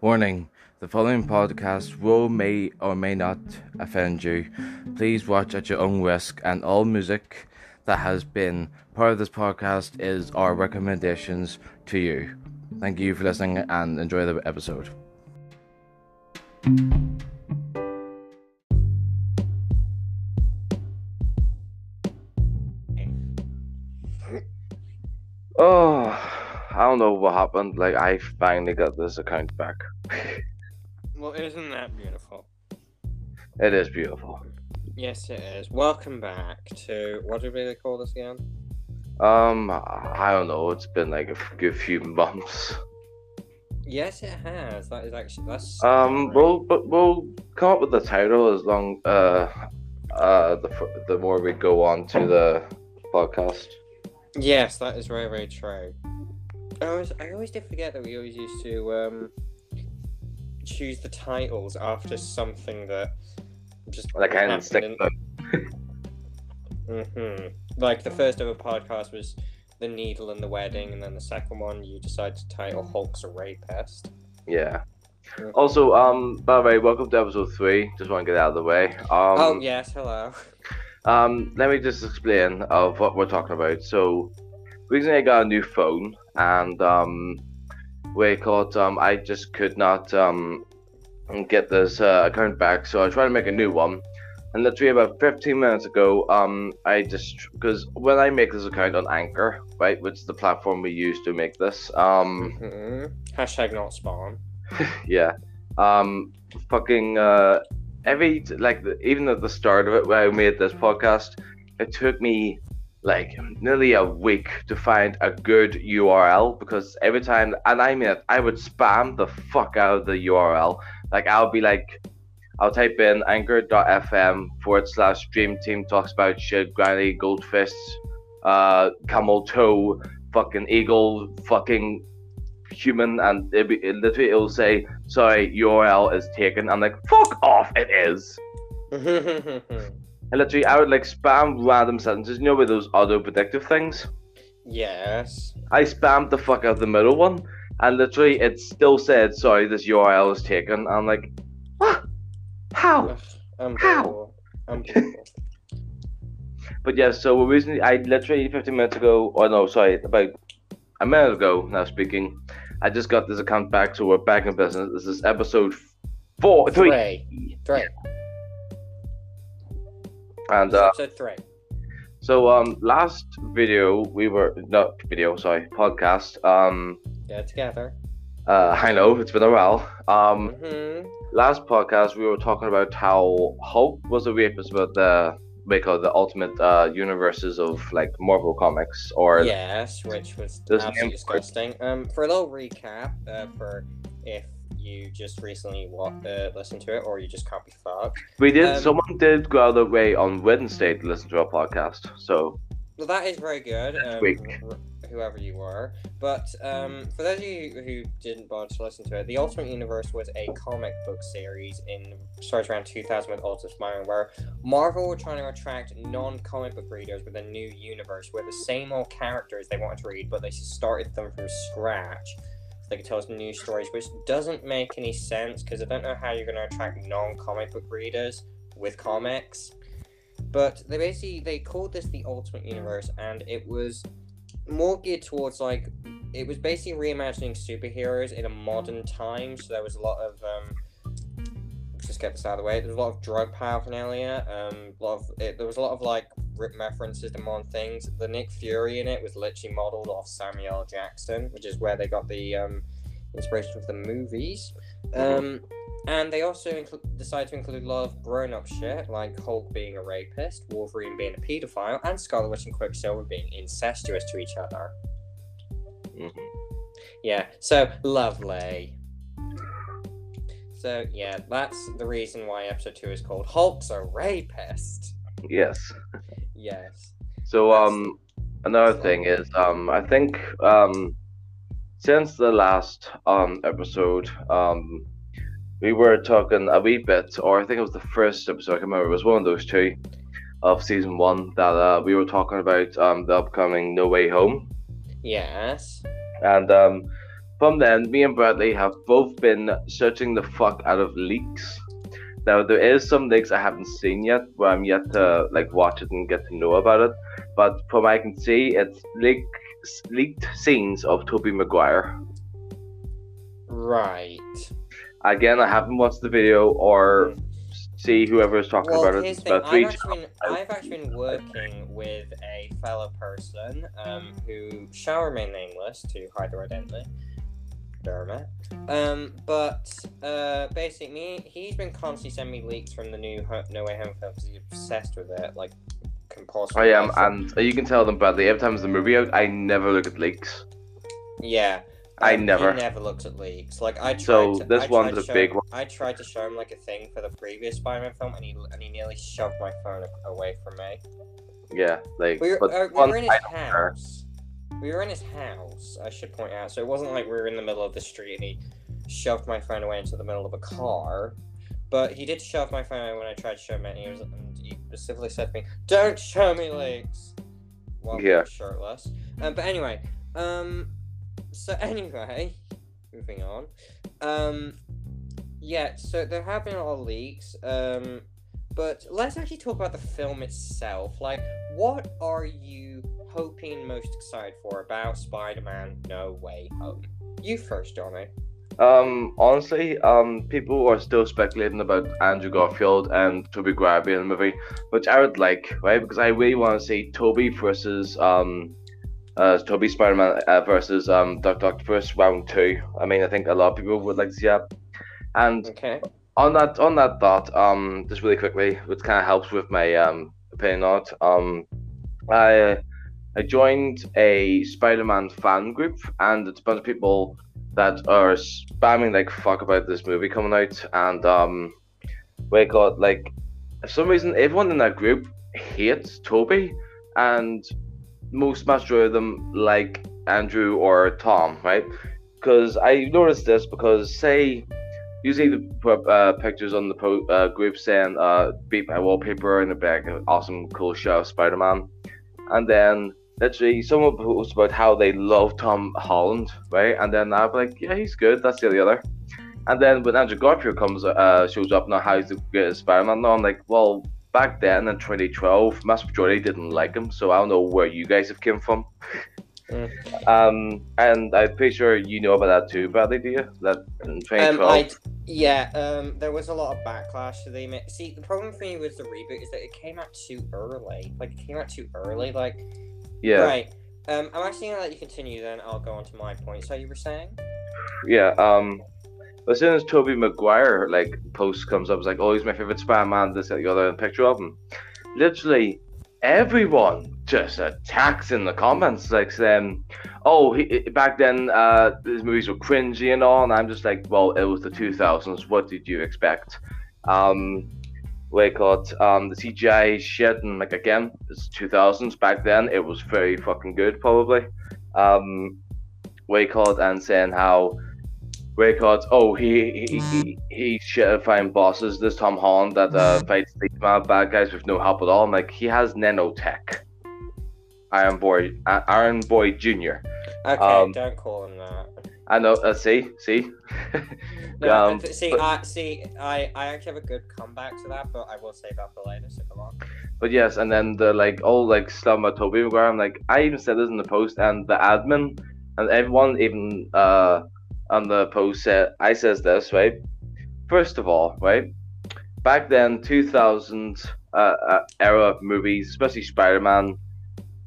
Warning the following podcast will may or may not offend you. Please watch at your own risk, and all music that has been part of this podcast is our recommendations to you. Thank you for listening and enjoy the episode. Don't know what happened. Like, I finally got this account back. Well, isn't that beautiful? It is beautiful. Yes, it is. Welcome back to what do they call this again? Um, I don't know. It's been like a good few months. Yes, it has. That is actually that's. Um, we'll but we'll come up with the title as long uh uh the the more we go on to the podcast. Yes, that is very very true. I always I always did forget that we always used to um choose the titles after something that just Like I didn't stick. hmm Like the first ever podcast was the needle and the wedding, and then the second one you decided to title Hulk's a rapist. Yeah. Also, um, by the way, welcome to episode three. Just want to get out of the way. Um, oh yes, hello. Um, let me just explain of what we're talking about. So, recently I got a new phone, and um, we called um, I just could not um get this uh, account back, so I tried to make a new one. And literally about 15 minutes ago, um, I just because when I make this account on Anchor, right, which is the platform we use to make this, um, hmm Hashtag not spawn. yeah, um, fucking uh, every like the, even at the start of it when I made this podcast, it took me like nearly a week to find a good URL because every time and I mean I would spam the fuck out of the URL. Like I'll be like I'll type in anchor.fm forward slash dream team talks about shit, granny, goldfish, uh, camel toe, fucking eagle, fucking human, and it, it literally it'll say, sorry, URL is taken. I'm like, fuck off, it is. And literally, I would like spam random sentences, you know, with those auto predictive things. yes. I spammed the fuck out of the middle one, and literally, it still said, sorry, this URL is taken. I'm like, what? How? Unbelievable. Unbelievable. But yeah, so we recently, I literally 15 minutes ago, or no, sorry, about a minute ago, now speaking, I just got this account back, so we're back in business. This is episode four, three. Three. Three. And uh, episode three. so um, last video we were not video, sorry, podcast. Um, it together. uh, I know it's been a while. Um, hmm last podcast we were talking about how Hulk was a rapist, but the we call the ultimate uh universes of like Marvel comics, or Yes, which was absolutely name for it. disgusting. Um, for a little recap, uh, for if you just recently wa- uh, listened to it or you just can't be fucked. we did. um, someone did go out of their way on Wednesday to listen to our podcast. So Well, that is very good. Um, week. whoever you were, but um, for those of you who didn't bother to listen to it, the Ultimate Universe was a comic book series in starts around 2000 with Ultimate Spider-Man, where Marvel were trying to attract non-comic book readers with a new universe with the same old characters they wanted to read, but they started them from scratch. So they could tell us new stories, which doesn't make any sense because I don't know how you're going to attract non-comic book readers with comics. But they basically they called this the Ultimate Universe, and it was more geared towards like it was basically reimagining superheroes in a modern time. So there was a lot of um, just get this out of the way. There was a lot of drug paraphernalia. Um, lot of it, there was a lot of like references to modern things. The Nick Fury in it was literally modeled off Samuel Jackson, which is where they got the um, inspiration for the movies. Um, and they also inclu- decided to include a lot of grown up shit, like Hulk being a rapist, Wolverine being a paedophile, and Scarlet Witch and Quicksilver being incestuous to each other. mhm. Yeah, so lovely. So, yeah, that's the reason why episode 2 is called Hulk's a Rapist. yes. Yes. So um, another thing is um, I think um, since the last um episode um, we were talking a wee bit, or I think it was the first episode. I can remember. It was one of those two of season one that uh, we were talking about um the upcoming No Way Home, Yes. and um, from then, me and Bradley have both been searching the fuck out of leaks. Now there is some leaks I haven't seen yet, where I'm yet to like watch it and get to know about it. But from what I can see, it's leaks, leaked scenes of Tobey Maguire. Right. Again, I haven't watched the video or see whoever is talking Well, about it. here's It's the thing. about I've actually, been, I've actually been working with a fellow person um, who shall remain nameless to hide their identity. Dermot. Um, but uh, basically, he's been constantly sending me leaks from the new Ho- No Way Home film because he's obsessed with it, like compulsively. I am, and you can tell them Bradley. Every time there's a movie out, I never look at leaks. Yeah. I Um, never. He never looks at leaks. Like I tried. So, to, this I one's a big him- one. I tried to show him like a thing for the previous Spider-Man film, and he and he nearly shoved my phone away from me. Yeah, like, We were, uh, we were in his care. We were in his house. I should point out. So it wasn't like we were in the middle of the street and he shoved my phone away into the middle of a car. But he did shove my phone away when I tried to show him it, and he, was, and he specifically said to me, "Don't show me leaks." While Yeah. shirtless. Um, but anyway, um, so anyway, moving on. Um, yeah. So there have been a lot of leaks. Um, but let's actually talk about the film itself. Like, what are you hoping most excited for about Spider-Man: No Way Home? You first, Johnny. Um, honestly, um, people are still speculating about Andrew Garfield and Tobey Maguire in the movie, which I would like, right? Because I really want to see Tobey versus um, uh, Tobey Spider-Man uh, versus um, Doc Doctor First round two. I mean, I think a lot of people would like to see that. And Okay. on that on that thought, um, just really quickly, which kind of helps with my um opinion on it. Um, I I joined a Spider-Man fan group, and it's a bunch of people that are spamming like fuck about this movie coming out, and um, we got like for some reason everyone in that group hates Tobey, and most majority of them like Andrew or Tom, right? Because I noticed this because say usually the put uh, pictures on the po- uh, group saying uh, beat my wallpaper and a big awesome cool shot of Spider-Man, and then literally someone posts about how they love Tom Holland, right? And then I'm like, yeah, he's good. That's the other. And then when Andrew Garfield comes, uh, shows up now, how he's the greatest Spider-Man. Now I'm like, well, back then in 2012, mass majority didn't like him, so I don't know where you guys have came from. Mm. Um, and I'm pretty sure you know about that too, Bradley, do you? That in 2012. Um, I yeah. Um, there was a lot of backlash to the ima- see. The problem for me with the reboot is that it came out too early. Like it came out too early. Like yeah. right. Um, I'm actually gonna let you continue. Then I'll go on to my point. So you were saying? Yeah, um, as soon as Tobey Maguire like post comes up, it's like, oh, he's my favorite Spider-Man. This, that, the other, and picture of him. Literally, everyone just attacks in the comments, like saying, "Oh, he, back then, uh, these movies were cringy and all." And I'm just like, "Well, it was the 2000s. What did you expect?" Um, we got um the CGI shit, and like again, it's 2000s. Back then, it was very fucking good, probably. Um, Waycott and saying how Waycott, oh he he he, he shit find bosses. This Tom Holland that uh, fights these mad bad guys with no help at all. I'm like, he has nanotech. Iron Boy, uh, Iron Boy Junior. Okay, Um, don't call him that. I know. Uh, see, see. No, um, see, but- I see. I I actually have a good comeback to that, but I will save that for later. So come on. But yes, and then the like all like stuff about Tobey Maguire. I'm like, I even said this in the post, and the admin and everyone even uh on the post said I says this right. First of all, right, back then 2000 uh, uh, era movies, especially Spider-Man,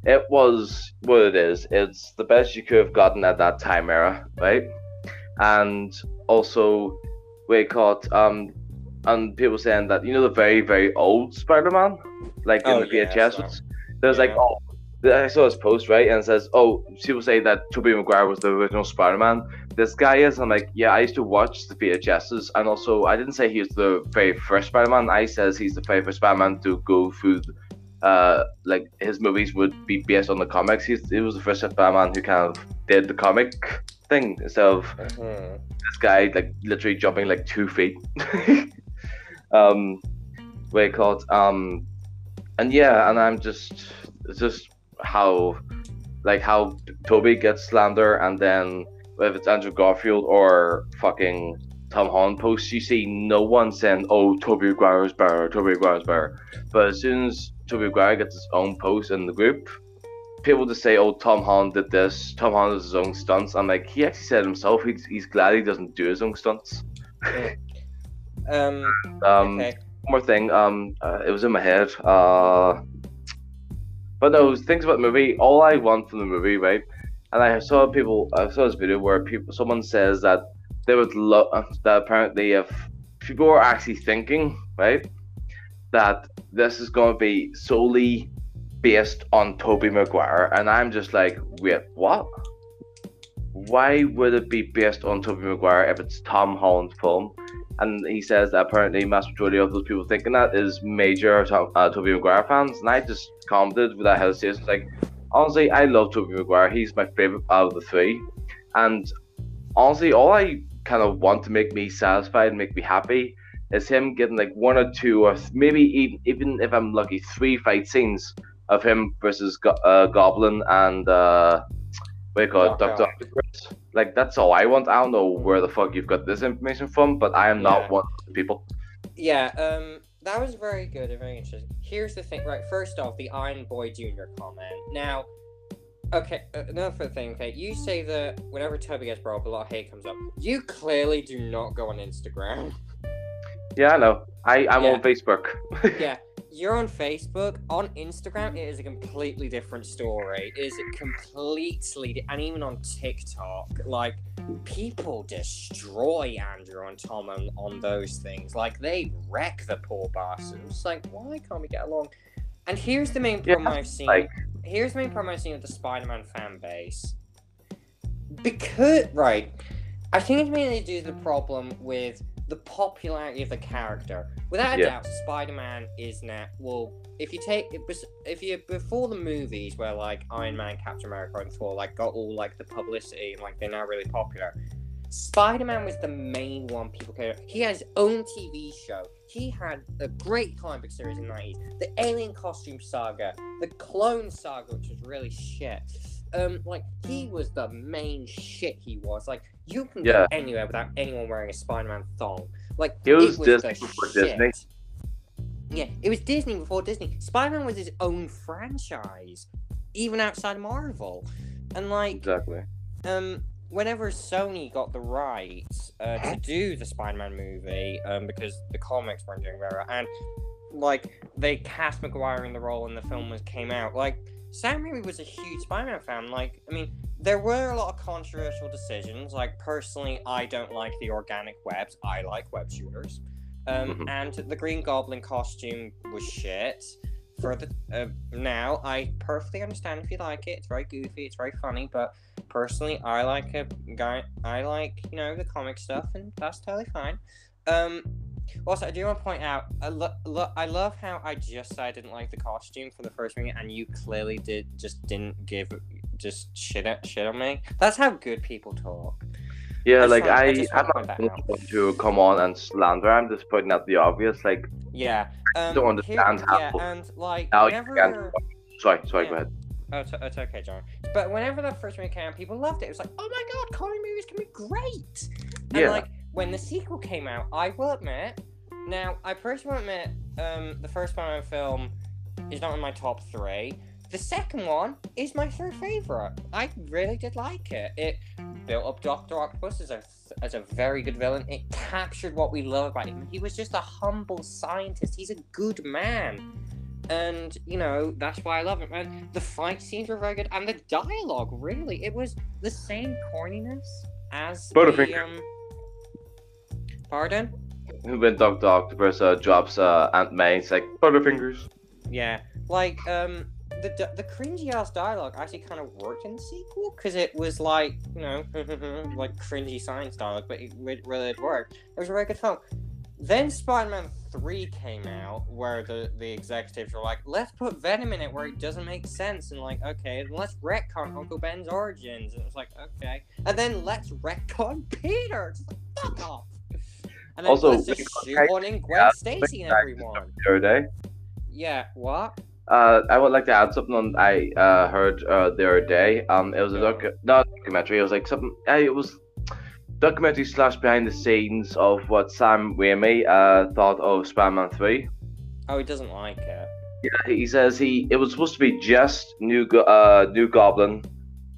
it was what it is. It's the best you could have gotten at that time era, right? And also, we caught um, and people saying that you know the very very old Spider-Man, like in Oh, the yeah, so-? There's like oh. I saw this post right, and it says, "Oh, people say that Tobey Maguire was the original Spider-Man. This guy is." I'm like, "Yeah, I used to watch the VHSs, and also I didn't say he was the very first Spider-Man. I says he's the very first Spider-Man to go through, uh, like his movies would be based on the comics. He's he was the first Spider-Man who kind of did the comic thing instead of Mhm. this guy like literally jumping like two feet. um, what it called? Um, and yeah, and I'm just it's just how like how Tobey gets slander and then if it's Andrew Garfield or fucking Tom Holland posts, you see no one saying, "Oh, Tobey Maguire is better, Tobey Maguire is better." But as soon as Tobey Maguire gets his own post in the group, people just say, "Oh, Tom Holland did this. Tom Holland does his own stunts." I'm like, he actually said himself, he's, he's glad he doesn't do his own stunts. Um. Um, Okay. one more thing. Um, uh, it was in my head. Uh, but no, things about the movie. All I want from the movie, right? And I saw people. I saw this video where people, someone says that they would love that apparently if people are actually thinking, right, that this is going to be solely based on Tobey Maguire, and I'm just like, wait, what? Why would it be based on Tobey Maguire if it's Tom Holland's film? and he says that apparently mass majority of those people thinking that is major Tom, uh, Tobey Maguire fans, and I just commented without hesitation, like, honestly, I love Tobey Maguire. He's my favorite out of the three, and honestly, all I kind of want to make me satisfied and make me happy is him getting like one or two, or th- maybe even even if I'm lucky, three fight scenes of him versus Go- uh, Goblin and uh, what do you call Doctor. Octopus. Like that's all I want. I don't know where the fuck you've got this information from, but I am Yeah. not one of the people. Yeah. Um. That was very good and very interesting. Here's the thing. Right. First off, the Iron Boy Junior comment. Now. Okay, another thing, okay, you say that whenever Tobey gets brought up, a lot of hate comes up. You clearly do not go on Instagram. Yeah, I know. I I'm Yeah. on Facebook. yeah, you're on Facebook. On Instagram, it is a completely different story. It is completely, di- and even on TikTok, like people destroy Andrew and Tom on, on those things. Like they wreck the poor bastards. It's like, why can't we get along? And here's the main Yeah, problem I've seen. like- here's the main problem I've seen with the Spider-Man fan base. Because right, I think it's mainly due to the problem with the popularity of the character. Without a Yeah. doubt, Spider-Man is now. Well, if you take it was if you before the movies where like Iron Man, Captain America, and Thor like got all like the publicity and like they're now really popular. Spider-Man was the main one people cared. He had his own TV show. He had a great comic book series in the 90s. The Alien Costume Saga, the Clone Saga, which was really shit. Um, like he was the main shit. He was like you can Yeah. go anywhere without anyone wearing a Spider-Man thong. Like It was the Disney before Disney. Yeah, it was Disney before Disney. Spider-Man was his own franchise, even outside Marvel, and like Exactly. um, whenever Sony got the rights uh, to do the Spider-Man movie, um, because the comics weren't doing very well, and like they cast Maguire in the role and the film was came out, like Sam Raimi was a huge Spider-Man fan. Like, I mean, there were a lot of controversial decisions. Like, personally, I don't like the organic webs. I like web shooters. Um, Mhm. and the Green Goblin costume was shit. For the uh, now, I perfectly understand if you like it. It's very goofy. It's very funny. But personally, I like a guy. I like you know the comic stuff, and that's totally fine. Um, also, I do want to point out, I, lo- lo- I love how I just said I didn't like the costume for the first movie, and you clearly did just didn't give just shit at, shit on me. That's how good people talk. Yeah, I like want- I I I'm not going to come on and slander. I'm just putting out the obvious. Like, Yeah. Um, don't understand here, how- Yeah, and like Now whenever. sorry, sorry, Yeah. go ahead. Oh, it's, it's okay, John. But whenever that first movie came out, people loved it. It was like, oh my god, comedy movies can be great. And Yeah. like when the sequel came out, I will admit. Now, I personally will admit, um, the first Spider-Man film is not in my top three. The second one is my third favorite. I really did like it. It built up Doctor Octopus as a as a very good villain. It captured what we love about him. He was just a humble scientist. He's a good man. And you know that's why I love it, man. The fight scenes were very good, and the dialogue really it was the same corniness as the, um. Pardon? When Doctor Octopus uh, drops uh, Aunt May, it's like Butterfingers. Yeah, like um, the the, cringy ass dialogue actually kind of worked in the sequel because it was like you know like cringy science dialogue, but it really did work. It was a very good film. Then Spider-Man Three came out, where the the executives were like, "Let's put Venom in it where it doesn't make sense," and like, okay, let's retcon Uncle Ben's origins, and it was like, okay, and then let's retcon Peter. It's like, fuck off. And then Also, let's just retcon shoehorn in Gwen yeah, Stacy and everyone. The other day, Yeah, what? Uh, I would like to add something on I uh, heard uh, the other day. Um, it was a doc- not a documentary. It was like something. Uh, it was documentary slash behind the scenes of what Sam Raimi uh, thought of Spider-Man Three. Oh, he doesn't like it. Yeah, he says he it was supposed to be just new uh new Goblin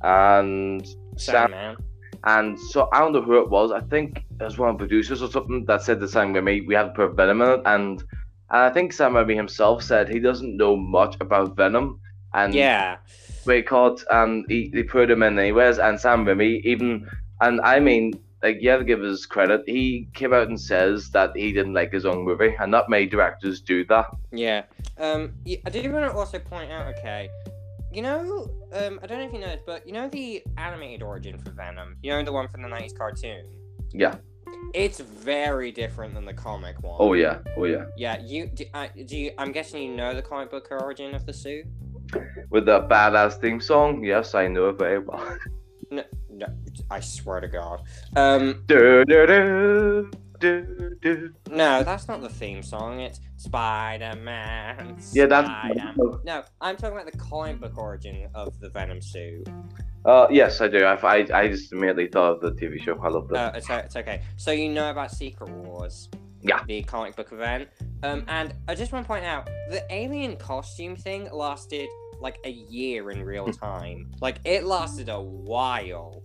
and Sam Sandman. And so I don't know who it was. I think it was one of the producers or something that said to with me. we have to put Venom in it and and I think Sam Raimi himself said he doesn't know much about Venom and Yeah. we caught and he, put him in anyways and Sam Raimi even and I mean like you have to give his credit he came out and says that he didn't like his own movie and not many directors do that Yeah. Um, I did want to also point out, okay, you know, um, I don't know if you know this, but you know the animated origin for Venom? You know the one from the 90s cartoon? yeah It's very different than the comic one. oh yeah oh yeah Yeah, you do, I do you, I'm guessing you know the comic book origin of the suit? with the badass theme song yes I know it very well No, no, I swear to God. Um, do, do, do, do, do. no, that's not the theme song. It's Spider Man. yeah that's No, I'm talking about the comic book origin of the Venom suit. uh yes I do I, I, I just immediately thought of the TV show I love that Uh, it's, it's okay. So you know about Secret Wars? Yeah. The comic book event. Um, and I just want to point out the alien costume thing lasted like a year in real time. like it lasted a while.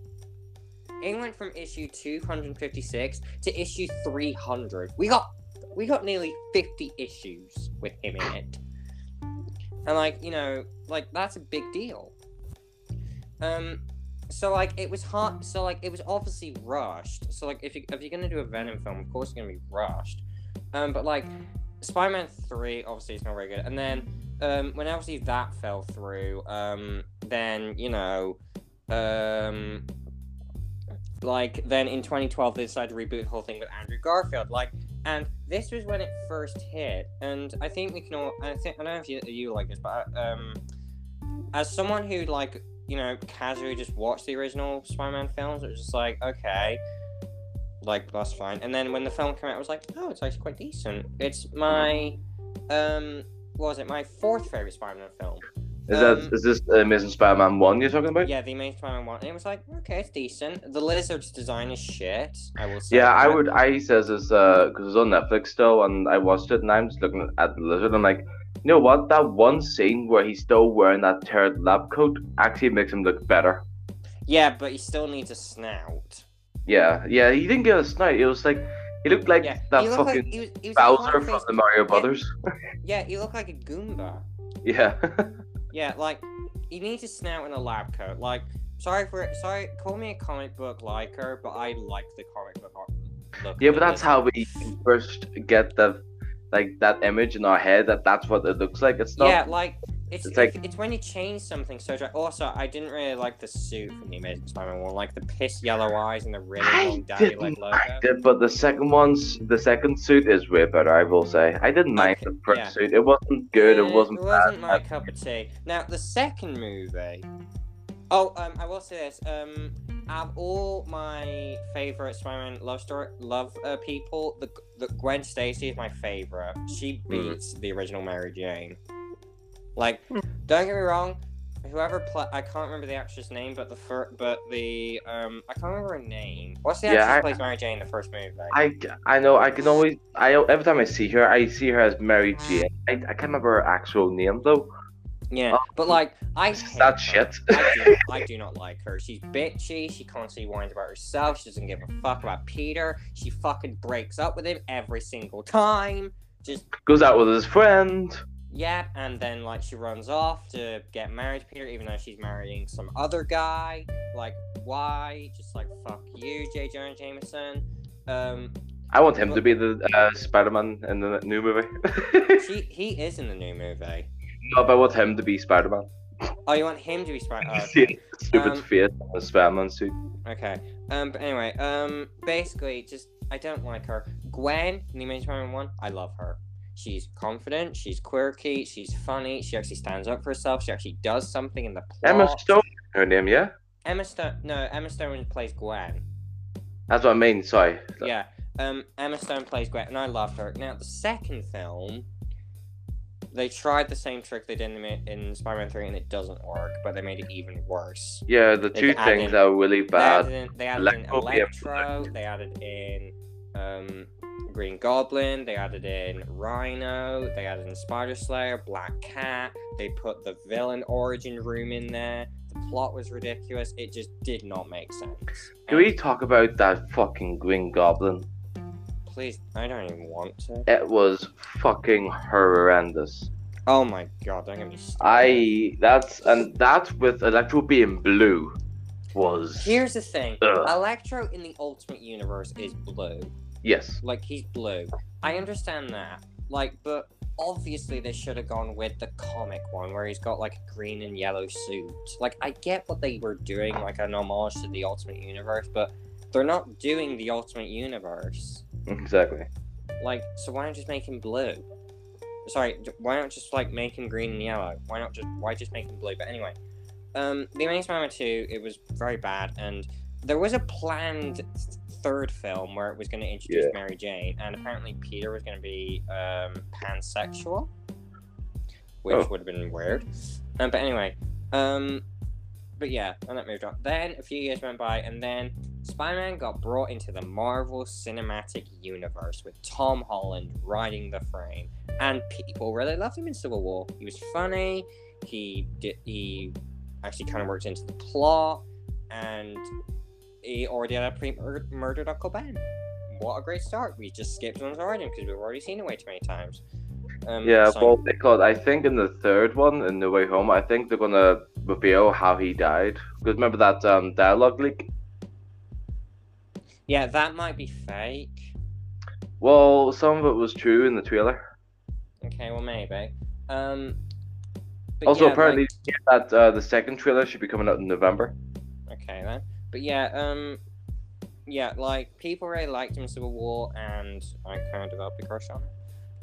It went from issue 256 to issue 300. We got we got nearly 50 issues with him in it. And like, you know, like that's a big deal. Um so like it was hard so like it was obviously rushed. So like if you if you're gonna do a Venom film, of course it's gonna be rushed. Um but like Spider-Man 3 obviously it's not very good. And then um when obviously that fell through, um then you know um like then in 2012 they decided to reboot the whole thing with Andrew Garfield. Like and this was when it first hit, and I think we can all. I think I don't know if you, you like this, but um, as someone who like you know casually just watched the original Spider-Man films, it was just like okay, like that's fine. And then when the film came out, I was like, oh, it's actually quite decent. It's my um, what was it? My fourth favorite Spider-Man film. Is um, that is this uh, Amazing Spider-Man one you're talking about Yeah, the Amazing Spider-Man one, and it was like okay, it's decent. The lizard's design is shit. I will say. Yeah, I would. I says this uh because it's on Netflix still, and I watched it, and I'm just looking at the lizard. I'm like, you know what? That one scene where he's still wearing that teared lab coat actually makes him look better. Yeah, but he still needs a snout. Yeah, yeah. He didn't get a snout. It was like he looked like Yeah, that looked fucking like he was, he was Bowser from the Mario Brothers. Yeah, he looked like a Goomba. yeah. Yeah, like he needs a snout and a lab coat. Like, sorry for it. sorry, call me a comic book liker, but I like the comic book. Look yeah, but that's how we first get the like that image in our head that that's what it looks like. It's not. Yeah, like it's It's like- it's when you change something so dra- also I didn't really like the suit from the Amazing Spider-Man one, like the piss yellow eyes and the really I long daddy leg logo. it, but the second one's the second suit is way better. I will say I didn't mind Okay, the first yeah. suit. It wasn't good. It wasn't It wasn't bad. my cup of tea. Now the second movie. Oh, um, I will say this. Um, out of all my favorite Spider-Man love story, love uh, people, the the Gwen Stacy is my favorite. She beats the original Mary Jane. Like, don't get me wrong. Whoever play, I can't remember the actress' name, but the fir- but the um, I can't remember her name. What's the Yeah, actress I- who plays Mary Jane in the first movie? I, I know I can always I every time I see her I see her as Mary Jane. I, I can't remember her actual name though. Yeah, Oh, but like I hate that shit. I do, I do not like her. She's bitchy. She constantly whines about herself. She doesn't give a fuck about Peter. She fucking breaks up with him every single time. Just Goes out with his friend. Yeah, and then like she runs off to get married to Peter, even though she's marrying some other guy. Like why? Just like fuck you, J. Jonah Jameson. Um, I want him to be the uh, Spider-Man in the new movie. she he is in the new movie. no, but I want him to be Spider-Man. Oh, you want him to be Spider-Man? Oh, See okay. stupid Um, face on the Spider-Man suit. Okay. Um. But anyway. Um. Basically, just I don't like her. Gwen in the Amazing Spider-Man one. I love her. She's confident. She's quirky. She's funny. She actually stands up for herself. She actually does something in the plot. Emma Stone, her name, yeah. Emma Stone. No, Emma Stone plays Gwen. That's what I mean. Sorry. Yeah. Um. Emma Stone plays Gwen, and I love her. Now the second film. They tried the same trick they did in, in Spider-Man Three, and it doesn't work. But they made it even worse. Yeah, the two things in- are really They added bad. in, they added in. Electro. They added in um, Green Goblin. They added in Rhino. They added in Spider Slayer, Black Cat. They put the villain origin room in there. The plot was ridiculous. It just did not make sense. Can we talk about that fucking Green Goblin? please? I don't even want to. It was fucking horrendous. Oh my god! Don't get me started. I that's and that with Electro being blue was Here's the thing. Ugh. Electro in the Ultimate Universe is blue. Yes. Like he's blue. I understand that. Like, but obviously they should have gone with the comic one where he's got like a green and yellow suit. Like I get what they were doing, like an homage to the Ultimate Universe, but they're not doing the Ultimate Universe. Exactly. Like, so why not just make him blue? Sorry, why not just like make him green and yellow? Why not just why just make him blue? But anyway, um, the Amazing Spider-Man two, it was very bad, and there was a planned third film where it was going to introduce Yeah. Mary Jane, and apparently Peter was going to be um, pansexual, which Oh. would have been weird. Um, but anyway, um, but yeah, and that moved on. Then a few years went by, and then Spider-Man got brought into the Marvel Cinematic Universe with Tom Holland riding the frame, and people really loved him in Civil War. He was funny. He did. He actually kind of worked into the plot, and he already had a pre-murdered Uncle Ben. What a great start! We just skipped on his origin because we've already seen it way too many times. Um, Yeah, so- well, because I think in the third one, in No Way Home, I think they're gonna reveal how he died. Because remember that um, dialogue leak? yeah, that might be fake. Well, some of it was true in the trailer. Okay, well maybe. Um, also, yeah, apparently, like- that uh, the second trailer should be coming out in November. Okay then. But yeah, um yeah, like people really liked him in Civil War and I kind of developed a crush on him.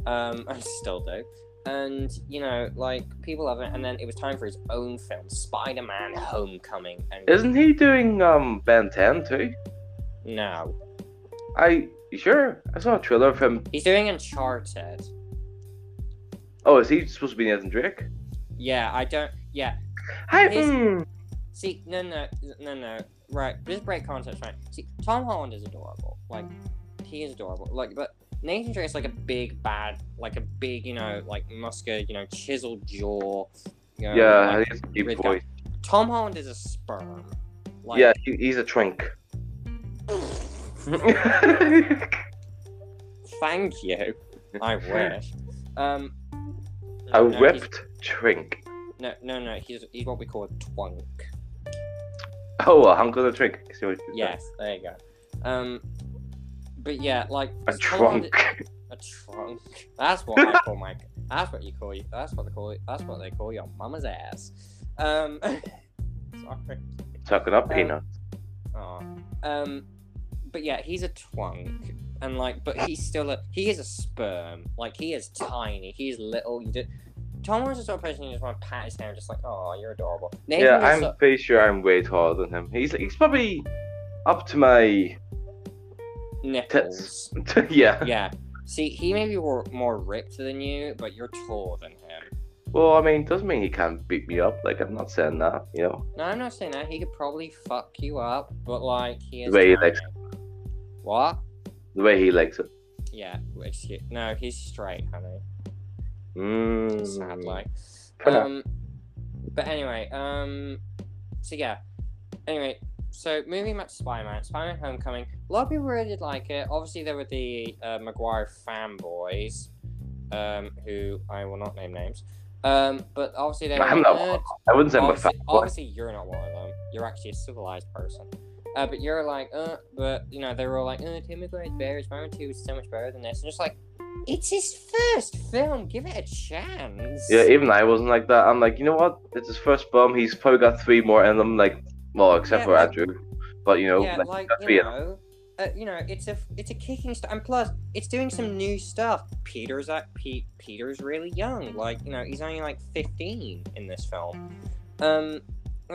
Um I still do. And you know, like people love it and then it was time for his own film, Spider-Man Homecoming and Isn't he doing um Ben 10 too? no. I sure I saw a trailer of him. He's doing Uncharted. Oh, is he supposed to be Nathan Drake? Yeah, I don't yeah. Hi. His- mm. See, no no no no. Right, just break context, right? See, Tom Holland is adorable. Like, he is adorable. Like, but Nathan Drake's like a big bad, like a big, you know, like muscular, you know, chiseled jaw. You know, Yeah, like- he's a deep voice. Tom Holland is a sperm. Like, Yeah, he, he's a twink. Thank you. I wish. Um. a no, ripped twink. No, no, no. He's he's what we call a twunk. Oh, a hunk of the twink. I see what you said. Yes, there you go. Um. But yeah, like A trunk. A trunk. That's what I call my. That's what you call you. That's what they call it. That's what they call your mama's ass. Um. sorry. Sucking up Um, peanuts. Aw. Um. But yeah, he's a twunk, and like, but he's still a. He is a sperm. Like he is tiny. He's little. You just. Tom was the sort of person you just want to pat his hair, and just like, oh, you're adorable. Nathan Yeah, I'm so- pretty sure I'm way taller than him. He's he's probably up to my nipples. yeah. Yeah. See, he may be more, more ripped than you, but you're taller than him. Well, I mean, doesn't mean he can't beat me up. Like I'm not saying that, you know. No, I'm not saying that. He could probably fuck you up, but like he is. The way he likes What? The way he likes it. Yeah. Excuse. No, he's straight, honey. Mm. Sadly. For. Um. But anyway, um. So yeah. Anyway, so moving back to Spider-Man, Spider-Man: Homecoming. A lot of people really did like it. Obviously, there were the uh, Maguire fanboys, um, who I will not name names. Um, but obviously they. I'm like, not. "Uh, I wouldn't say obviously, obviously you're not one of them. You're actually a civilized person. Uh, but you're like, uh, but you know, they were all like, uh, Tim McGuire's better. Spider-Man 2 is so much better than this. And just like, it's his first film. Give it a chance. Yeah, even I wasn't like that. I'm like, you know what? It's his first bum. He's probably got three more in them. Like, well, except Yeah, for like- Andrew. But you know, yeah, like, like you three know, uh, you know, it's a it's a kicking start, and plus it's doing some new stuff. Peter's at Pete. Peter's really young. Like you know, he's only like fifteen in this film. Um,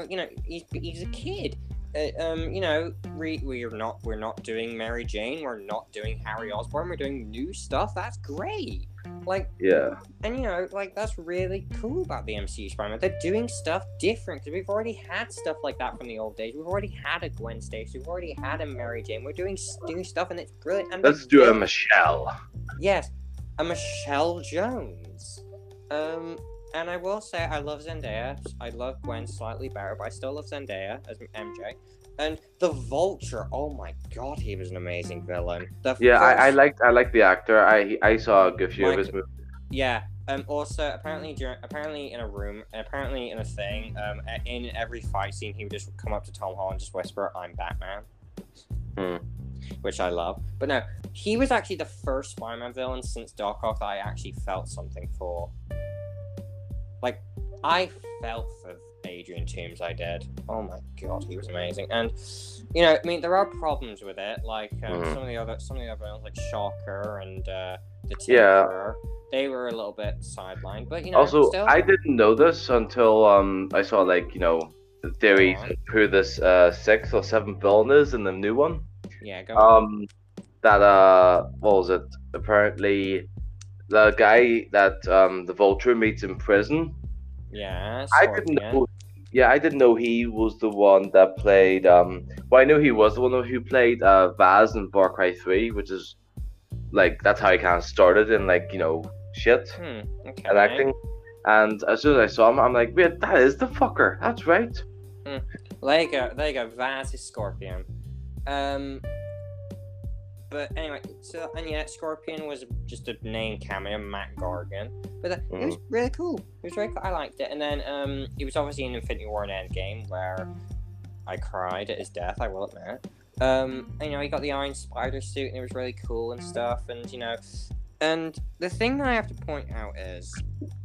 you know, he's he's a kid. Uh, um, you know, we we're not we're not doing Mary Jane. We're not doing Harry Osborn. We're doing new stuff. That's great. Like, Yeah. and you know, like that's really cool about the MCU Spider-Man. They're doing stuff different because we've already had stuff like that from the old days. We've already had a Gwen Stacy. We've already had a Mary Jane. We're doing new stuff, and it's brilliant. And Let's do a Michelle. Yes, a Michelle Jones. Um, and I will say I love Zendaya. I love Gwen slightly better, but I still love Zendaya as MJ. And the Vulture. Oh my god, he was an amazing villain. The Yeah, I, I liked I liked the actor. I I saw a good few of his movies. Yeah. Um. Also, apparently, during, apparently in a room, and apparently in a thing, um, in every fight scene, he would just come up to Tom Holland, and just whisper, "I'm Batman," Hmm. which I love. But no, he was actually the first Spider-Man villain since Doc Ock that I actually felt something for. Like, I felt for Adrian Toomes. I did. Oh my god, he was amazing. And you know, I mean, there are problems with it, like um, Mhm. some of the other, some of the other villains, like Shocker and uh, the Yeah. They were a little bit sidelined, but you know, Also, still, I didn't know this until um I saw like you know the theories Go who this uh sixth or seventh villain is in the new one. yeah, go on. Um, that uh, what was it? Apparently, the guy that um the Vulture meets in prison. yeah, I didn't know. Yeah, I didn't know he was the one that played. Um, well, I knew he was the one who played uh Vaas in Far Cry Three, which is like that's how he kind of started in like you know shit Hmm. Okay. and acting. And as soon as I saw him, I'm like, wait, that is the fucker. That's right. There you go. There you go. Vaas is Scorpion. Um. But anyway, so and yeah, Scorpion was just a name cameo, Mac Gargan. But uh, it was really cool. It was very cool. I liked it. And then um, he was obviously in Infinity War and Endgame, where I cried at his death. I will admit. Um, and, you know, he got the Iron Spider suit, and it was really cool and stuff. And you know, and the thing that I have to point out is,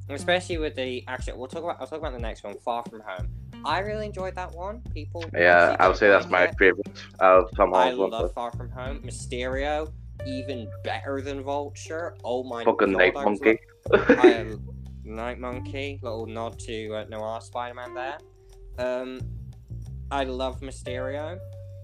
especially with the actually, we'll talk about. I'll talk about the next one, Far From Home. I really enjoyed that one. People. Yeah, I would say that's my it. favorite of Tom I love ones. Far From Home. Mysterio, even better than Vulture. Oh my Fucking god! Night I Monkey. like- I am Night Monkey. Little nod to uh, Noir Spider-Man there. Um, I love Mysterio.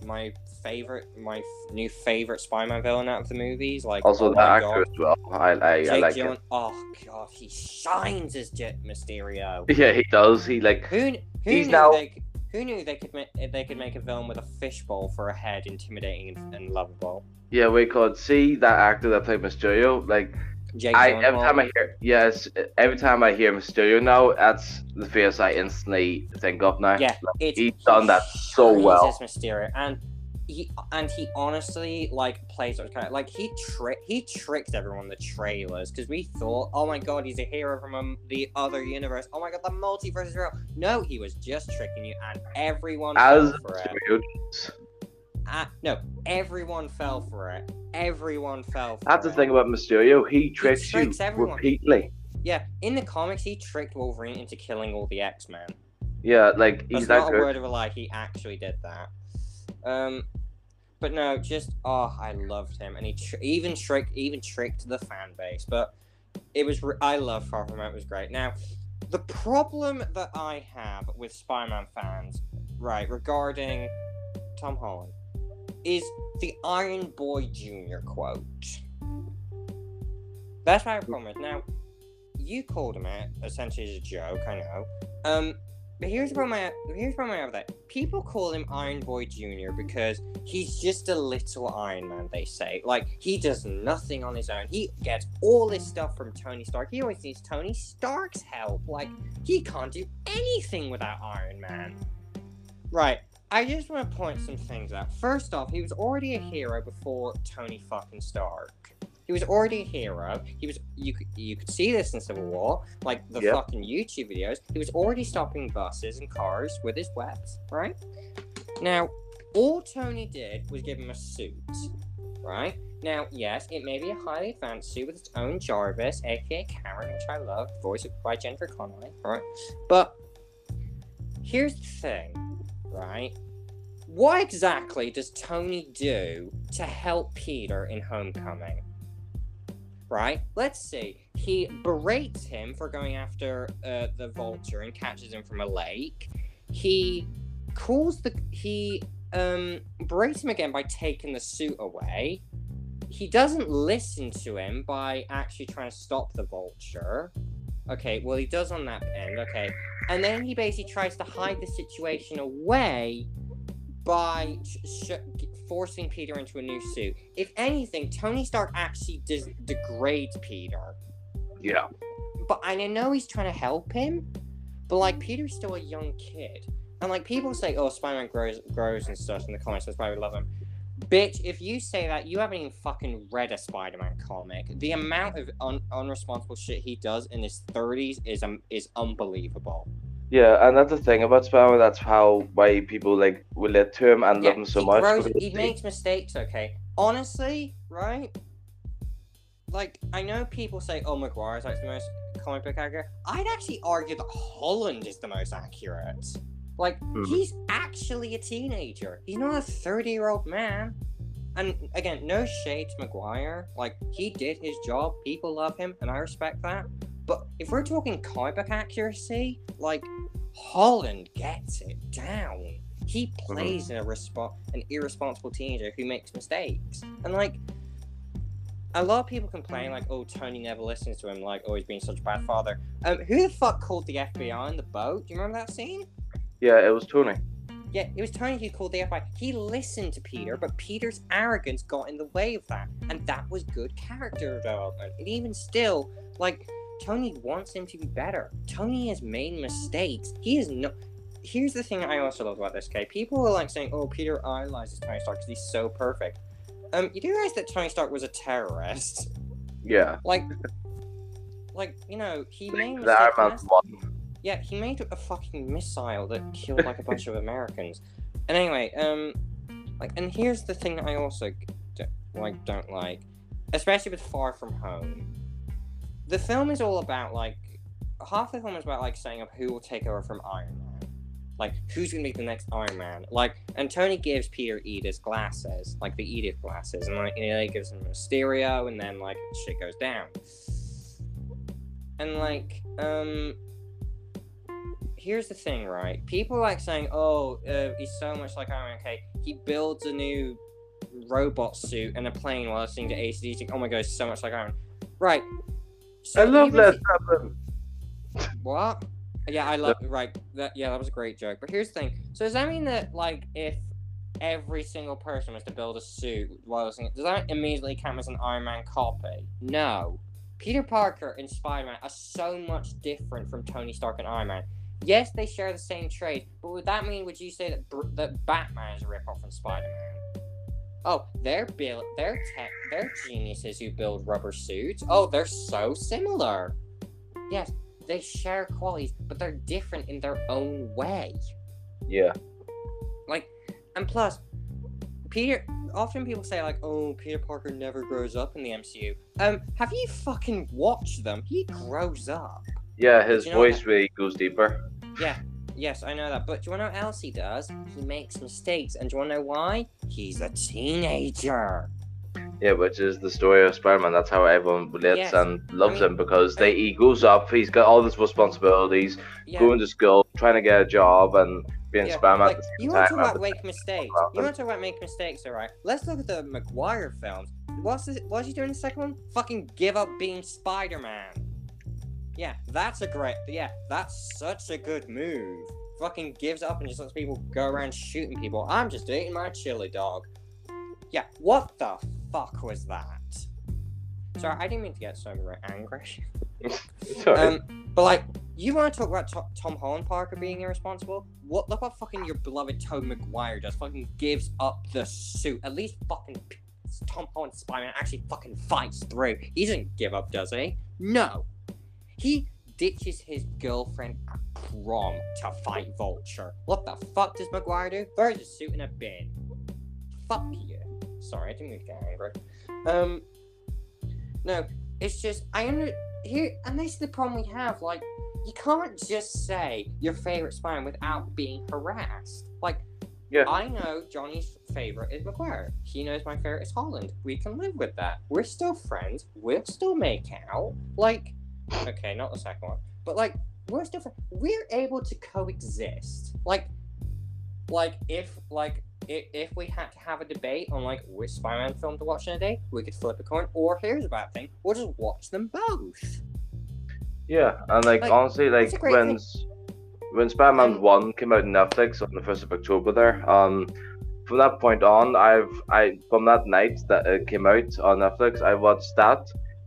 My favorite, my f- new favorite Spider-Man villain out of the movies. Like also, oh the actor God. as well. I I, I like Gyllen- Oh god, he shines as Jet Mysterio. Yeah, he does. He like Who, who He's knew now- they c- who knew they could make eh, they could make a villain with a fishbowl for a head, intimidating and, and lovable. yeah, we could see that actor that played Mysterio. Like Jake I Gyllenhaal. every time I hear yes, every time I hear Mysterio now, that's the face I instantly think of now. Yeah, it's, he's done that so well. as Mysterio, and he and he honestly like plays those kind of like he trick he tricked everyone in the trailers because we thought, oh my god, he's a hero from um, the other universe. Oh my god, the multiverse is real. No, he was just tricking you, and everyone As fell for it. Uh, no, everyone fell for it. Everyone fell for That's it. the thing about Mysterio. He tricks, tricks you everyone. repeatedly. Yeah, in the comics, he tricked Wolverine into killing all the X Men. Yeah, like That's he's that not a word of a lie. He actually did that. Um, but no, just oh, I loved him, and he tr- even tricked even tricked the fan base. But it was re- I love Far From Home. It was great. Now, the problem that I have with Spider-Man fans, right, regarding Tom Holland, is the Iron Boy Junior quote. That's my problem. Now, you called him it essentially as a joke. I know. Um, but here's the problem. I, here's the problem I have with that. People call him Iron Boy Junior because he's just a little Iron Man. They say like he does nothing on his own. He gets all this stuff from Tony Stark. He always needs Tony Stark's help. Like he can't do anything without Iron Man. Right. I just want to point some things out. First off, he was already a hero before Tony fucking Stark. He was already a hero. He was you could you could see this in Civil War, like the Yep. fucking YouTube videos. He was already stopping buses and cars with his webs, right? Now, all Tony did was give him a suit, right? Now, yes, it may be a highly advanced suit with its own Jarvis, aka Karen, which I love, voiced by Jennifer Connelly, right? But here's the thing, right? What exactly does Tony do to help Peter in Homecoming? Right? Let's see. He berates him for going after uh, the vulture and catches him from a lake. He calls the he um berates him again by taking the suit away. he doesn't listen to him by actually trying to stop the vulture. Okay, well he does on that end. Okay, and then he basically tries to hide the situation away by sh- sh- forcing Peter into a new suit. If anything, Tony Stark actually des- degrades Peter. Yeah. But I know he's trying to help him, but like Peter's still a young kid, and like people say, "Oh, Spider-Man grows grows and stuff in the comics. That's why we love him." Bitch, if you say that, you haven't even fucking read a Spider-Man comic. The amount of un- unresponsible shit he does in his thirties is um is unbelievable. Yeah, and that's the thing about Spider-Man. That's how why people like relate to him and love him so he much. grows- he makes mistakes. Okay, honestly, right? Like I know people say, "Oh, Maguire's like the most comic book accurate." I'd actually argue that Holland is the most accurate. Like Mhm. he's actually a teenager. He's not a thirty-year-old man. And again, no shade to Maguire. Like he did his job. People love him, and I respect that. But if we're talking comic accuracy, like Holland gets it down. He plays a respo- an irresponsible teenager who makes mistakes, and like a lot of people complain, like, "Oh, Tony never listens to him," like, "Oh, he's being such a bad father." Um, who the fuck called the FBI on the boat? Do you remember that scene? Yeah, it was Tony. Yeah, it was Tony who called the FBI. He listened to Peter, but Peter's arrogance got in the way of that, and that was good character development. And even still, like, Tony wants him to be better. Tony has made mistakes. He is no. Here's the thing I also love about this guy. People are like saying, "Oh, Peter idolizes Tony Stark because he's so perfect." Um, you do realize that Tony Stark was a terrorist? Yeah. Like, like you know, he made mistakes. Yeah, he made a fucking missile that killed like a bunch of Americans. And anyway, um, like, and here's the thing that I also d- like don't like, especially with Far From Home. The film is all about like half the film is about like setting up who will take over from Iron Man, like who's gonna be the next Iron Man. Like, and Tony gives Peter Edith's glasses, like the Edith glasses, and like he gives him Mysterio, and then like shit goes down. And like, um, here's the thing, right? People like saying, "Oh, uh, he's so much like Iron Man." Okay, he builds a new robot suit and a plane while listening to ACDC. Oh my god, so much like Iron. Man. Right. So I love even Led Zeppelin. What? Yeah, I love. Right. That. Yeah, that was a great joke. But here's the thing. So does that mean that like if every single person was to build a suit while listening, does that immediately count as an Iron Man copy? No. Peter Parker and Spider Man are so much different from Tony Stark and Iron Man. Yes, they share the same trait, but would that mean would you say that Br- that Batman is a ripoff from Spider Man? Oh, they're build, they're tech, they're geniuses who build rubber suits. Oh, they're so similar. Yes, they share qualities, but they're different in their own way. Yeah. Like, and plus, Peter. Often people say like, "Oh, Peter Parker never grows up in the MCU." Um, have you fucking watched them? He grows up. Yeah, his You know voice really goes deeper. Yes, I know that. But do you want to know what else he does? He makes mistakes, and do you want to know why? He's a teenager. Yeah, which is the story of Spider-Man. That's how everyone relates Yes. and loves I mean- him because they he goes up. He's got all these responsibilities, Yeah. going to school, trying to get a job, and being Yeah, Spider-Man like, you want to talk about make mistakes? You want to talk about make mistakes, all right? Let's look at the Maguire films. What's this, what's he doing in the second one? Fucking give up being Spider-Man. Yeah, that's a great. Yeah, that's such a good move. Fucking gives up and just lets people go around shooting people. I'm just eating my chili dog. Yeah, what the fuck was that? Sorry, I didn't mean to get so angry. Sorry. Um, but like, you want to talk about To- Tom Holland Parker being irresponsible? What? Look what fucking your beloved Tobey Maguire does. Fucking gives up the suit. At least fucking Tom Holland Spider-Man actually fucking fights through. He doesn't give up, does he? No. He ditches his girlfriend at prom to fight Vulture. What the fuck does Maguire do? Throws his suit in a bin. Fuck you. Sorry, I didn't mean to get angry. Um, no, it's just I under here, and this is the problem we have. Like, you can't just say your favorite Spider-Man without being harassed. Like, Yeah. I know Johnny's favorite is Maguire. He knows my favorite is Holland. We can live with that. We're still friends. We'll still make out. Like, okay, not the second one, but like, we're still. We're able to coexist. Like, like if like if, if we had to have a debate on like which Spider-Man film to watch in a day, we could flip a coin. Or here's a bad thing: we'll just watch them both. Yeah, and like, Like, honestly, like it's a great when thing. when Spider-Man Um, One came out on Netflix on the first of October, there, um, from that point on, I've I from that night that it came out on Netflix, I watched that,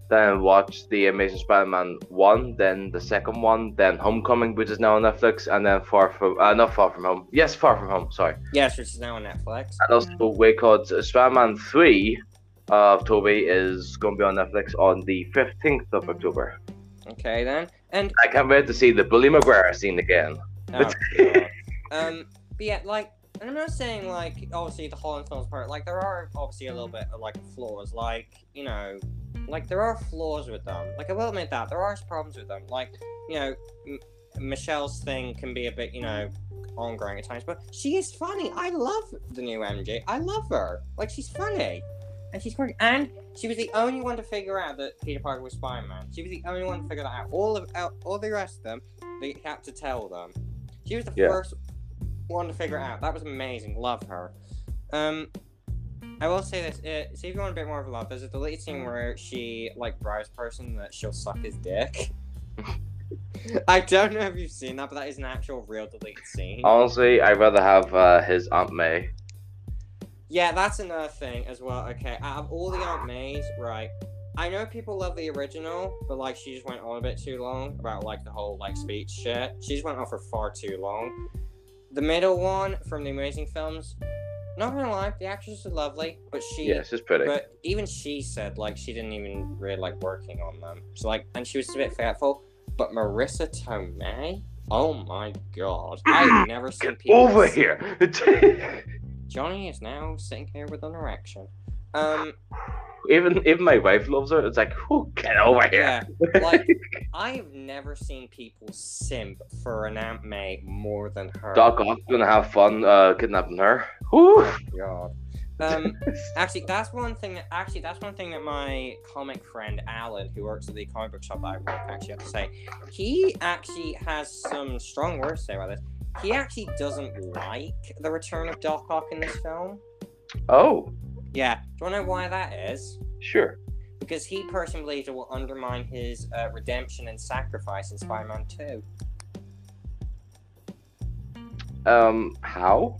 then watched the Amazing Spider-Man One, then the second one, then Homecoming, which is now on Netflix, and then Far from uh, not Far from Home, yes, Far from Home, sorry, Yes, which is now on Netflix. and also Wake Called Spider-Man Three. Of Tobey is going to be on Netflix on the 15th of October. Okay then, and I can't wait to see the Bully Maguire scene again. oh, um, but yeah, like, I'm not saying like obviously the Holland films part. Like there are obviously a little mm. bit of like flaws. Like you know, like there are flaws with them. Like I will admit that there are problems with them. Like you know, M- Michelle's thing can be a bit you know ongoing at times, but she is funny. I love the new MJ. I love her. Like she's funny. And she's quirky. And she was the only one to figure out that Peter Parker was Spider-Man. She was the only one to figure that out. All of all the rest of them, they had to tell them. She was the Yeah. first one to figure it out. That was amazing. Love her. Um, I will say this. Uh, see if you want a bit more of a love. There's a deleted scene where she like bribes person that she'll suck his dick. I don't know if you've seen that, but that is an actual real deleted scene. Honestly, I'd rather have uh, his Aunt May. Yeah, that's another thing as well. Okay, out of all the Aunt Mays, right? I know people love the original, but like she just went on a bit too long about like the whole like speech shit. She just went on for far too long. The middle one from the Amazing Films, not gonna lie, the actress is lovely, but she, Yes, it's pretty. but even she said like she didn't even really like working on them. So like, and she was a bit forgetful. But Marisa Tomei, oh my god, I've never seen Get people over here! Johnny is now sitting here with an erection. Um, even even my wife loves her. It's like, whoo, get over here. yeah, like I've never seen people simp for an Aunt May more than her. Doc Ock's gonna have fun uh, kidnapping her. Whoo! Oh, God. Um, actually, that's one thing. That, actually, that's one thing that my comic friend Alan, who works at the comic book shop that I work, actually have to say. He actually has some strong words to say about this. He actually doesn't like the return of Doc Ock in this film. oh, Yeah, do you want to know why that is? sure. Because he personally believes it will undermine his uh, redemption and sacrifice in Spider-Man 2. Um, how?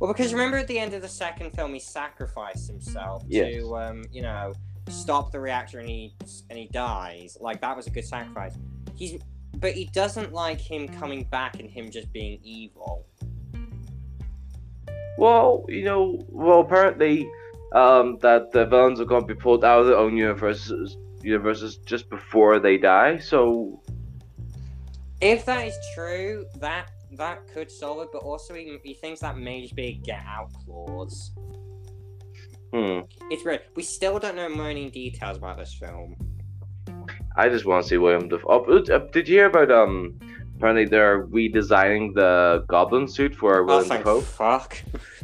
Well, because remember at the end of the second film, he sacrificed himself Yes. to, um, you know, stop the reactor, and he and he dies. Like that was a good sacrifice. He's, but he doesn't like him coming back and him just being evil. Well, you know, well, apparently, um, that the villains are going to be pulled out of their own universes, universes just before they die. So, If that is true, that that could solve it. But also, he, he thinks that may just be a get out clause. hmm, It's weird. We still don't know many details about this film. I just want to see William Dafoe. Oh, uh, did you hear about um? Apparently, they're redesigning the Goblin suit for Oh, William thank Dafoe. fuck.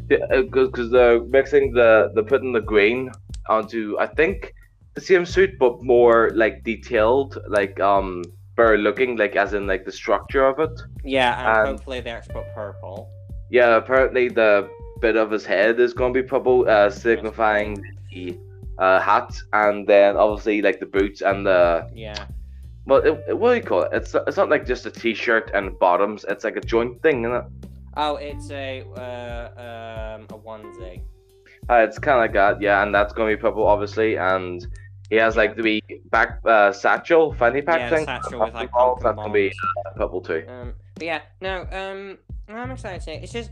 because they're mixing the they're putting the green onto I think the same suit but more like detailed like um better looking like as in like the structure of it Yeah, and Um, hopefully they actually put purple. yeah apparently the bit of his head is going to be purple uh signifying the uh hat and then obviously like the boots and the Yeah. Well it, it- what do you call it it's it's not like just a t-shirt and bottoms it's like a joint thing isn't it Oh, it's a uh, um a onesie. Uh, it's kind of like that, yeah, and that's going to be purple, obviously, and he has like the wee back uh, satchel, fanny pack Yeah, thing. satchel with, like, that's going to be uh, purple too. Um, but yeah, no, um, I'm excited to see it. It's just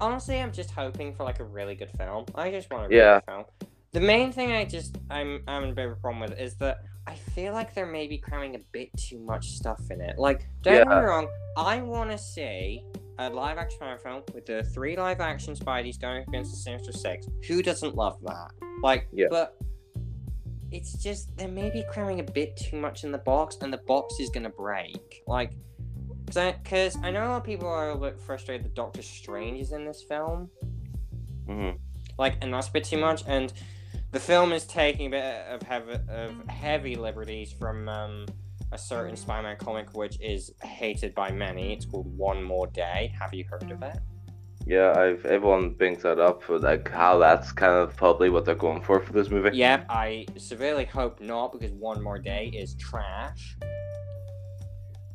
honestly, I'm just hoping for like a really good film. I just want a really Yeah. good film. The main thing I just I'm I'm in a bit of a problem with is that I feel like they're maybe cramming a bit too much stuff in it. Like, don't get me wrong, I want to see a live action horror film with the three live action Spideys going against the Sinister Six. Who doesn't love that? Like, Yeah. but it's just they're maybe cramming a bit too much in the box, and the box is gonna break. Like, because I, know a lot of people are a little bit frustrated that Doctor Strange is in this film hmm like and that's a bit too much and the film is taking a bit of heavy, of heavy liberties from um, a certain spider-man comic which is hated by many it's called one more day have you heard of it Yeah, I've everyone brings that up for like how that's kind of probably what they're going for for this movie. Yep, I severely hope not because one more day is trash.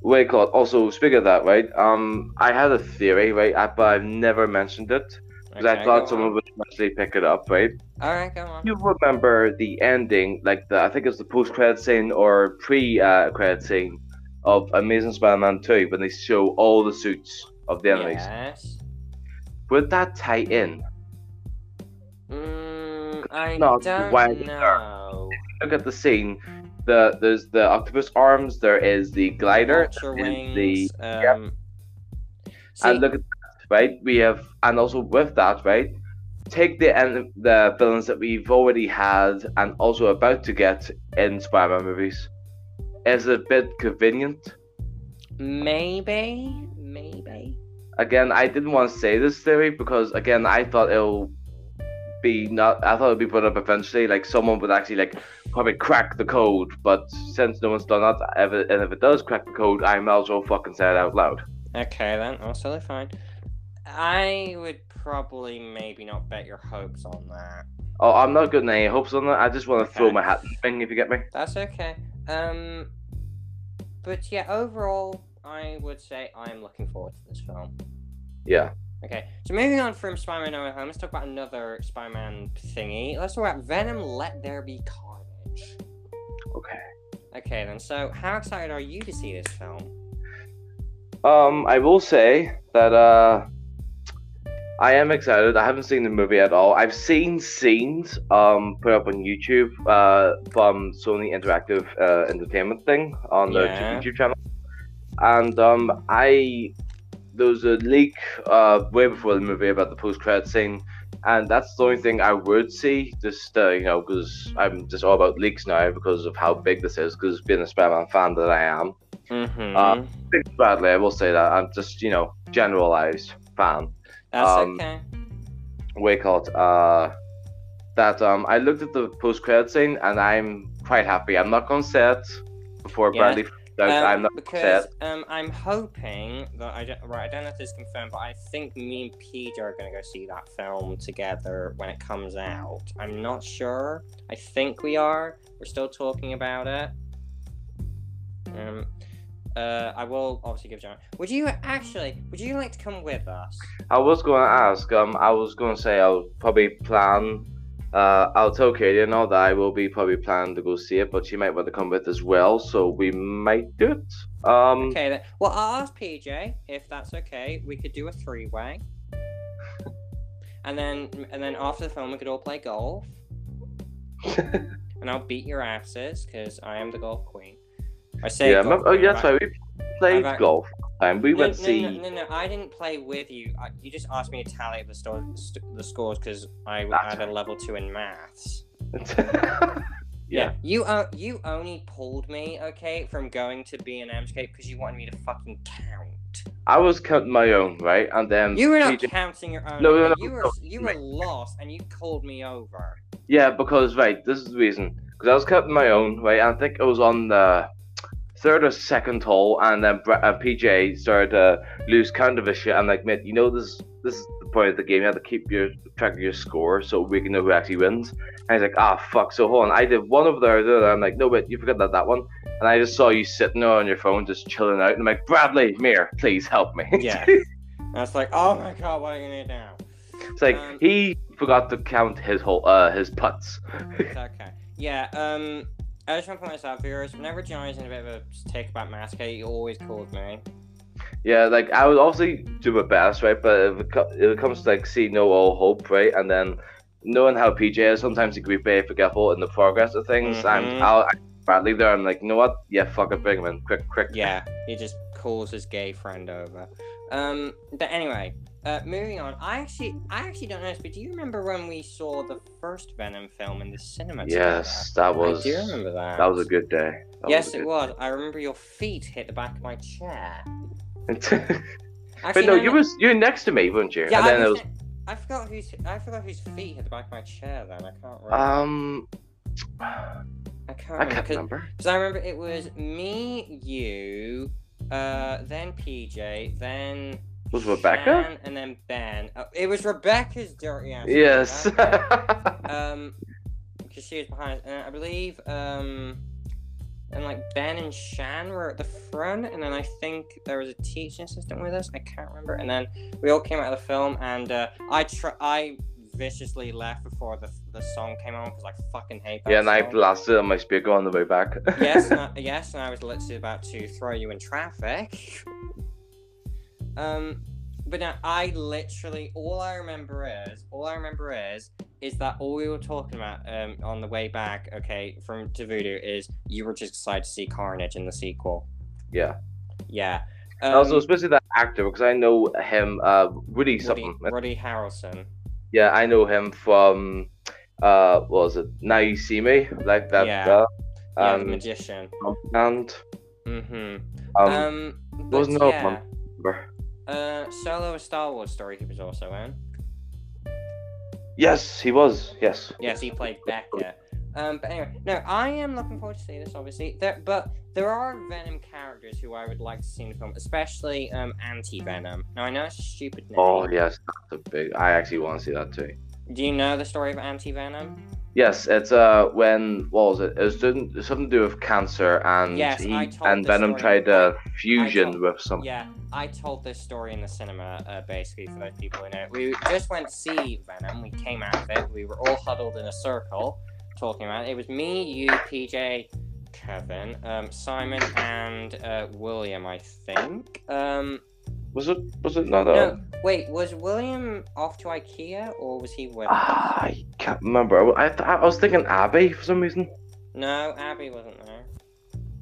Wait, God. Also, speaking of that, right? Um, I had a theory, right? I, but I've never mentioned it because Okay, I thought someone on. would actually pick it up, right? Alright, come on. You remember the ending, like the I think it's the post-credit scene or pre-credit scene of Amazing Spider-Man 2 when they show all the suits of the enemies. Yes. Would that tie in? Mm, I not don't know. Look at the scene. The there's the octopus arms. There is the glider. Vulture there is wings. the um, see, and look at right? We have, and also with that, right? Take the end, the villains that we've already had and also about to get in Spider-Man movies. Is it a bit convenient? maybe, maybe. Again, I didn't want to say this theory because again, I thought it'll be not. I thought it'd be put up eventually. Like someone would actually like probably crack the code. But since no one's done that, if it, and if it does crack the code, I might as well fucking say it out loud. Okay then, that's totally fine. I would probably maybe not bet your hopes on that. Oh, I'm not getting any hopes on that. I just want to throw my hat in the ring, if you get me. That's okay. Um, but yeah, overall, I would say I'm looking forward to this film. Yeah. Okay, so moving on from Spider-Man No Way Home, let's talk about another Spider-Man thingy. Let's talk about Venom: Let There Be Carnage. Okay. Okay then, so how excited are you to see this film? Um, I will say that uh, I am excited. I haven't seen the movie at all. I've seen scenes um put up on YouTube uh from Sony Interactive uh, Entertainment thing on their Yeah. YouTube channel, and um I there was a leak uh way before the movie about the post credit scene. And that's the only thing I would see, just uh, you know, because I'm just all about leaks now because of how big this is. Because being a Spider-Man fan that I am, Mm-hmm. Uh, badly, I will say that. I'm just, you know, generalized fan. That's um, okay. Waycott, uh that um I looked at the post credit scene and I'm quite happy. I'm not gonna say it before Yeah. Bradley out. I'm Um, not because um, I'm hoping that I don't right. I don't know if this is confirmed, but I think me and PJ are gonna go see that film together when it comes out. I'm not sure. I think we are. We're still talking about it. Um, uh, I will obviously give John. Would you actually? Would you like to come with us? I was gonna ask, um I was gonna say I'll probably plan uh I'll tell Katie and all that I will be probably planning to go see it, but she might want to come with as well, so we might do it. Um Okay then. Well, I'll ask PJ if that's okay. We could do a three-way. And then, and then after the film, we could all play golf. and I'll beat your asses because I am the golf queen. I say yeah, golf oh yeah, that's right. We played golf And We No, went no, to see no, no, no, I didn't play with you. I, you just asked me to tally the, sto- st- the scores because I That's had a level two in maths. yeah. You uh, you only pulled me, okay, from going to B and M Scape because you wanted me to fucking count. I was counting my own, right? And then You were not counting your own. No, no, no, you were no. you were lost and you called me over. Yeah, because right, this is the reason. Because I was counting my own, right? And I think it was on the third or second hole, and then uh, PJ started to lose count of his shit. I'm like, mate, you know this this is the point of the game. You have to keep your track of your score so we can know who actually wins. And he's like, ah, fuck. So hold on, I did one over there, the other. I'm like, no, wait, you forgot that that one. And I just saw you sitting there on your phone, just chilling out. And I'm like, Bradley, Mir, please help me. Yeah. And I was like, oh my god, what are you gonna do now? it's like Um, he forgot to count his whole uh his putts. Okay. Yeah, um, I just want to point this out, viewers. Whenever Johnny's in a bit of a take about Mascot, he always calls me. Yeah, like I would obviously do my best, right? But if it, co- if it comes to like see no all hope, right, and then knowing how PJ is, sometimes he can be very forgetful in the progress of things. Mhm. And I'll I, Bradley there, I'm like, you know what? Yeah, fuck it, bring him in, quick, quick. Yeah, he just calls his gay friend over. Um, but anyway, uh, moving on. I actually, I actually don't know this, but do you remember when we saw the first Venom film in the cinema? Yes, that was I do remember that. that was a good day. That yes, a it was. I remember your feet hit the back of my chair. Actually, but no, you was you were next to me, weren't you? Yeah, and then I, it was, was I forgot whose I forgot whose feet hit the back of my chair. Then I can't remember. um, I can't I remember. can't 'cause- remember. Because I remember it was me, you, uh, then PJ, then Was Rebecca? Shan, and then Ben. Oh, it was Rebecca's dirty ass. Yes. um, because she was behind, and I believe um, and like Ben and Shan were at the front, and then I think there was a teaching assistant with us. I can't remember. And then we all came out of the film, and uh, I tr- I viciously left before the the song came on because I fucking hate that. yeah, and I song. blasted it on my speaker on the way back. yes, and I, yes, and I was literally about to throw you in traffic. Um, but now I literally all I remember is all I remember is is that all we were talking about um on the way back, okay, from to Voodoo is you were just excited to see Carnage in the sequel. yeah. Yeah. Um, also, especially that actor, because I know him, uh, Woody Woody, something. Woody Harrelson. Yeah, I know him from, uh, what was it? Now You See Me? Like that. Yeah. Uh, um, magician. and, Mm-hmm. um, Um, but wasn't no yeah, one. Uh, Solo, a Star Wars story. He was also in. Yes, he was. Yes. Yes, he played Beckett. Um, but anyway, no, I am looking forward to seeing this. Obviously, there, but there are Venom characters who I would like to see in the film, especially um, Anti Venom. Now I know it's a stupid name. Oh, yes. That's a big. I actually want to see that too. Do you know the story of Anti Venom? Yes, it's uh when what was it? It was doing, something to do with cancer and Yes, he and Venom tried to fusion told- with some. Yeah, I told this story in the cinema, uh, basically, for those people who know. We just went to see Venom. We came out of it. We were all huddled in a circle talking about it. It was me, you, PJ, Kevin, um, Simon, and uh, William, I think. Um, Was it? Was it not? No, wait, was William off to IKEA or was he with ah, I can't remember. I, th- I was thinking Abby for some reason. No, Abby wasn't there.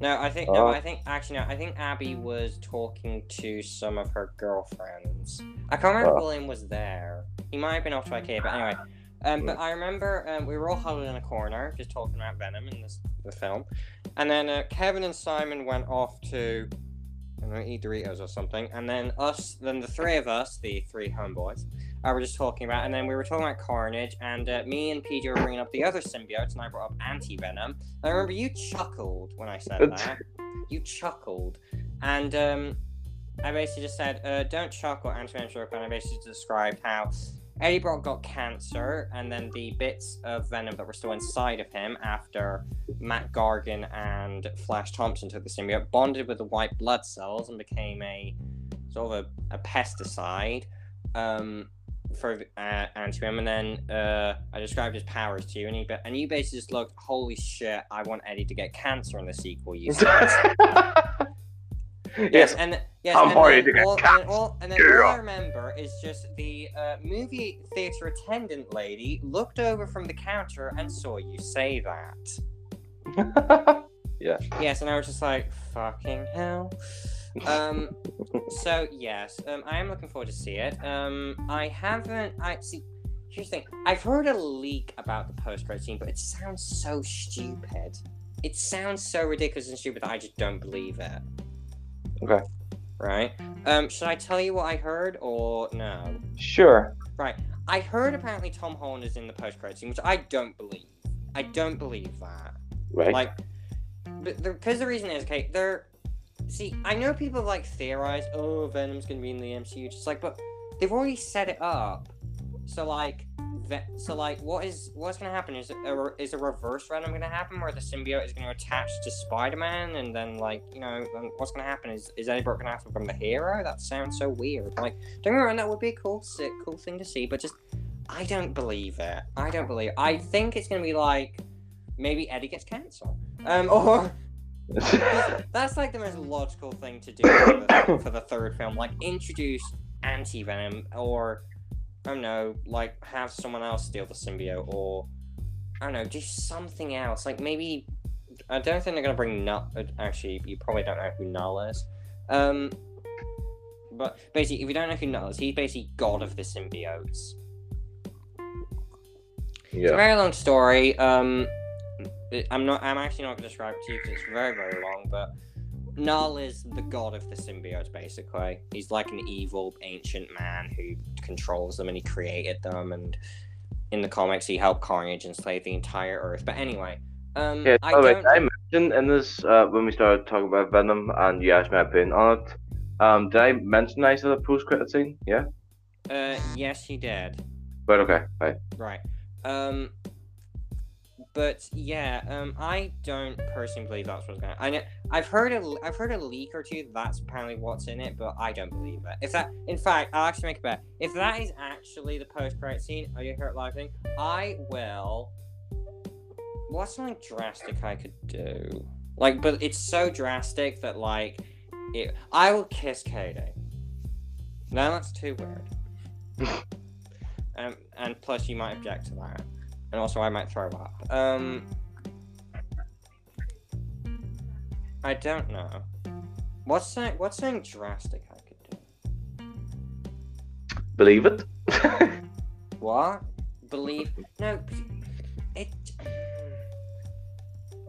No, I think no, Oh. I think actually no, I think Abby was talking to some of her girlfriends. I can't remember if Oh. William was there. He might have been off to IKEA, but anyway. Um, but I remember um, we were all huddled in a corner, just talking about Venom in this the film, and then uh, Kevin and Simon went off to I don't know, eat Doritos or something, and then us, then the three of us, the three homeboys, I were just talking about, and then we were talking about Carnage, and uh, me and PJ were bringing up the other symbiotes, and I brought up Anti Venom. I remember you chuckled when I said that. You chuckled, and um, I basically just said, uh, "Don't chuckle, Anti Venom." And I basically described how Eddie Brock got cancer, and then the bits of Venom that were still inside of him after Mac Gargan and Flash Thompson took the symbiote bonded with the white blood cells and became a sort of a, a pesticide. Um, for uh, Anti-Venom, and then uh, I described his powers to you, and, he, and you basically just looked, holy shit, I want Eddie to get cancer in the sequel, you said. Yes. and yes, I'm and then all, and, all, and then all I remember is just the uh, movie theater attendant lady looked over from the counter and saw you say that. Yeah. Yes, and I was just like, fucking hell. Um, so yes, um, I am looking forward to see it. Um, I haven't. I see. Here's the thing. I've heard a leak about the post-credit scene, but it sounds so stupid. It sounds so ridiculous and stupid that I just don't believe it. Okay. Right. Um, should I tell you what I heard or no? sure. Right. I heard apparently Tom Holland is in the post-credit scene, which I don't believe. I don't believe that. Right. Like, because the reason is okay. They're see. I know people have, like theorized, oh, Venom's gonna be in the MCU. Just like, but they've already set it up. So like, so like, what is what's gonna happen? Is a, is a reverse Venom gonna happen where the symbiote is gonna attach to Spider-Man, and then like, you know, what's gonna happen? Is is Eddie Brock gonna have to become the hero? That sounds so weird. Like, don't get me wrong, that would be a cool, sick, cool thing to see, but just. I don't believe it. I don't believe. I think it's gonna be like maybe Eddie gets cancer. Um, or that's like the most logical thing to do for the, for the third film. Like introduce anti venom, or I don't know, like have someone else steal the symbiote, or I don't know, do something else. Like maybe I don't think they're gonna bring Null. uh, Actually, you probably don't know who Null is. Um, but basically, if you don't know who Null is, he's basically god of the symbiotes. Yeah. It's a very long story. Um, I'm not. I'm actually not to describe it to you because it's very, very long. But Null is the god of the symbiotes. Basically, he's like an evil ancient man who controls them, and he created them. And in the comics, he helped Carnage enslave the entire Earth. But anyway, um, Yeah, I by the way, don't. I mentioned in this uh, when we started talking about Venom, and you asked my opinion on it. Um, did I mention I saw the post credit scene? Yeah. Uh, yes, you did. But okay, right. Right. Um. But yeah, um, I don't personally believe that's what's going. to I know I've heard a I've heard a leak or two. That's apparently what's in it, but I don't believe it. If that, in fact, I'll actually make a bet. If that is actually the post credit scene, are you heard live thing? I will. What's something drastic I could do? Like, but it's so drastic that like, it, I will kiss Katie. No, that's too weird. um, and plus you might object to that and also I might throw up. Um, I don't know. What's saying? What's saying drastic I could do? Believe it. What? Believe? No. It.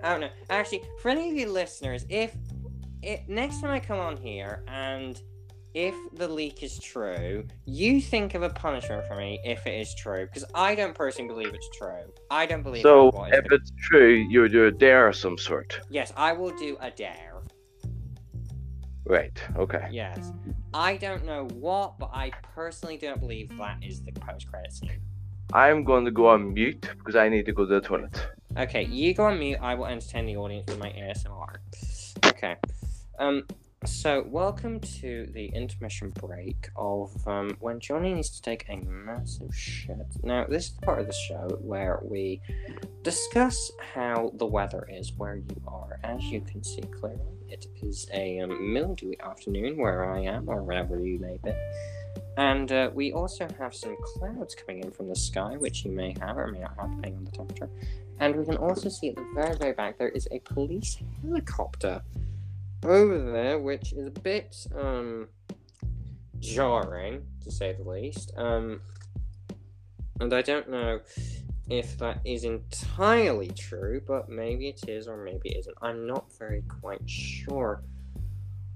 I don't know. Actually, for any of you listeners, if it next time I come on here and if the leak is true, you think of a punishment for me if it is true, because I don't personally believe it's true. I don't believe. so what if it's true, you would do a dare of some sort. yes, I will do a dare. Right. Okay. Yes, I don't know what, but I personally don't believe that is the post-credit scene. I'm going to go on mute because I need to go to the toilet. Okay, you go on mute. I will entertain the audience with my ASMR. Okay. Um. So, welcome to the intermission break of um, when Johnny needs to take a massive shit. Now, this is the part of the show where we discuss how the weather is where you are. As you can see clearly, it is a um, mildewy afternoon where I am, or wherever you may be. And uh, we also have some clouds coming in from the sky, which you may have or may not have, depending on the temperature. And we can also see at the very, very back there is a police helicopter over there, which is a bit um jarring to say the least. Um, and I don't know if that is entirely true, but maybe it is or maybe it isn't. I'm not very quite sure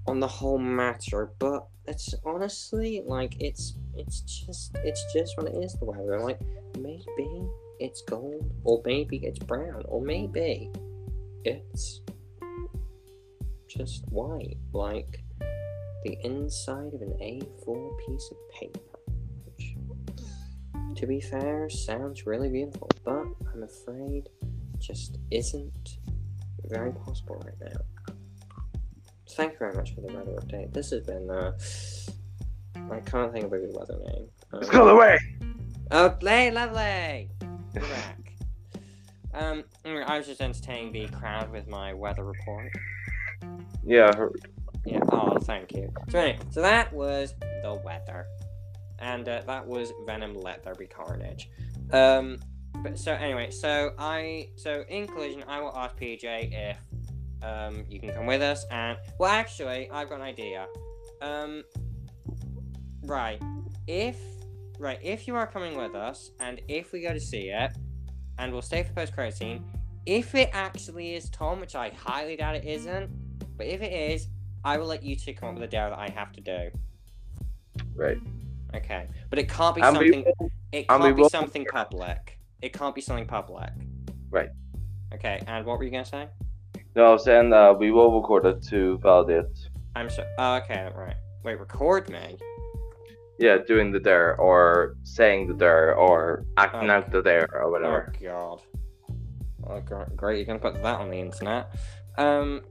on the whole matter, but it's honestly like it's it's just it's just what it is the weather. Like maybe it's gold, or maybe it's brown, or maybe it's just white, like the inside of an A4 piece of paper. Which, to be fair, sounds really beautiful, but I'm afraid just isn't very possible right now. Thank you very much for the weather update. This has been, uh, I can't think of a good weather name. Um, Let's go away. Oh, play lovely! We're back. Um, I was just entertaining the crowd with my weather report. Yeah, I heard. Yeah. Oh, thank you. So anyway, so that was the weather, and uh, that was Venom. Let there be carnage. Um, but so anyway, so I so in collision, I will ask PJ if um you can come with us, and well, actually, I've got an idea. Um, right, if right if you are coming with us, and if we go to see it, and we'll stay for post credit scene. If it actually is Tom, which I highly doubt it isn't, but if it is, I will let you two come up with a dare that I have to do. Right. Okay, but it can't be And something. will- It can't be something public. It can't be something public. Right. Okay, and what were you gonna say? No, I was saying uh, we will record it to validate. I'm sure. Oh, okay, right. Wait, record me. Yeah, doing the dare or saying the dare or acting Oh. out the dare or whatever. Oh. God. Oh, gr- great! You're gonna put that on the internet. Um.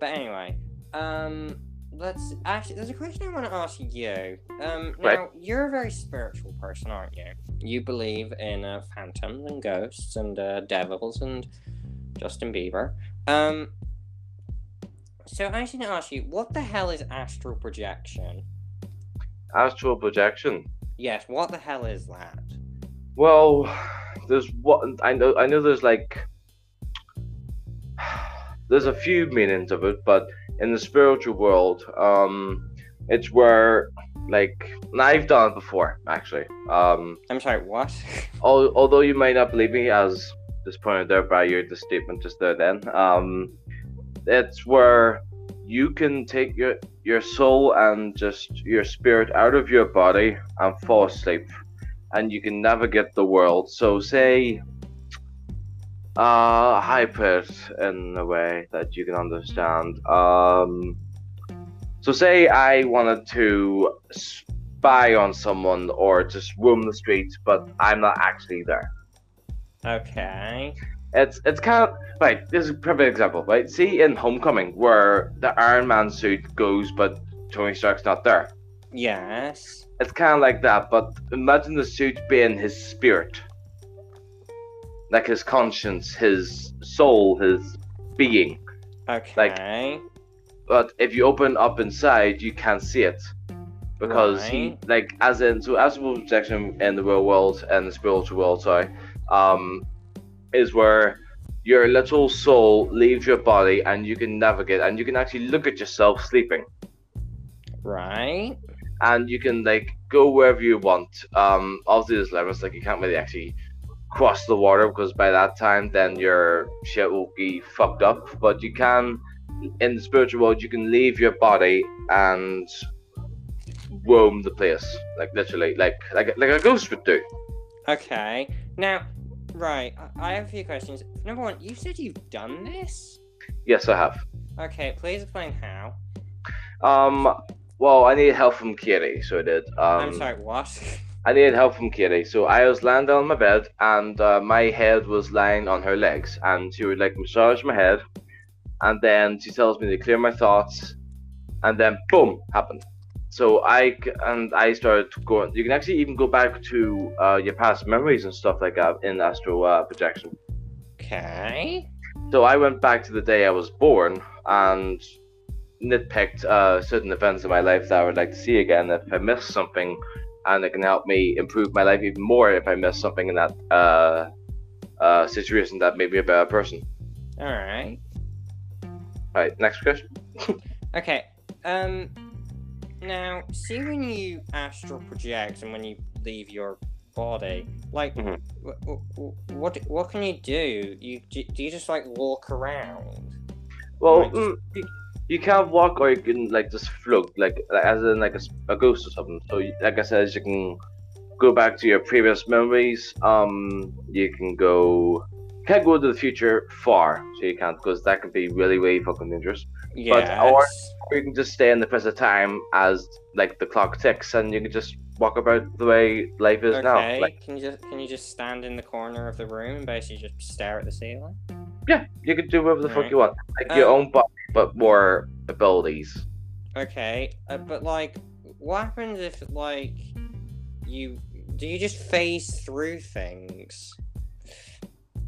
But anyway, um, let's actually. There's a question I want to ask you. Um, now Right. you're a very spiritual person, aren't you? You believe in uh, phantoms and ghosts and uh, devils and Justin Bieber. Um. So I just need to ask you, what the hell is astral projection? Astral projection. Yes, what the hell is that? Well, there's what I know. I know there's like there's a few meanings of it, but in the spiritual world, um, it's where like and I've done it before actually. Um, I'm sorry, what? al- although you might not believe me, as just pointed out by your the statement just there, then um, it's where you can take your your soul and just your spirit out of your body and fall asleep, and you can navigate the world. So say, uh, hyper in a way that you can understand. Um, So say I wanted to spy on someone or just roam the streets, but I'm not actually there. Okay. It's it's kind of right. This is a perfect example, right? See in Homecoming where the Iron Man suit goes, but Tony Stark's not there. Yes. It's kind of like that, but imagine the suit being his spirit, like his conscience, his soul, his being. Okay. Like, but if you open up inside, you can't see it because he like as in so astral projection in the real world and the spiritual world, sorry, um, is where your little soul leaves your body and you can navigate and you can actually look at yourself sleeping right. and you can like go wherever you want. Um, obviously there's limits, like you can't really actually cross the water because by that time then your shit will be fucked up. But you can, in the spiritual world, you can leave your body and roam the place, like literally, like like like a ghost would do. Okay. Now, right. I- have a few questions. Number one, you said you've done this. Yes, I have. Okay. Please explain how. Um, well, I needed help from Katie, so I did. Um, I'm sorry. What? I needed help from Katie, so I was lying down on my bed, and uh, my head was lying on her legs, and she would like massage my head, and then she tells me to clear my thoughts, and then boom, happened. So I and I started going. You can actually even go back to uh, your past memories and stuff like that in astral uh, projection. Okay. So I went back to the day I was born and nitpicked uh, certain events in my life that I would like to see again if I missed something, and it can help me improve my life even more if I miss something in that uh, uh, situation that made me a better person. All right. All right, next question. Okay. Um. Now, see when you astral project and when you leave your body, like, Mhm. wh- wh- what what can you do? You do you just like walk around? Well, Right. mm, you, can walk or you can like just float, like as in like a ghost or something. So, like I said, you can go back to your previous memories. Um, you can go can't go to the future far, so you can't because that could be really really fucking dangerous. Yes. or- Or you can just stay in the present time as like the clock ticks, and you can just walk about the way life is now. okay. Like Can you just can you just stand in the corner of the room and basically just stare at the ceiling? Yeah, you can do whatever the fuck Right. you want, like your Um, own body, but more abilities. Okay, uh, but like, what happens if like you do you just phase through things?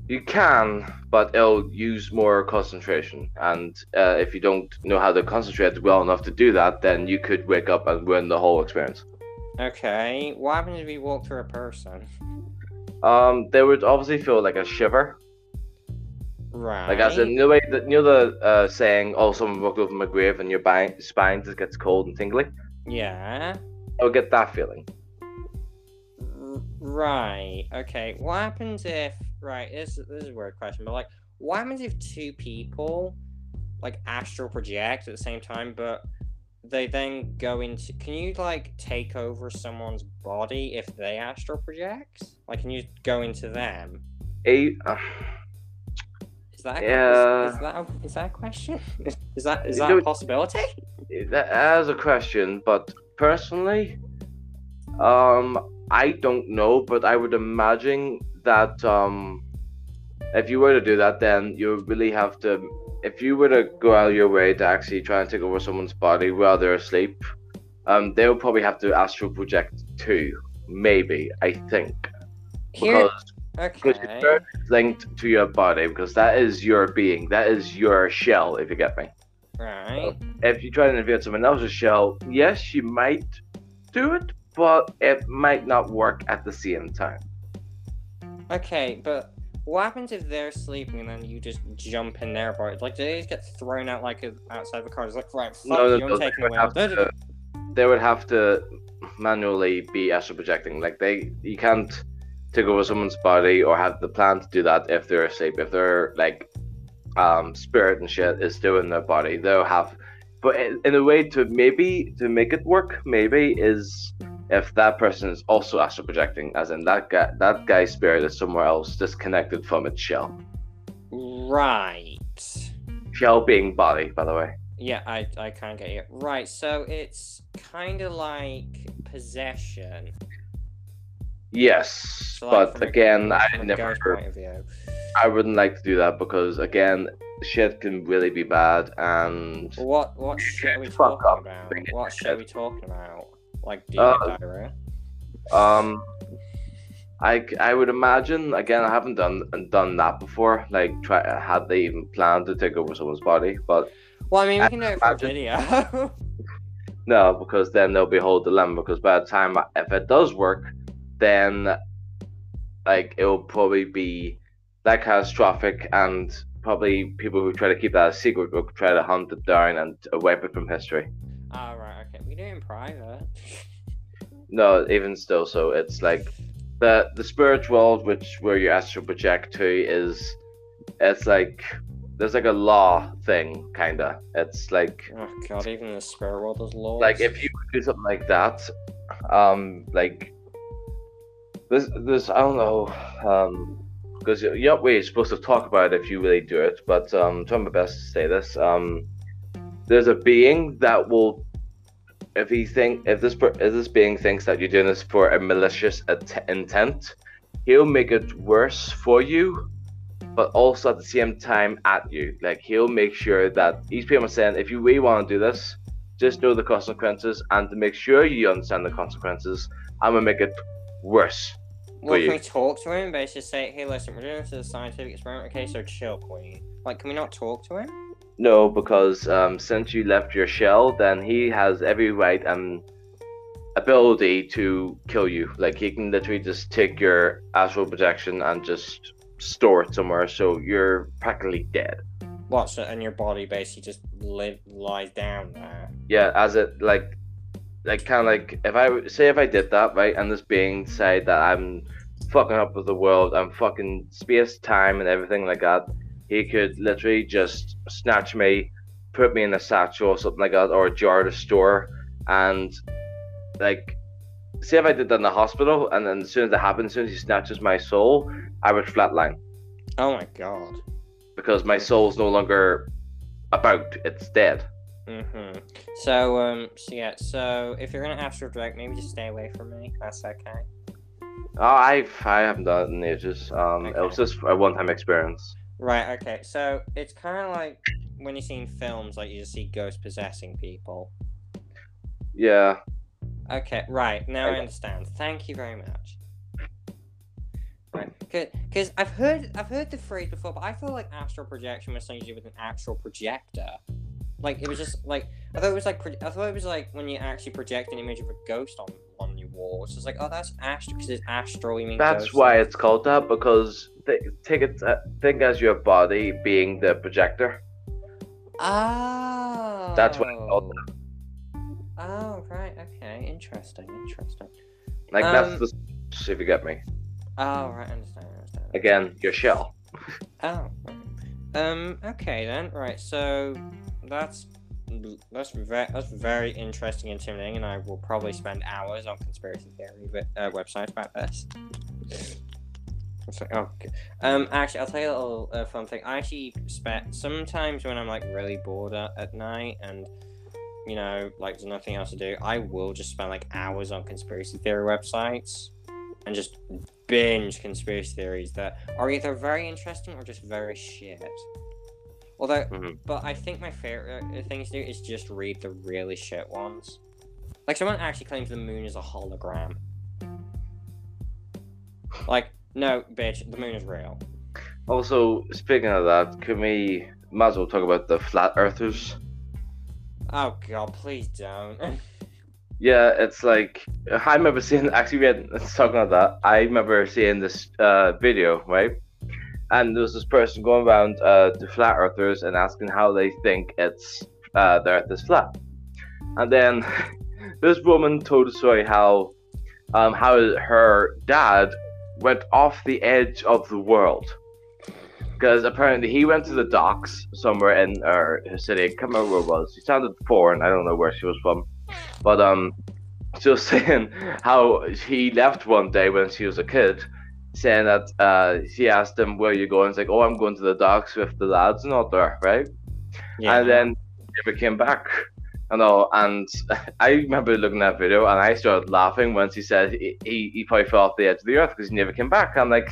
You can, but it'll use more concentration. And uh, if you don't know how to concentrate well enough to do that, then you could wake up and ruin the whole experience. Okay, what happens if you walk through a person? Um, they would obviously feel like a shiver, Right. like as in the way that you know the uh, saying, "Oh, someone walked over my grave," and your bi- spine just gets cold and tingly. Yeah. I would get that feeling. Right. Okay. What happens if right? This this is a weird question, but like, what happens if two people like astral project at the same time, but they then go into? Can you like take over someone's body if they astral project? Like, can you go into them? A, uh, Is that Yeah. is, is that a, is that a question? Is, that is that a possibility? that as a question, but personally, um, I don't know, but I would imagine that um, if you were to do that, then you really have to. If you were to go out of your way to actually try and take over someone's body while they're asleep, um, they would probably have to astral project too. Maybe I think Here, because because your okay. spirit is linked to your body because that is your being, that is your shell. If you get me Right. if you try to invade someone else's shell, yes, you might do it, but it might not work at the same time. Okay, but what happens if they're sleeping and then you just jump in their body? Like, do they just get thrown out like outside the car? It's like, right, fuck No, you, no, I'm taking away. to- They would have to manually be astral projecting. Like they, you can't take over someone's body or have the plan to do that if they're asleep. If their like um spirit and shit is still in their body, they'll have. But in, in a way to maybe to make it work, maybe is if that person is also astral projecting, as in that guy, that guy's spirit is somewhere else, disconnected from its shell. Right. Shell being body, by the way. Yeah, I I can't get you. Right, so it's kind of like possession. Yes, So, like, but again, I from a ghost never, point of view. I wouldn't like to do that because again, shit can really be bad, and Well, what what shit are we talking up. about? What shit shit. are we talking about? Like Uh, demon diarrhea? um, I I would imagine again, I haven't done done that before. Like, try had they even planned to take over someone's body, but Well, I mean, we I can do it for a video. no, because then there'll be a whole dilemma. Because by the time if it does work, then like it will probably be that catastrophic, and probably people who try to keep that a secret will try to hunt it down and wipe it from history. oh, right, okay. We do it in private. No, even still, so it's like the the spirit world, which where you astral project to, is it's like there's like a law thing, kinda. It's like Oh, God, even the spirit world is laws. like if you do something like that, um, like this this I don't know, um, because you're not really supposed to talk about it if you really do it, but um, I'm trying my best to say this. Um, there's a being that will if he think if this if this being thinks that you're doing this for a malicious at- intent, he'll make it worse for you, but also at the same time at you. Like he'll make sure that he's pretty much saying, if you really want to do this, just know the consequences, and to make sure you understand the consequences, I'm gonna make it worse. Well, can we talk to him? Basically say, hey, listen, we're doing this as a scientific experiment, okay? So chill, queen. Like, can we not talk to him? No, because um, since you left your shell, then he has every right and ability to kill you. Like he can literally just take your astral projection and just store it somewhere, so you're practically dead. What? So, and your body basically just live lies down there. Yeah, as it like, like kind of like if I say if I did that right, and this being said that I'm fucking up with the world, I'm fucking space, time, and everything like that. He could literally just snatch me, put me in a satchel or something like that, or a jar to store, and like, say if I did that in the hospital, and then as soon as it happens, as soon as he snatches my soul, I would flatline Oh my god. because my soul's no longer about; it's dead. Mm-hmm. So, um, so yeah, so if you're gonna astral project, maybe just stay away from me. That's okay. Oh, I've I haven't done it in ages. Um, it was just a one-time experience. Right. Okay. So it's kind of like when you see in films, like you just see ghosts possessing people. Yeah, Okay. Right. Now I Okay. understand. Thank you very much. Right. Because I've heard I've heard the phrase before, but I feel like astral projection was something to do with an actual projector. Like it was just like I thought it was like pro- I thought it was like when you actually project an image of a ghost on on your wall. It's just like oh that's astral because it's astral. You mean that's ghosts. why it's called that because th- take it uh, think as your body being the projector. Oh. That's what it's called. Oh right. Okay. Interesting. Interesting. Like Um, that's the if you get me. Oh right. I understand. I understand. Again, your shell. Oh. Um. Okay then. Right. So that's that's very that's very interesting and intimidating, and I will probably spend hours on conspiracy theory uh, websites about this. Like, oh, um. Actually, I'll tell you a little uh, fun thing. I actually spent sometimes when I'm like really bored at, at night and you know like there's nothing else to do. I will just spend like hours on conspiracy theory websites and just binge conspiracy theories that are either very interesting or just very shit. Although, Mhm. but I think my favorite thing to do is just read the really shit ones. Like someone actually claims the moon is a hologram. Like, no, bitch, the moon is real. Also, speaking of that, can we might as well talk about the flat earthers? Oh god, please don't. Yeah, it's like I remember seeing. Actually, we had talking about that. I remember seeing this uh, video, right? And there was this person going around uh, to flat earthers and asking how they think it's uh, the Earth is flat. And then this woman told a story how um, how her dad went off the edge of the world because apparently he went to the docks somewhere in her, city. I can't remember where it was. She sounded foreign. I don't know where she was from. But um, she was saying how he left one day when she was a kid, saying that uh, she asked him where you going. He's like, oh, I'm going to the docks with the lads and all there, right? yeah. And then never came back. I know, and I remember looking at that video and I started laughing once he said he, he, he probably fell off the edge of the earth because he never came back. I'm like,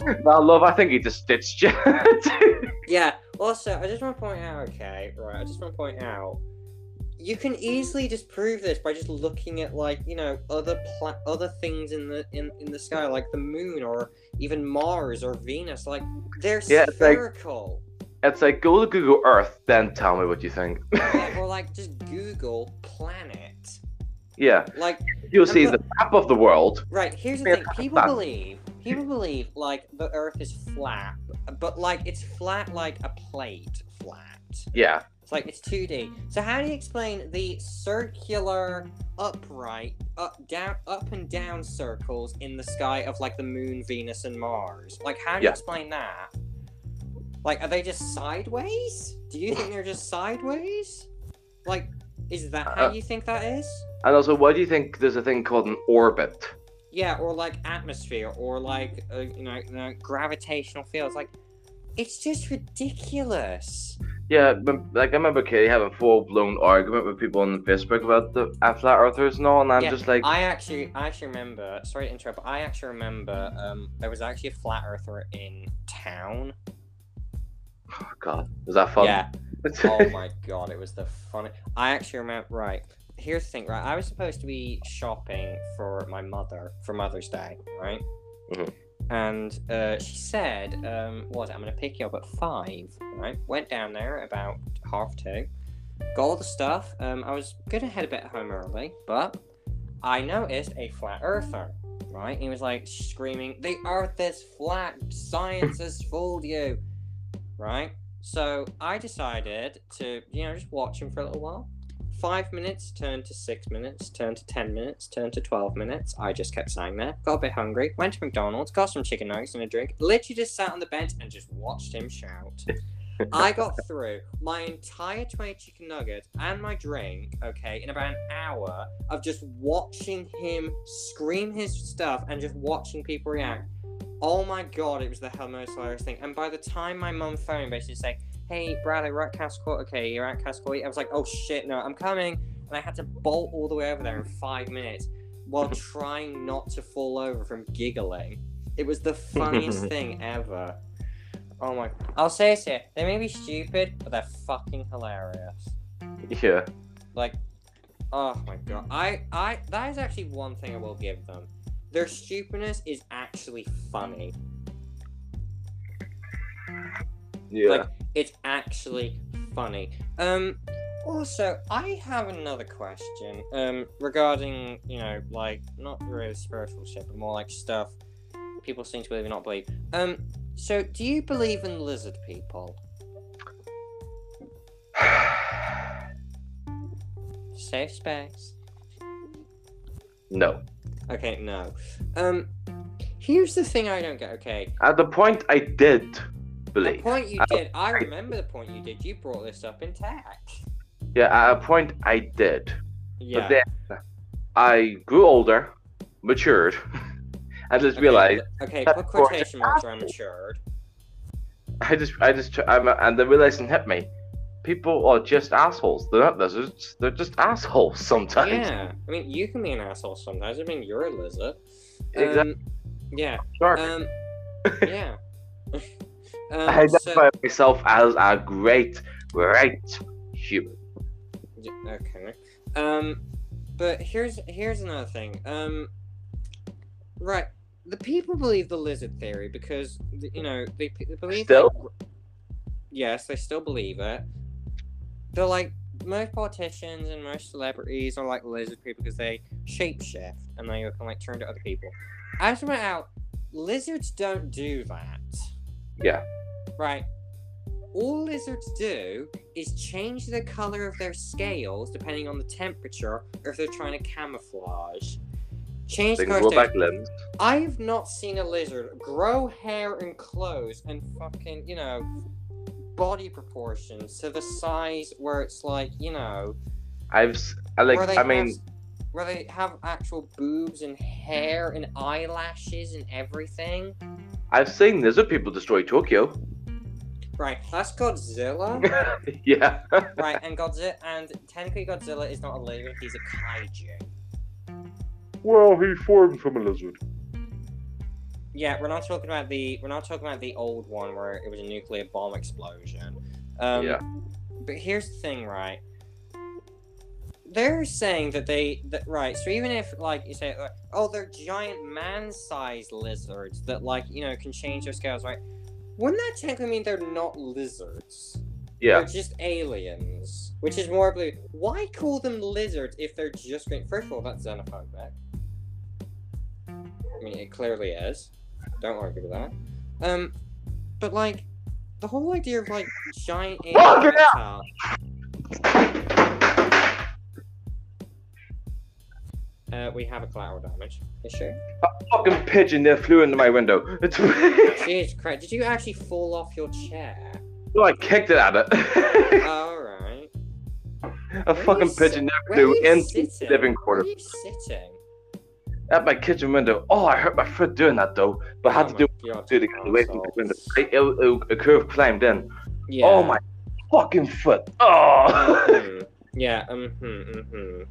no, love, I think he just ditched you. Yeah. Also, I just want to point out, okay, right? I just want to point out, you can easily just prove this by just looking at like you know other pla- other things in the in, in the sky, like the moon or even Mars or Venus. Like they're Yeah, it's like- spherical. it's like, go to Google Earth, then tell me what you think. Yeah, or like just Google planet. yeah, Like you'll see And the map of the world. Right, here's the thing. People believe people believe like the earth is flat, but like it's flat like a plate flat. Yeah, It's like it's 2D. So how do you explain the circular upright up down up and down circles in the sky of like the moon, Venus and Mars? Like how do you explain that? Like are they just sideways? Do you think they're just sideways? Like is that how Uh, you think that is? and also, why do you think there's a thing called an orbit? Yeah, or like atmosphere, or like uh, you, know, you know, gravitational fields. Like, it's just ridiculous. Yeah, but, like I remember Katie having a full blown argument with people on Facebook about the uh, flat earthers and all, and I'm Yeah, just like, I actually, I actually remember. Sorry to interrupt, but I actually remember. Um, there was actually a flat earther in town. oh god, was that fun? Yeah. Oh my god, it was the funny. I actually remember. Right. Here's the thing. Right. I was supposed to be shopping for my mother for Mother's Day. Right. Mhm. And uh, she said, um, "What? was? I'm gonna pick you up at five. Right. Went down there about half two. Got all the stuff. Um, I was gonna head a bit home early, but I noticed a flat earther. Right. He was like screaming, "The Earth is flat. Science has fooled you." Right. So I decided to, you know, just watch him for a little while. Five minutes turned to six minutes, turned to ten minutes, turned to twelve minutes. I just kept sitting there, got a bit hungry, went to McDonald's, got some chicken nuggets and a drink, literally just sat on the bench and just watched him shout. I got through my entire 20 chicken nuggets and my drink, okay, in about an hour of just watching him scream his stuff and just watching people react. Oh my god, it was the hell most hilarious thing. And by the time my mum phoned, basically saying, "Hey, Bradley, we're at. Okay, you're at Cascoy." I was like, "Oh shit, no, I'm coming!" And I had to bolt all the way over there in five minutes while trying not to fall over from giggling. It was the funniest thing ever. Oh my! I'll say this here: they may be stupid, but they're fucking hilarious. yeah. Like, oh my god. I, I, that is actually one thing I will give them. Their stupidness is actually funny. Yeah. Like, it's actually funny. Um, also, I have another question. Um, regarding, you know, like, not really spiritual shit, but more like stuff people seem to believe and not believe. Um, so do you believe in lizard people? Safe space. no. Okay, no. Um, here's the thing I don't get. Okay, At the point I did the point you I- did. I remember the point you did. You brought this up in tech. Yeah, at a point I did. Yeah. But then I grew older, matured, and just okay, realized Okay, put quotation marks around matured. I just I just I'm, and the realization hit me. People are just assholes. They're not lizards. They're just assholes sometimes. Yeah. I mean, you can be an asshole sometimes. I mean, you're a lizard. Exactly. Um, yeah. Sure. Um. Yeah. Um, I so- identify myself as a great, great human. Okay. Um, but here's here's another thing. Um, right, the people believe the lizard theory because you know they, they believe. Still? like, yes, they still believe it. They're like most politicians and most celebrities are like lizard people because they shapeshift and they can like turn to other people. As it went out, lizards don't do that. Yeah. Right. All lizards do is change the color of their scales depending on the temperature or if they're trying to camouflage. Change They the color back limbs. I have not seen a lizard grow hair and clothes and fucking, you know, body proportions to the size where it's like, you know, I've I like. I mean, have, where they have actual boobs and hair and eyelashes and everything. I've seen lizard people destroy Tokyo. Right, that's Godzilla. yeah. right, and Godzilla, and technically Godzilla is not a lizard; he's a kaiju. Well, he formed from a lizard. Yeah, we're not talking about the we're not talking about the old one where it was a nuclear bomb explosion. Um, Yeah. But here's the thing, right? They're saying that they that right. So even if like you say, uh, oh, they're giant man-sized lizards that like you know can change their scales, right? Wouldn't that technically mean they're not lizards? Yeah. They're just aliens, which is more blue. Why call them lizards if they're just green? First of all, that's xenophobic. I mean, it clearly is. Don't argue with that. Um, but like, the whole idea of like giant alien reptile. Uh, we have a collateral damage issue. A fucking pigeon there flew into my window. It's Jesus Christ! Did you actually fall off your chair? no, I kicked it at it. All right. a Where fucking you pigeon that Where flew into sitting? the living quarter Where are you sitting? at my kitchen window. Oh, I hurt my foot doing that though, but I had Oh to my do God, do to get away from the window. It, it, it, a curve climbed in. Yeah. Oh my fucking foot. Oh, Mhm. Yeah. Um. Hmm.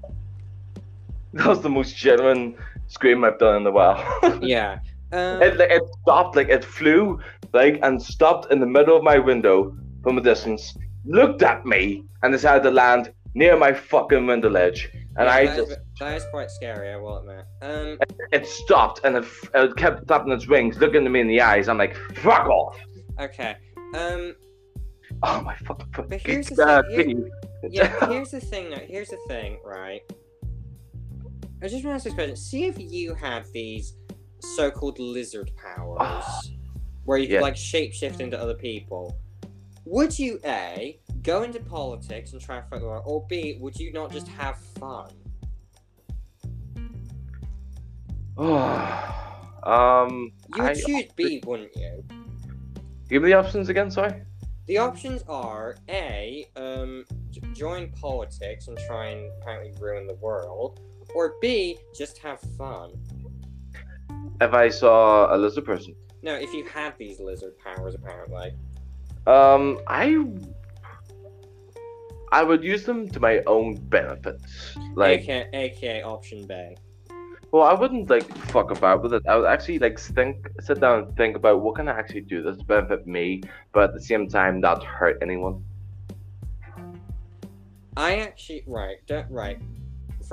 that was the most genuine scream I've done in a while. Yeah. Um, it, like, it stopped, like it flew, like, and stopped in the middle of my window from a distance, looked at me, and decided to land near my fucking window ledge. And yeah, I that is- just, that is quite scary. I will admit. Um. it stopped, and it, it kept flapping its wings, looking at me in the eyes. I'm like, fuck off. Okay. Um. Oh my fucking. But here's the thing, piggy. Yeah. here's the thing. Here's the thing. Right. I just want to ask this question. See if you had these so-called lizard powers, where you could like shapeshift into other people. Would you a go into politics and try and the war, or b would you not just have fun? um, You would I- choose B, wouldn't you? give me the options again, sorry. The options are A, um, j- join politics and try and apparently ruin the world, or B, just have fun. If I saw a lizard person, No, if you had these lizard powers, apparently. um, I, I would use them to my own benefits. Like, AKA, AKA option B. well, I wouldn't like fuck about with it. I would actually like think, sit down and think about what can I actually do that's benefit me, but at the same time not hurt anyone. I actually, right, don't, right.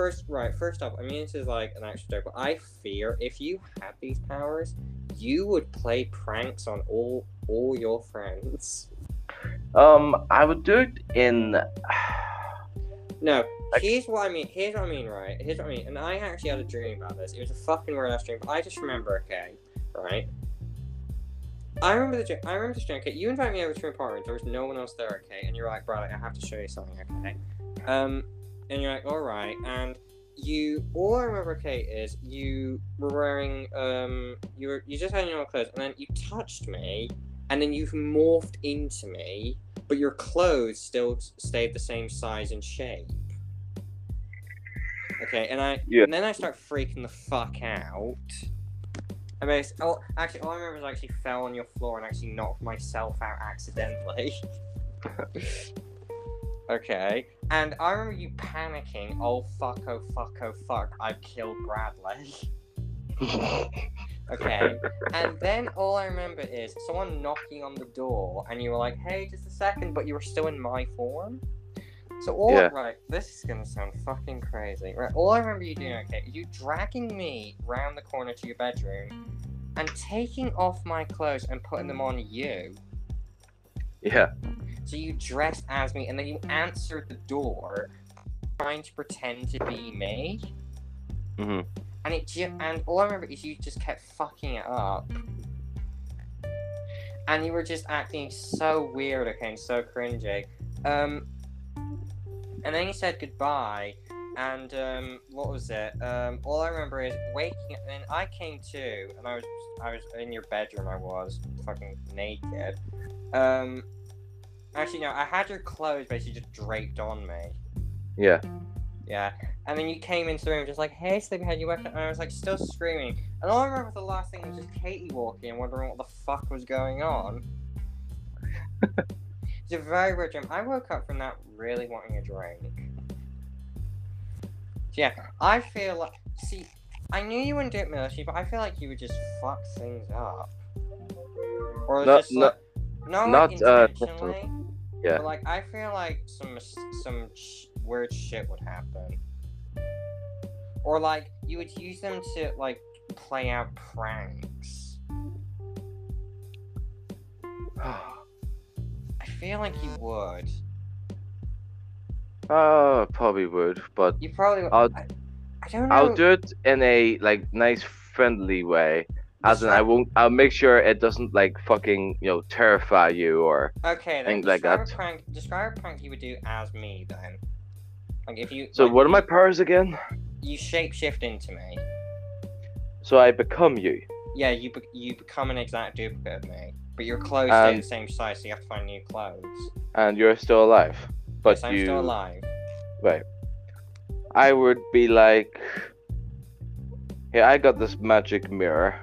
First, right, first off, I mean, this is like an actual joke, but I fear if you had these powers, you would play pranks on all all your friends. Um, I would do it in. No, Like- here's what I mean. Here's what I mean, right? Here's what I mean. And I actually had a dream about this. It was a fucking weird ass dream, but I just remember, okay, right? I remember the dream. I remember the dream. Okay, you invite me over to your apartment. There was no one else there. Okay, and you're like, Bradley, I have to show you something. Okay, um, and you're like, all right, and you. All I remember, okay, is you were wearing um, you were you just had your clothes, and then you touched me, and then you've morphed into me, but your clothes still stayed the same size and shape. Okay, and I Yeah. and then I start freaking the fuck out. I mean, oh, actually, all I remember is I actually fell on your floor and actually knocked myself out accidentally. okay, and I remember you panicking. Oh fuck! Oh fuck! Oh fuck! I've killed Bradley. Okay, and then all I remember is someone knocking on the door, and you were like, "Hey, just a second, but you were still in my form." So all Yeah. right, this is gonna sound fucking crazy. Right, all I remember you doing, okay, you dragging me round the corner to your bedroom, and taking off my clothes and putting them on you. Yeah. So you dressed as me, and then you answered the door, trying to pretend to be me. hmm And it ju- and all I remember is you just kept fucking it up. And you were just acting so weird, okay, and so cringy. Um, and then you said goodbye, and um, what was it? Um, all I remember is waking up. And I came to, and I was I was in your bedroom. I was fucking naked. Um, actually, no, I had your clothes basically just draped on me. Yeah. Yeah. And then you came into the room just like, hey, Sleepyhead, you woke up. And I was like, still screaming. And all I remember the last thing was just Katie walking and wondering what the fuck was going on. it's a very weird dream. I woke up from that really wanting a drink. Yeah, I feel like. See, I knew you wouldn't do it maliciously, but I feel like you would just fuck things up. Or Not- just like. No, not, like uh, intentionally. Yeah. But like, I feel like some some sh- weird shit would happen. Or like, you would use them to like play out pranks. I feel like you would. Uh, probably would, but You probably. I'll- I, I don't know. I'll do it in a like nice, friendly way. As in, I won't. I'll make sure it doesn't like fucking you know terrify you or. Okay, then things like describe that. a prank. Describe a prank you would do as me then. Like if you. So like, what are my powers again? You shapeshift into me. So I become you. Yeah, you be- you become an exact duplicate of me, but your clothes stay Um, the same size, so you have to find new clothes. and you're still alive. But yes, I'm you, still alive. right? I would be like, yeah, I got this magic mirror.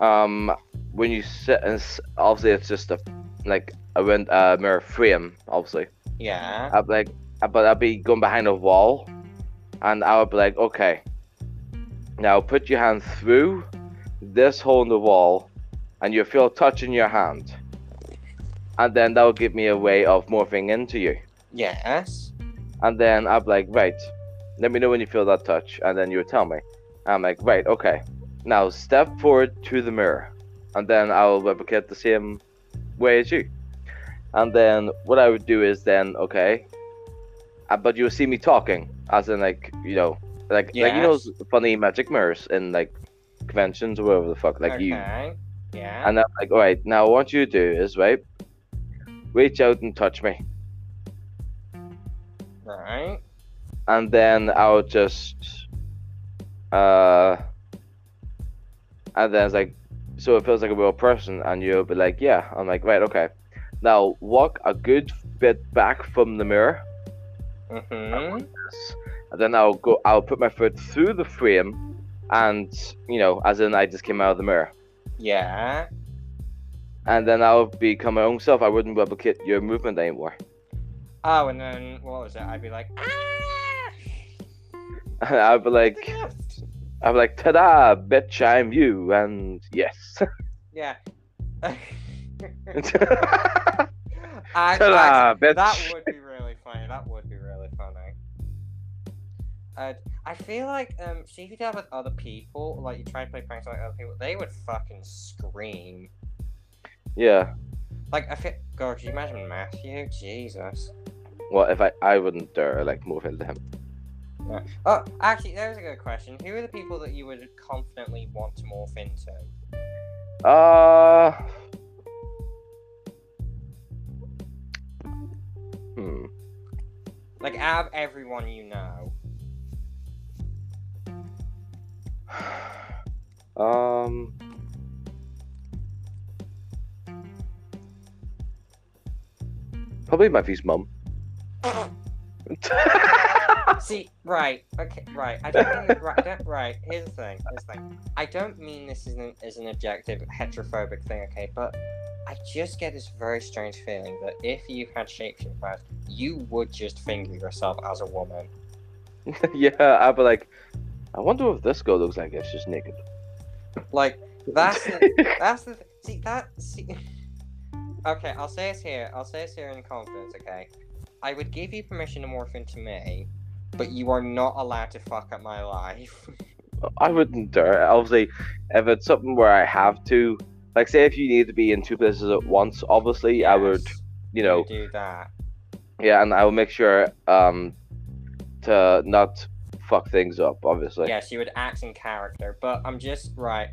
Um, when you sit, and obviously it's just a like a win- uh, mirror frame, obviously. Yeah. I'd be like, uh, but I'd be going behind a wall, and I would be like, okay, now put your hand through this hole in the wall, and you feel a touch in your hand, and then that would give me a way of morphing into you. Yes. And then be like, right, let me know when you feel that touch, and then you tell me. I'm like, right, okay. Now step forward to the mirror, and then I'll replicate the same way as you. And then what I would do is then, okay, uh, but you'll see me talking, as in like, you know, like like you know funny magic mirrors in like conventions or whatever the fuck, like okay. you. Yeah. And I'm like, all right, now what you do is right, reach out and touch me. right. and then I'll just uh and then it's like so it feels like a real person and you'll be like yeah I'm like right okay now walk a good bit back from the mirror Mm-hmm. and then I'll go I'll put my foot through the frame and you know as in I just came out of the mirror Yeah. And then I'll become my own self I wouldn't replicate your movement anymore Oh, and then what was it? I'd be like, ah! I'd be like I'll be like ta-da bitch I'm you and yes Yeah. I, ta-da actually, bitch that would be really funny. That would be really funny. Uh, I feel like um, see if you dealt with other people, like you try to play pranks on other people, they would fucking scream. Yeah Like I feel, God, could you imagine Matthew? Jesus. Well, if I I wouldn't dare like move into him. Oh, actually, there's a good question. Who are the people that you would confidently want to morph into? Uh. Hmm. Like out of everyone you know. Um. Probably Matthew's mum. See, right, okay, right. I don't mean right. I don't, right. Here's the thing. Here's the thing. I don't mean this is an is an objective heterophobic thing, okay? But I just get this very strange feeling that if you had shapeshift powers, you would just finger yourself as a woman. yeah, I'd be like, I wonder if this girl looks like it's just naked. Like that's the, that's the th- see that see. Okay, I'll say this here. I'll say this here in confidence. Okay, I would give you permission to morph into me, but you are not allowed to fuck up my life. I wouldn't dare. Obviously, if it's something where I have to, like, say if you need to be in two places at once, obviously I would, you know, do that. yeah, and I will make sure um to not fuck things up. Obviously. Yes, you would act in character, but I'm just right.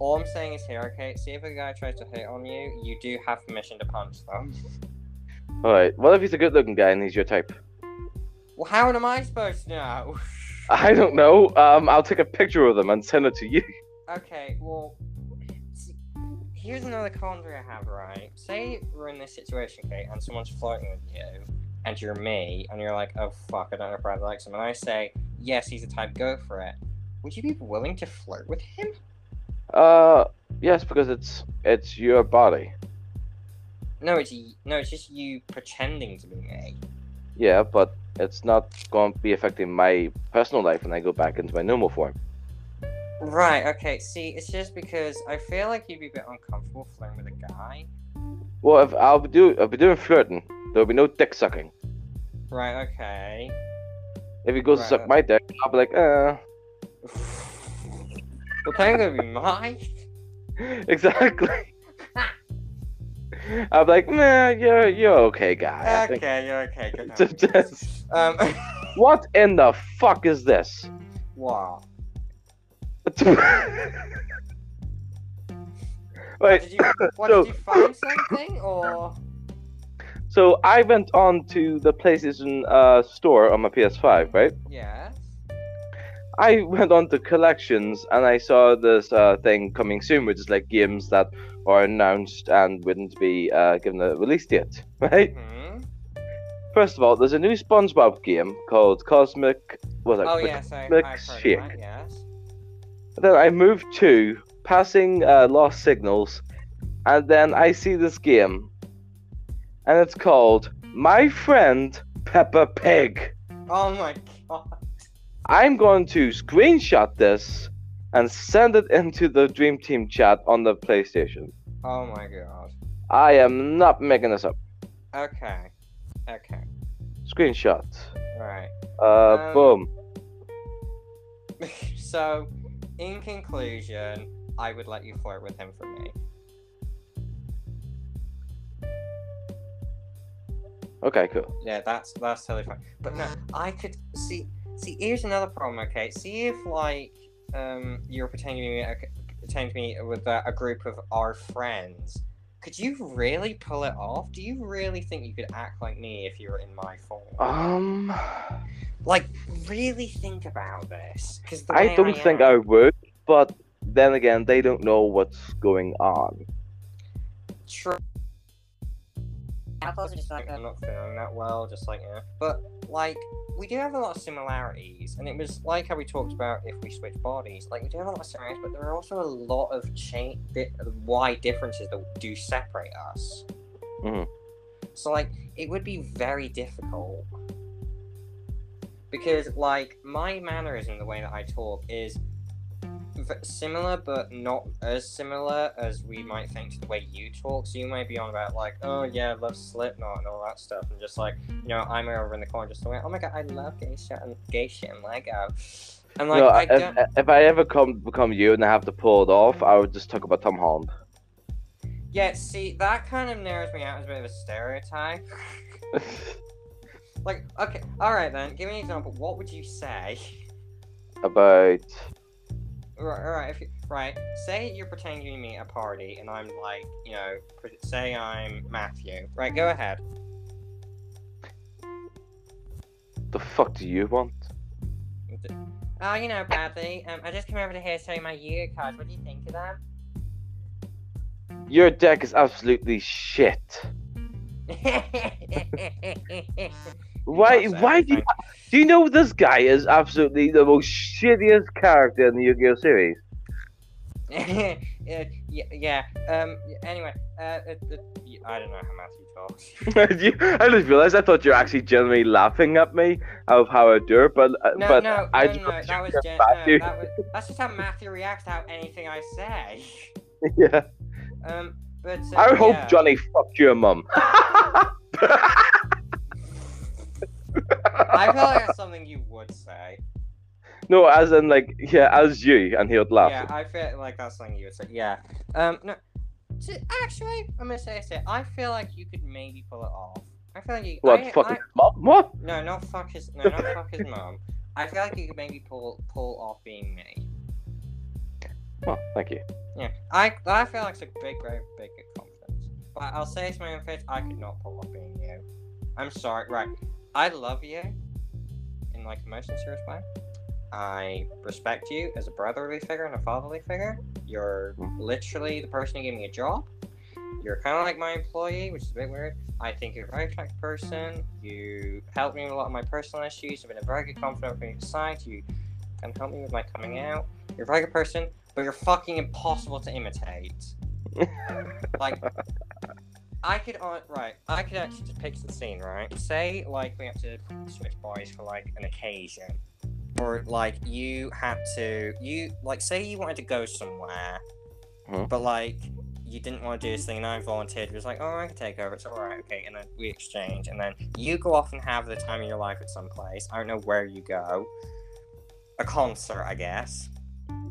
All I'm saying is here, okay? See if a guy tries to hit on you, you do have permission to punch them. All right. What if he's a good-looking guy and he's your type? Well, how am I supposed to know? I don't know. Um, I'll take a picture of them and send it to you. okay, well, here's another quandary I have, right? Say we're in this situation, okay, and someone's flirting with you, and you're me, and you're like, oh fuck, I don't know if Brad likes him, and I say, yes, he's a type, go for it. Would you be willing to flirt with him? Uh, yes, because it's it's your body. No, it's no, it's just you pretending to be me. Yeah, but it's not going to be affecting my personal life when I go back into my normal form. Right. Okay. See, it's just because I feel like you'd be a bit uncomfortable flirting with a guy. Well, if I'll be do, I'll be doing flirting. There'll be no dick sucking. Right. Okay. If he goes to Right. suck my dick, I'll be like, uh, Well, technically, gonna be mine. exactly. Be like, nah, you're you're okay, guy. Think- Okay, you're okay. Good Just- just- um. what in the fuck is this? wow. Wait, Did you? What so- did you find something or? so I went on to the PlayStation uh, store on my PS5, right? Yes. I went on to collections and I saw this uh, thing coming soon, which is like games that are announced and wouldn't be uh, given a release date, right? Hmm. First of all, there's a new SpongeBob game called Cosmic. Was it? Oh yes, I, I've Shake. that. Yes. Then I moved to passing uh, lost signals, and then I see this game, and it's called My Friend Peppa Pig. Oh my god. I'm going to screenshot this and send it into the Dream Team chat on the PlayStation. Oh my god. I am not making this up. Okay. Okay. Screenshot. Right. Uh, Um, boom. so, in conclusion, I would let you flirt with him for me. Okay, cool. Yeah, that's that's totally fine. But no, I could see. See, here's another problem. Okay, see if like um you're pretending to be okay, pretending to be with uh, a group of our friends. Could you really pull it off? Do you really think you could act like me if you were in my form? Um, Like, really think about this. Because I don't think I would, but then again, they don't know what's going on. True. Apples are just like I'm not feeling that well, just like yeah. But like we do have a lot of similarities, and it was like how we talked about if we switch bodies. Like we do have a lot of similarities, but there are also a lot of change, di- wide differences that do separate us. Mhm. So like it would be very difficult because like my mannerism, the way that I talk, is v- similar but not as similar as we might think to the way you talk. So you might be on about like, oh mm. yeah, I love Slipknot and all that stuff, and just like, you know, I'm over in the corner just going, oh my god, I love gay shit and gay shit and Lego. And like, no, I if, don't. if I ever come become you and I have to pull it off, I would just talk about Tom Holland. Yeah, see, that kind of narrows me out as a bit of a stereotype. like, okay, all right then, give me an example. What would you say? about Right, right, if you, right. Say you're pretending to be me at a party, and I'm like, you know, say I'm Matthew. Right, go ahead. the fuck do you want? Oh, you know, Bradley. Um, I just came over to here to show you my year cards. What do you think of them? Your deck is absolutely shit. Why? Uh, Why do you? Do you know this guy is absolutely the most shittiest character in the Yu-Gi-Oh series? yeah, yeah, yeah. Um. Anyway, uh, uh, uh, yeah, I don't know how Matthew talks. I just realized I thought you were actually genuinely laughing at me of how I do it, but uh, No, but no, I no, just no. That was gen- no, that was that's just how Matthew reacts to anything I say. yeah. Um. But uh, I hope yeah. Johnny fucked your mum. I feel like that's something you would say. no, as in like yeah, as you, and he would laugh. Yeah, I feel like that's something you would say. Yeah. Um. No. t- Actually, I'm gonna say it. I feel like you could maybe pull it off. I feel like you. What I, fucking I- mum? What? no, not fuck his. No, not fuck his mom. I feel like you could maybe pull pull off being me. Well, thank you. Yeah. I I feel like it's a big, very big confidence. But I'll say to my own face, I could not pull off being you. I'm sorry. Right. I love you in like a most serious way. I respect you as a brotherly figure and a fatherly figure. You're literally the person who gave me a job. You're kind of like my employee, which is a bit weird. I think you're a very attractive person. You helped me with a lot of my personal issues. You've been a very good confidant for me side. You can help me with my coming out. You're a very good person, but you're fucking impossible to imitate. like, I could uh, right. I could actually just picture the scene, right? Say like we have to switch bodies for like an occasion, or like you had to you like say you wanted to go somewhere, Mhm. but like you didn't want to do this thing, and I volunteered. It was like, oh, I can take over. It's all right, okay. And then we exchange, and then you go off and have the time of your life at some place. I don't know where you go. A concert, I guess.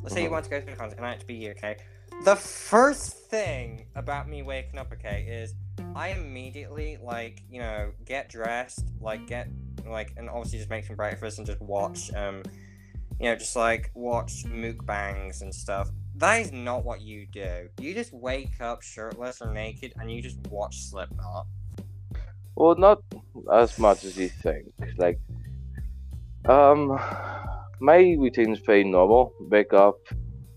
Let's say you Mhm. want to go to a concert, and I have to be you, okay? The first thing about me waking up, okay, is I immediately like you know get dressed, like get like, and obviously just make some breakfast and just watch, um, you know, just like watch mukbangs and stuff. That is not what you do. You just wake up shirtless or naked and you just watch Slipknot. Well, not as much as you think. Like, um, my routine's pretty normal. Wake up,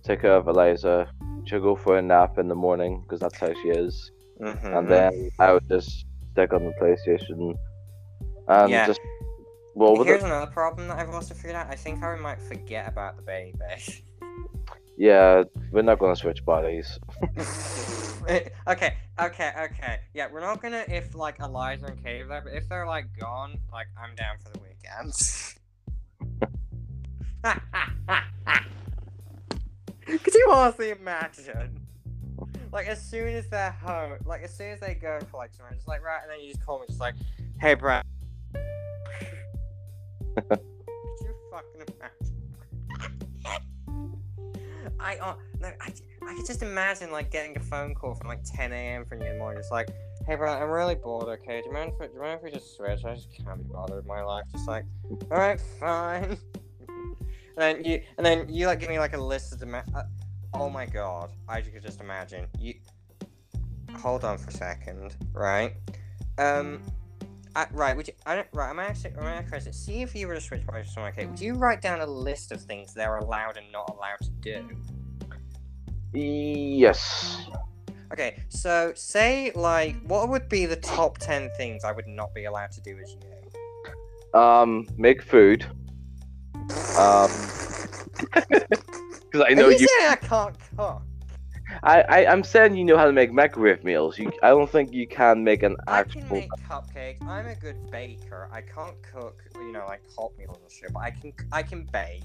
take of Eliza. She'll go for a nap in the morning because that's how she is. Mm-hmm. And then I would just stick on the PlayStation and Yeah. just roll with here's it. another problem that I've also figured out. I think I might forget about the baby. Yeah, we're not gonna switch bodies. okay, okay, okay. Yeah, we're not gonna if like Eliza and are there, but if they're like gone, like I'm down for the weekends. Could you honestly imagine? Like as soon as they're home, like as soon as they go for like somewhere, just like right, and then you just call me, just like, hey, Brad. Could you fucking imagine? I uh, no, I, I could just imagine like getting a phone call from like 10 a.m. from you in the morning, just like, hey bro, I'm really bored. Okay, do you mind if, do you mind if we just switch? I just can't be bothered with my life. Just like, all right, fine. And then you, and then you like give me like a list of demand. Uh, oh my god, I could just imagine you. Hold on for a second, right? Um. I, right, would you? I don't. Right, I'm actually. I'm actually. See if you were to switch with someone. Okay, would you write down a list of things they're allowed and not allowed to do? Yes. Okay, so say like, what would be the top ten things I would not be allowed to do as you? Um, make food. Um, Because I know you, saying I can't cook? I, I I'm saying you know how to make microwave meals. You, I don't think you can make an actual. I can make cupcakes. I'm a good baker. I can't cook, you know, like hot meals and shit, but I can. I can bake.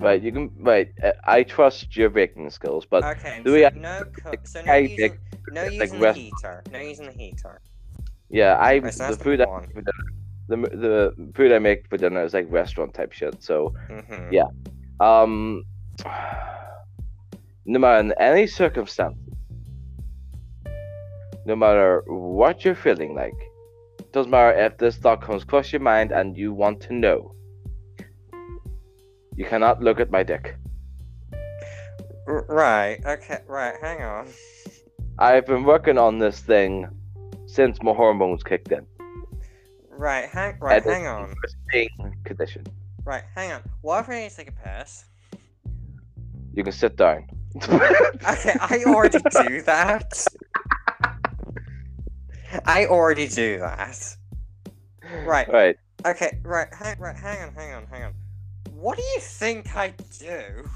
Right, you can. Right, uh, I trust your baking skills, but Okay, do we have- no cook. So no I using, bake, no like, using the rest- heater. No using the heater. yeah, I Right, so the food I, one. for dinner- the the food I make for dinner is like restaurant type shit. So Mm-hmm. Yeah. um, no matter in any circumstance, no matter what you're feeling like, doesn't matter if this thought comes across your mind and you want to know. You cannot look at my dick. R- right. Okay. Right. Hang on. I've been working on this thing since my hormones kicked in. Right. Hang. Right. Hang on. Condition. Right. Hang on. What if I need to take a piss? You can sit down. Okay, I already do that. I already do that. Right. Right. Okay, right, hang, right, hang on, hang on, hang on. What do you think I do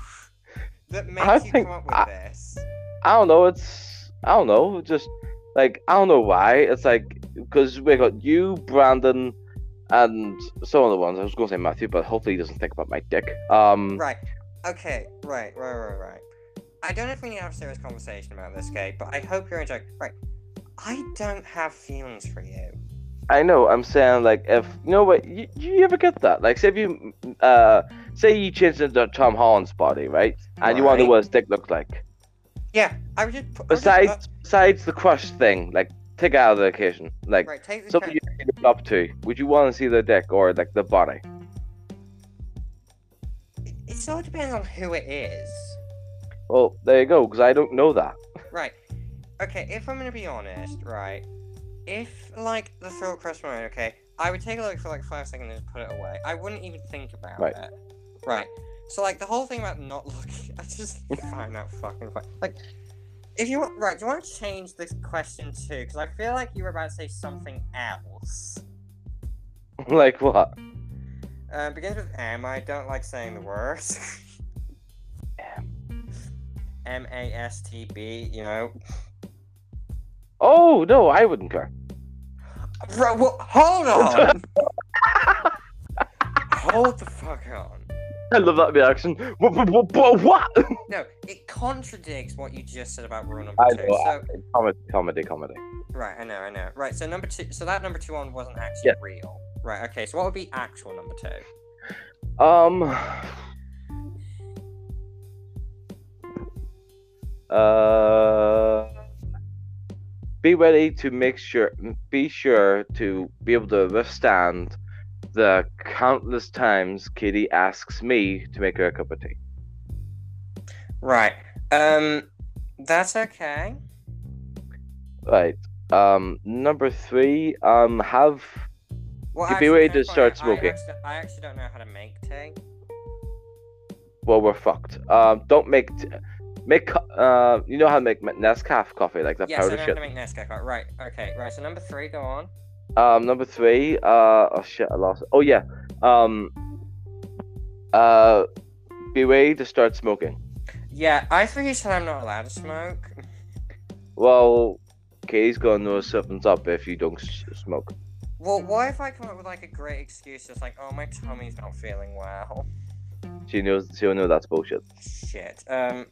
that makes I you think come up with I- this? I don't know. It's I don't know. Just like I don't know why. It's like because we got you, Brandon, and some other ones. I was going to say Matthew, but hopefully he doesn't think about my dick. Um. Right. Okay. Right. Right. Right. Right. I don't know if we need to have a serious conversation about this, Kate, but I hope you're enjoying. Right. I don't have feelings for you. I know. I'm saying like if you know what you, you ever get that? Like say if you uh say you changed into Tom Holland's body, right? And you want what his dick looks like. Yeah. I would just. put- I just- uh, Besides besides the crush thing, like take it out of the occasion. Like right. Take the. something you look up to. Would you want to see the dick or like the body? It, it sort of depends on who it is. Well, there you go. Because I don't know that. Right. Okay, if I'm gonna be honest, right, if like the throat crust mine, okay, I would take a look for like five seconds and put it away. I wouldn't even think about Right. it. Right. So like the whole thing about not looking, I just find that fucking. Like, if you want, right, do you want to change this question too? Because I feel like you were about to say something else. like what? Uh, begins with M. I don't like saying the words. M A S T B. You know. Oh no, I wouldn't care. Bro, well, hold on. hold the fuck on. I love that reaction. What? What? What? No, it contradicts what you just said about rule number I two. know. So Comedy, comedy, comedy. right, I know, I know. Right, so number two, so that number two one wasn't actually Yeah. real. Right, okay. So what would be actual number two? Um. Uh. Be ready to make sure. Be sure to be able to withstand the countless times Katie asks me to make her a cup of tea. Right. Um, that's okay. Right. Um. Number three. Um. Have. Well, To be ready to start smoking. I actually, I actually don't know how to make tea. Well, we're fucked. Um. Don't make. T- make. Uh. You know how to make Nescafe coffee, like the Yes, I powder know how to make Nescafe. Right. Okay. Right. So number three, go on. Um, number three. Uh, oh shit, I lost it. Oh yeah. Um. Uh, be ready to start smoking. Yeah, I thought you said I'm not allowed to smoke. Well, Katie's gonna know something's up if you don't s- smoke. Well, what if I come up with like a great excuse, just like, oh, my tummy's not feeling well. She knows. She'll know that's bullshit. Shit. Um,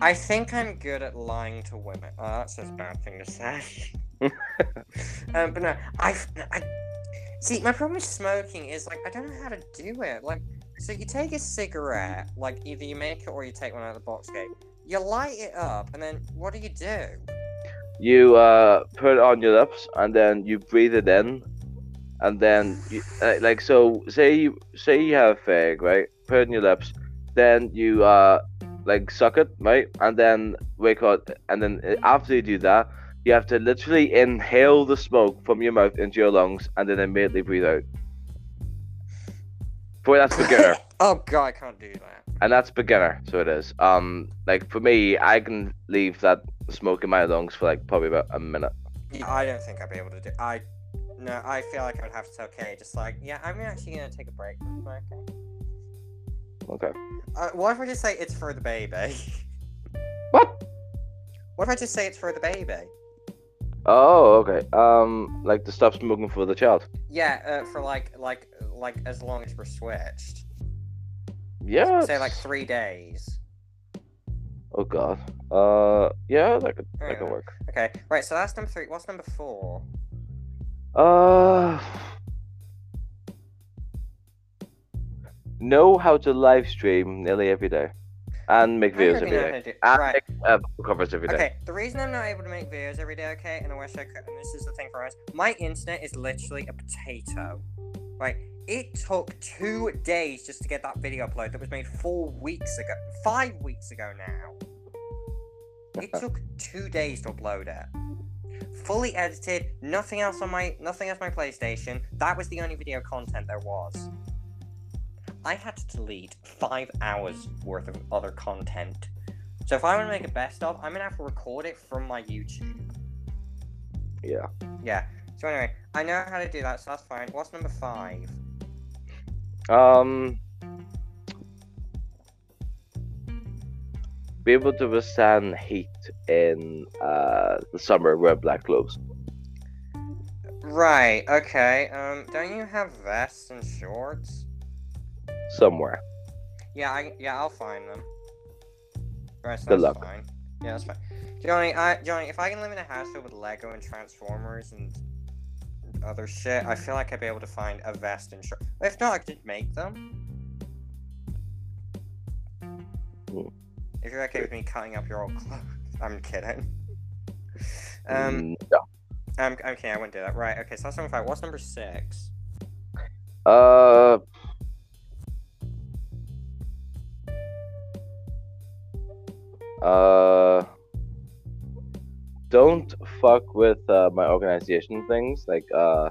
I think I'm good at lying to women. Oh, that's a bad thing to say. um, but no, I, I see. My problem with smoking is like I don't know how to do it. Like, so you take a cigarette, like either you make it or you take one out of the box gate. You light it up, and then what do you do? You uh put it on your lips and then you breathe it in, and then you, uh, like so. Say you say you have a fag, right? Put it in your lips. Then you uh like suck it, right? And then wake up. And then uh, after you do that, you have to literally inhale the smoke from your mouth into your lungs, and then immediately breathe out. Boy, that's beginner, oh god, I can't do that. and that's beginner. So it is. Um, like for me, I can leave that smoke in my lungs for like probably about a minute. Yeah, I don't think I'd be able to do. I no, I feel like I would have to tell Kay, just like, yeah, I'm actually gonna take a break smoking. Okay. Uh, what if I just say it's for the baby? What? What if I just say it's for the baby? Oh, okay. Um, like to stop smoking for the child. Yeah, uh, for like like like as long as we're switched. Yeah. Say like three days. Oh god. Uh, yeah, that could that could work. Okay, right. So that's number three. What's number four? Uh, know how to live stream nearly every day, and make videos every day, how to do- and Right. make uh, covers every day. Okay, the reason I'm not able to make videos every day, okay, and I wish I could, and this is the thing for us, my internet is literally a potato. Right? It took two days just to get that video uploaded that was made four weeks ago, five weeks ago now. It took two days to upload it. Fully edited, nothing else on my nothing else on my PlayStation. That was the only video content there was. I had to delete five hours worth of other content. So if I want to make a best of, I'm gonna have to record it from my YouTube. Yeah. Yeah. So anyway, I know how to do that, so that's fine. What's number five? Um, be able to withstand heat in uh the summer. Wear black gloves. Right. Okay. Um. Don't you have vests and shorts? Somewhere. Yeah. I. Yeah. I'll find them. So Good that's luck. fine. Yeah, that's fine. Johnny, I Johnny, if I can live in a house filled with Lego and Transformers and other shit, I feel like I'd be able to find a vest and short. If not, I could make them. Hmm. If you're okay with me cutting up your old clothes, I'm kidding. Um, Mm, no. I'm, okay, I wouldn't do that. Right. Okay, so that's number five. What's number six? Uh. Uh. Don't fuck with uh, my organization things like uh,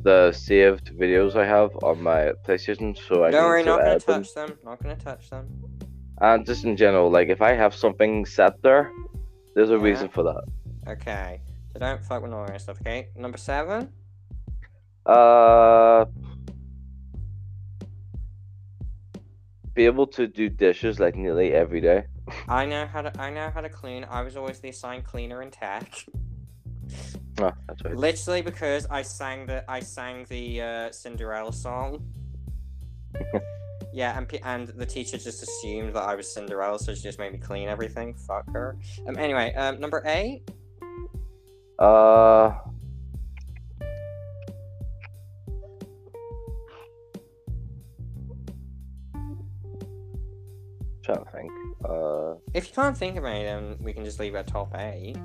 the saved videos I have on my PlayStation, so I Don't worry, not gonna edit them. touch them. Not gonna touch them. And just in general, like if I have something set there, there's a Yeah. reason for that. Okay. So don't fuck with all noise stuff. Okay. Number seven. Uh, be able to do dishes like nearly every day. I know how to. I know how to clean. I was always the assigned cleaner in tech. Oh, that's right. Literally because I sang the I sang the uh, Cinderella song. yeah, and pe- and the teacher just assumed that I was Cinderella, so she just made me clean everything. Fuck her. Um. Anyway, um, number eight. Uh. Trying to think. Uh, If you can't think of any, then we can just leave at top eight.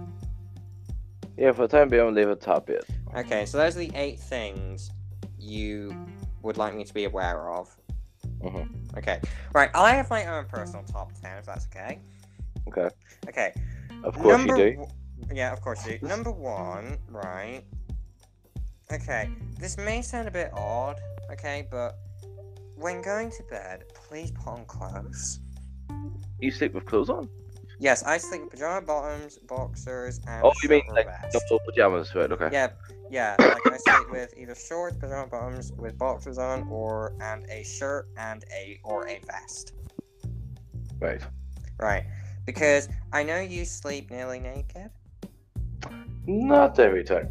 yeah, for the time being, I'll leave it top it. Okay, so those are the eight things you would like me to be aware of. Mhm. Okay. Right, I have my own personal top ten, if that's okay. Okay. Okay. Of course Number you do. w- yeah, of course you do. Number one, right. Okay, this may sound a bit odd, okay, but when going to bed, please put on clothes. You sleep with clothes on? Yes, I sleep with pajama bottoms, boxers, and Oh, you mean like double pajamas, right? Okay. Yeah, yeah. Like I sleep with either shorts, pajama bottoms with boxers on, or and a shirt and a or a vest. Right. Right, because I know you sleep nearly naked. Not every time.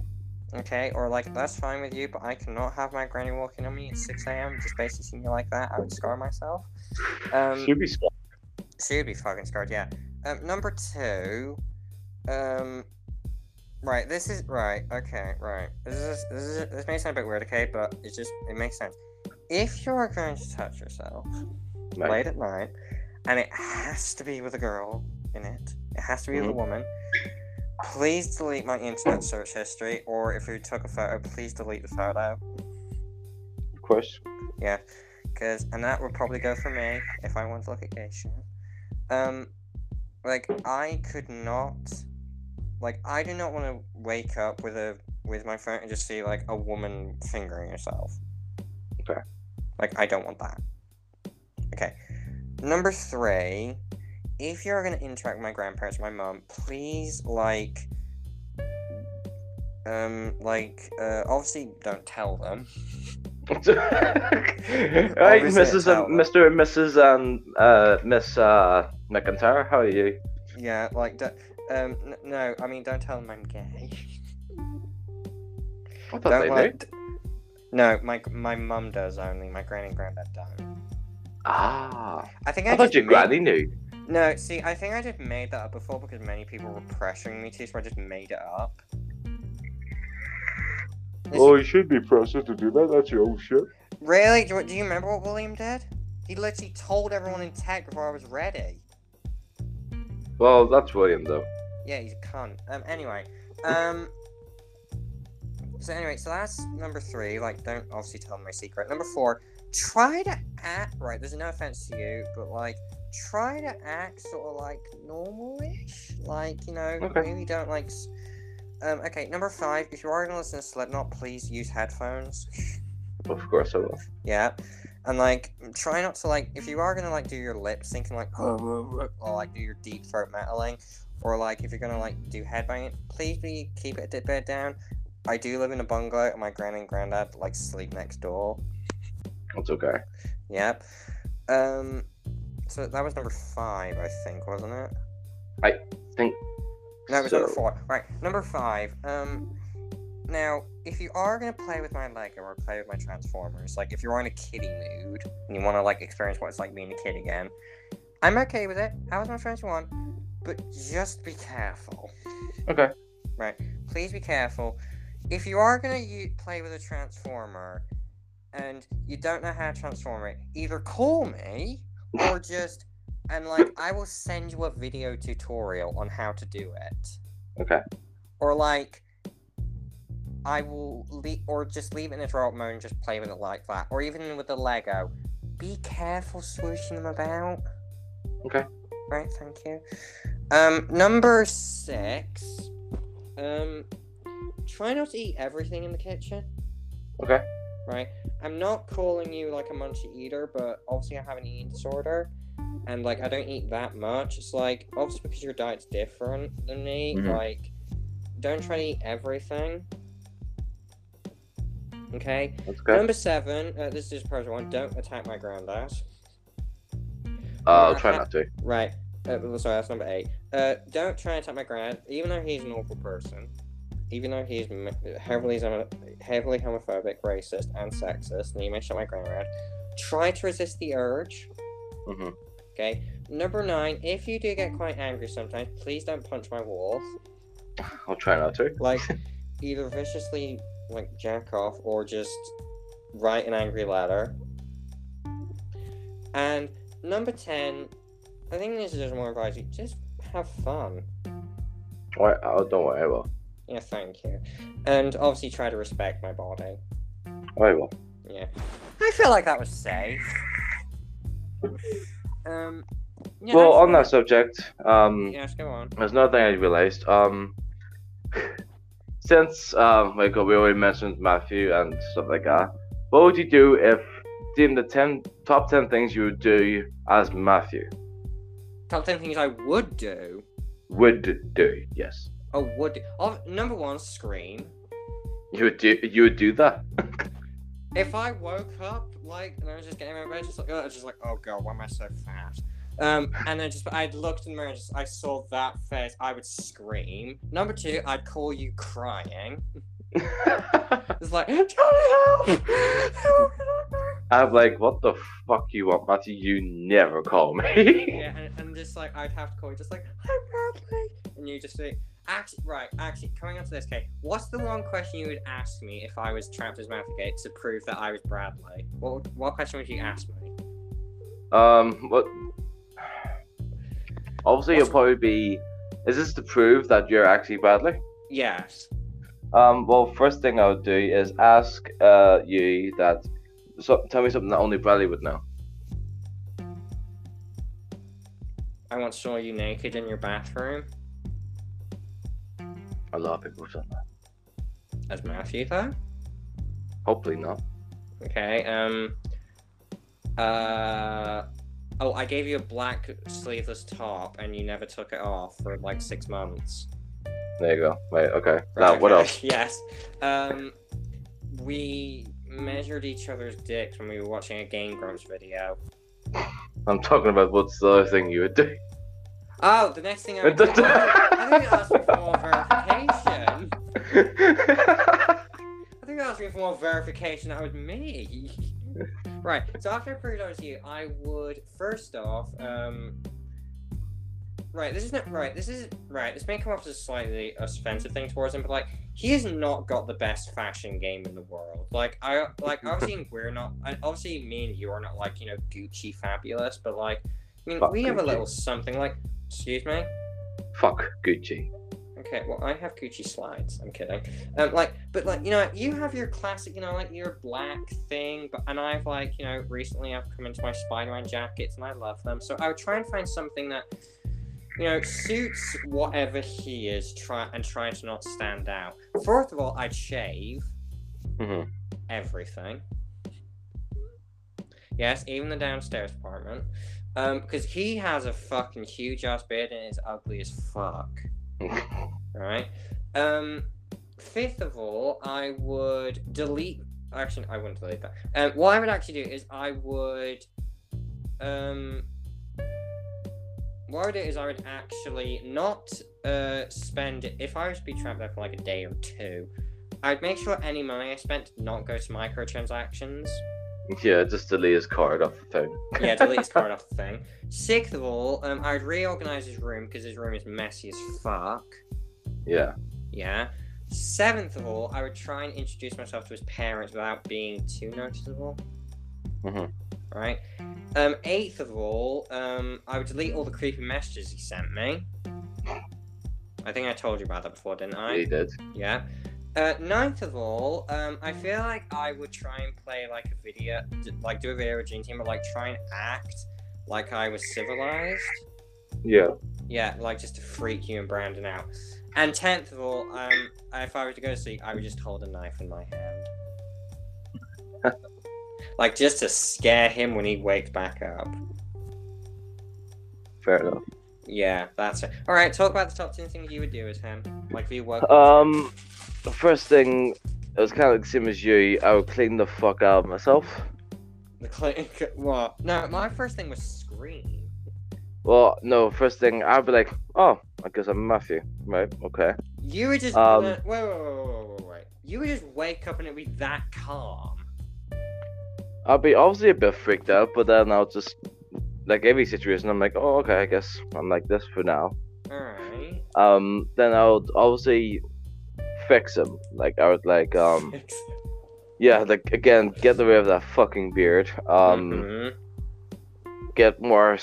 Okay, or like that's fine with you, but I cannot have my granny walking on me at six a.m. just basically seeing me like that. I would scar myself. Um, Should be smart. She would be fucking scarred. Yeah. Um, number two. Um. Right. This is right. Okay. Right. This is this is this may sound a bit weird. Okay, but it's just it makes sense. If you're going to touch yourself Right. late at night, and it has to be with a girl in it, it has to be with a Mhm. woman. Please delete my internet search history, or if you took a photo, please delete the photo. Of course. Yeah, because and that would probably go for me if I want to look at gay shit. Um, like I could not, like I do not want to wake up with a with my phone and just see like a woman fingering herself. Okay. Like I don't want that. Okay. Number three, if you're gonna interact with my grandparents, my mom, please like. Um, like, uh, obviously, don't tell them. right, Mrs. and. Mr. and Mrs. and uh, Miss uh, McIntyre, how are you? Yeah, like, d- um, n- no, I mean, don't tell them I'm gay. I thought Don't they like. knew. No, my my mum does only. My granny and granddad don't. Ah, I think I, I thought your made- granny knew. No, see, I think I just made that up before because many people were pressuring me to, so I just made it up. Oh, you should be pressured to do that. That's your own shit. Really? Do, do you remember what William did? He literally told everyone in tech before I was ready. Well, that's William, though. Yeah, he's a cunt. Um, anyway, um, so anyway, so that's number three. Like, don't obviously tell them my secret. Number four, try to act right. There's no offense to you, but like, try to act sort of like normal-ish. Like, you know, Okay. maybe don't like. Um, okay, number five. If you are gonna listen to Slipknot, please use headphones. Of course I will. Yeah, and like try not to like if you are gonna like do your lip syncing like or like do your deep throat metaling, or like if you're gonna like do headbanging, please be keep it a bit down. I do live in a bungalow, and my gran and granddad like sleep next door. That's okay. Yep. Um. So that was number five, I think, wasn't it? I think No, it was number four. Right, number five. Um, now, if you are gonna play with my Lego or play with my Transformers, like if you're in a kiddie mood and you want to like experience what it's like being a kid again, I'm okay with it. I was my friends one, but just be careful. Okay. Right, please be careful. If you are gonna u- play with a Transformer and you don't know how to transform it, either call me or just and like I will send you a video tutorial on how to do it Okay. or like I will leave, or just leave it in a drop mode and just play with it like that, or even with the Lego. Be careful swooshing them about. Okay. Right, thank you. Um, number six. Um, try not to eat everything in the kitchen. Okay. Right. I'm not calling you like a munchy eater, but obviously I have an eating disorder, and like I don't eat that much. It's like obviously because your diet's different than me. Mhm. Like, don't try to eat everything. Okay. Number seven. Uh, this is just one. Don't attack my granddad. Uh, I'll try not to. Right. Uh, sorry, that's number eight. Uh, don't try and attack my granddad, even though he's an awful person. even though he's heavily heavily homophobic, racist, and sexist, and you may shut my out, try to resist the urge. Hmm Okay. Number nine, if you do get quite angry sometimes, please don't punch my wall. I'll try not to. Like, either viciously like jack off or just write an angry letter. And number ten, I think this is just more advice. Just have fun. Alright, oh, don't worry, I will. Yeah, thank you. And obviously try to respect my body. I will. Yeah. I feel like that was safe. Um. Yeah, well, on that subject, um, Yes, go on. there's another thing I realized. Um, since um, like we already mentioned Matthew and stuff like that, what would you do if in the ten top ten things you would do as Matthew Top ten things I would do. would do? Yes, Oh, would do. Oh, number one, scream. you would do. You would do that. If I woke up like and I was just getting out of bed, just like, oh, I was just like, oh god, why am I so fat? Um, and then just I'd looked in the mirror, and just I saw that face, I would scream. Number two, I'd call you crying. It's like, Johnny, help! Help! I'm like, what the fuck you want, Matthew? You never call me. yeah, and, and just like I'd have to call you, just like, I'm Bradley, and you just say, actually, right, actually, coming on to this, okay, what's the one question you would ask me if I was trapped as Matthew Gate to prove that I was Bradley? What what question would you ask me? Um, what? Obviously, What's- you'll probably be. Is this to prove that you're actually Bradley? Yes. Um, well, first thing I would do is ask uh you that. So, tell me something that only Bradley would know. I once saw you naked in your bathroom A lot of people have done that. as Matthew, though. Hopefully not. Okay. Um. Uh. Oh, I gave you a black sleeveless top, and you never took it off for like six months. There you go. Wait. Okay. Now, Right, what else? Yes. Um. We measured each other's dicks when we were watching a Game Grumps video. I'm talking about what's the other thing you would do. Oh, the next thing I would do. Oh, I think you asked me for more verification. I think you asked me for more verification that was me. right. So after I proved I was you, I would first off, um, right. This is not right. This is right. This may come off as a slightly offensive thing towards him, but like he has not got the best fashion game in the world. Like I like obviously we're not. Obviously, me and you are not like you know Gucci fabulous, but like I mean Fuck we have a little something. Like excuse me. Fuck Gucci. Okay, well, I have Gucci slides. I'm kidding. Um, like, but like, you know, you have your classic, you know, like your black thing. But and I've like, you know, recently I've come into my Spider-Man jackets and I love them. So I would try and find something that, you know, suits whatever he is. Try and trying to not stand out. Fourth of all, I'd shave hmm everything. Yes, even the downstairs apartment. Um, because he has a fucking huge ass beard and is ugly as fuck. Right. Um, fifth of all, I would delete. Actually, I wouldn't delete that. Um, what I would actually do is I would, um, what I would do is I would actually not uh spend if I was to be trapped there for like a day or two. I'd make sure any money I spent did not go to microtransactions. Yeah, just delete his card off the phone. Yeah, delete his card off the thing. Sixth of all, um, I'd reorganize his room because his room is messy as fuck. Yeah. Yeah. Seventh of all, I would try and introduce myself to his parents without being too noticeable. Mhm. Right. Um, eighth of all, um, I would delete all the creepy messages he sent me. I think I told you about that before, didn't I? He did. Yeah. Uh, ninth of all, um, I feel like I would try and play like a video, like do a video with Gene Team, but like try and act like I was civilized. Yeah. Yeah, like just to freak you and Brandon out. And tenth of all, um, if I were to go to sleep, I would just hold a knife in my hand. like just to scare him when he wakes back up. Fair enough. Yeah, that's it. All right, talk about the top ten things you would do with him. Like if you work. Um, the first thing, it was kind of like the same as you. I would clean the fuck out of myself. The cl- what? No, my first thing was scream. Well, no, first thing I'd be like, oh, I guess I'm Matthew, right? Okay. You were just Um, wait, wait, wait, wait, wait. You would just wake up and it'd be that calm. I'd be obviously a bit freaked out, but then I'll just like every situation. I'm like, oh, okay, I guess I'm like this for now. Alright. Um, then I would obviously fix him. Like I would like um, yeah, like again, get rid of that fucking beard. Um, Mhm. get more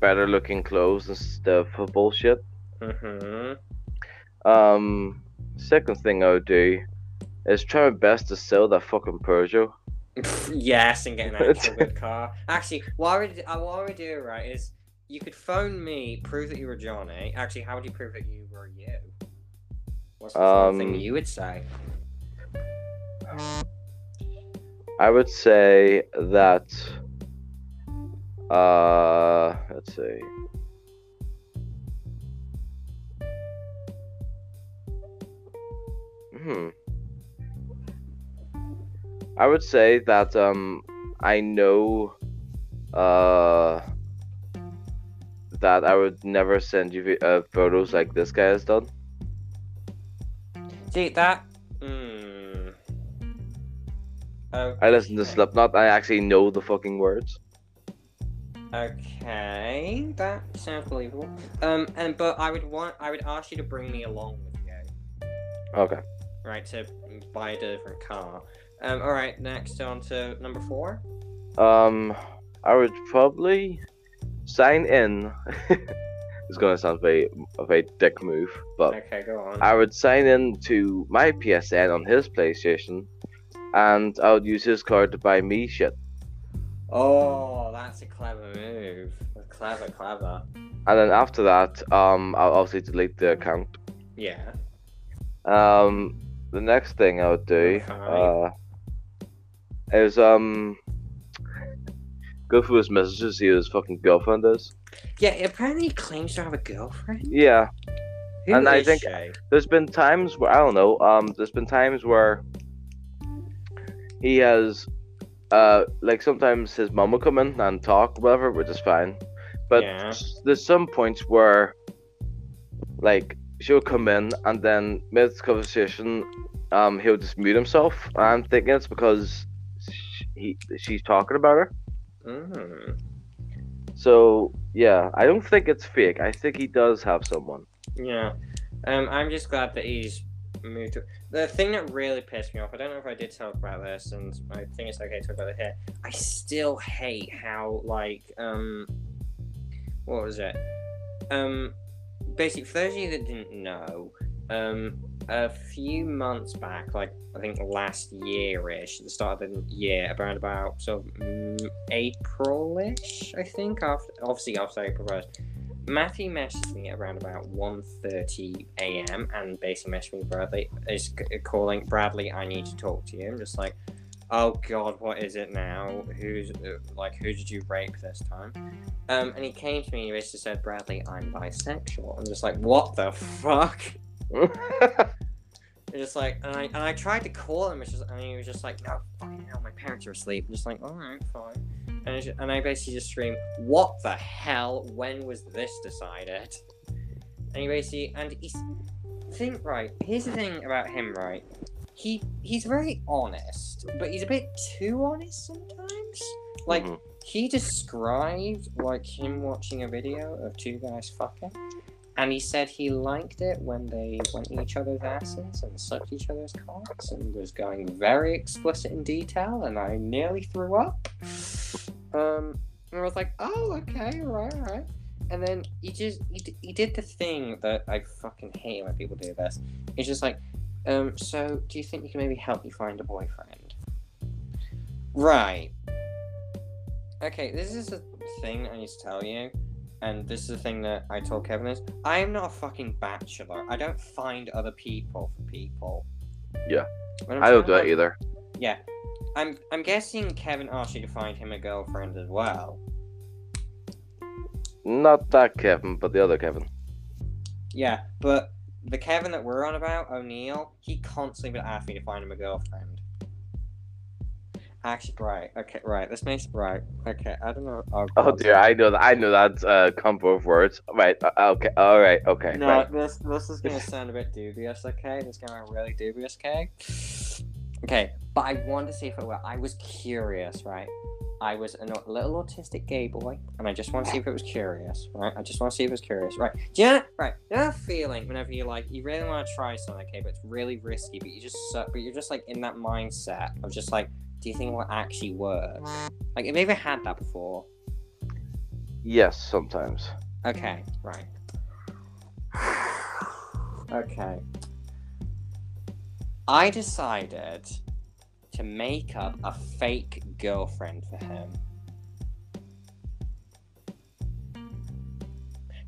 better looking clothes instead of bullshit. Mhm. Um, second thing I would do is try my best to sell that fucking Peugeot. yes, and get an actual good car. Actually, what I would uh, what I would do right is you could phone me, prove that you were Johnny. Actually, how would you prove that you were you? What's the sort thing Um, you would say? I would say that. Uh, let's see. Hmm. I would say that um I know uh that I would never send you uh, photos like this guy has done. See that? Hmm. Oh, I listen to Slipknot. I actually know the fucking words. Okay, that sounds believable. Um, and but I would want I would ask you to bring me along with you, Okay. right? To buy a different car. Um, all right. Next on to number four. Um, I would probably sign in. it's gonna sound very a very dick move, but Okay, go on. I would sign in to my PSN on his PlayStation, and I would use his card to buy me shit. Oh, that's a clever move. Clever, clever. And then after that, um, I'll obviously delete the account. Yeah. Um, the next thing I would do, uh, is um, go through his messages, see who his fucking girlfriend is. Yeah, apparently he claims to have a girlfriend. Yeah, Who And I think- she? there's been times where I don't know. Um, there's been times where he has, uh, like sometimes his mom will come in and talk, whatever, which is fine. But Yeah. there's some points where, like, she'll come in and then mid conversation, um, he'll just mute himself. And I'm thinking it's because sh- he she's talking about her. Mm. So yeah, I don't think it's fake. I think he does have someone. Yeah. Um, I'm just glad that he's moved to. The thing that really pissed me off, I don't know if I did talk about this, and I think it's okay to talk about it here. I still hate how, like, um, what was it? Um, basically, for those of you that didn't know, um, a few months back, like, I think last year ish, at the start of the year, around about sort of mm, April ish, I think, after, obviously after April 1st. Matthew messaged me around about 1.30 a.m. and basically messaged me Bradley is calling Bradley. I need to talk to you. I'm just like, oh god, what is it now? Who's uh, like, who did you rape this time? Um, and he came to me and he basically said, Bradley, I'm bisexual. I'm just like, what the fuck? It's just like, and I and I tried to call him, it's just, and he was just like, no, fucking hell, my parents are asleep. I'm just like, all right, fine. And, it's ju- and I basically just screamed, what the hell? When was this decided? And he basically, and he's, think right. Here's the thing about him, right? He he's very honest, but he's a bit too honest sometimes. Like Mhm. he described like him watching a video of two guys fucking, and he said he liked it when they went in each other's asses and sucked each other's cocks, and was going very explicit in detail, and I nearly threw up. Um, and I was like, oh, okay, right, right. And then he just he, d- he did the thing that I fucking hate when people do this. He's just like, um, so do you think you can maybe help me find a boyfriend? Right. Okay, this is a thing I need to tell you, and this is the thing that I told Kevin is I am not a fucking bachelor. I don't find other people for people. Yeah. I'm don't do that either. Yeah. I'm I'm guessing Kevin asked you to find him a girlfriend as well. Not that Kevin, but the other Kevin. Yeah, but the Kevin that we're on about, O'Neill, he constantly would ask me to find him a girlfriend. Actually, right. Okay, right. This makes right. Okay, I don't know. Oh, Oh dear, I know that. I know that's a combo of words. Right. uh, Okay. All right. Okay. No, right. this this is gonna sound a bit dubious. Okay, this is gonna be really dubious. Okay. Okay, but I wanted to see if it were. I was curious, right? I was a little autistic gay boy, and I just want to see if it was curious, right? I just want to see if it was curious, right? Do you know, right? You know that feeling whenever you like, you really want to try something, okay, but it's really risky, but you just, suck, but you're just like in that mindset of just like, do you think it will actually work? Like, have you ever had that before? Yes, sometimes. Okay, right. okay. I decided to make up a fake girlfriend for him.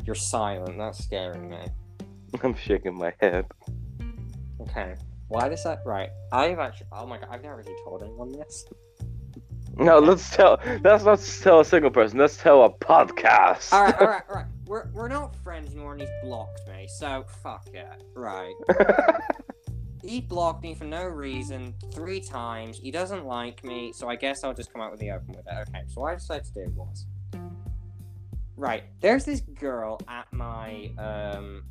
You're silent, that's scaring me. I'm shaking my head. Okay. Why does that right? I've actually oh my god, I've never actually told anyone this. No, let's tell. Let's not tell a single person. Let's tell a podcast. Alright, alright, alright. We're we're not friends anymore and he's blocked me, so fuck it. Right. He blocked me for no reason three times. He doesn't like me, so I guess I'll just come out with the open with it. Okay, so what I decided to do was. Right, there's this girl at my um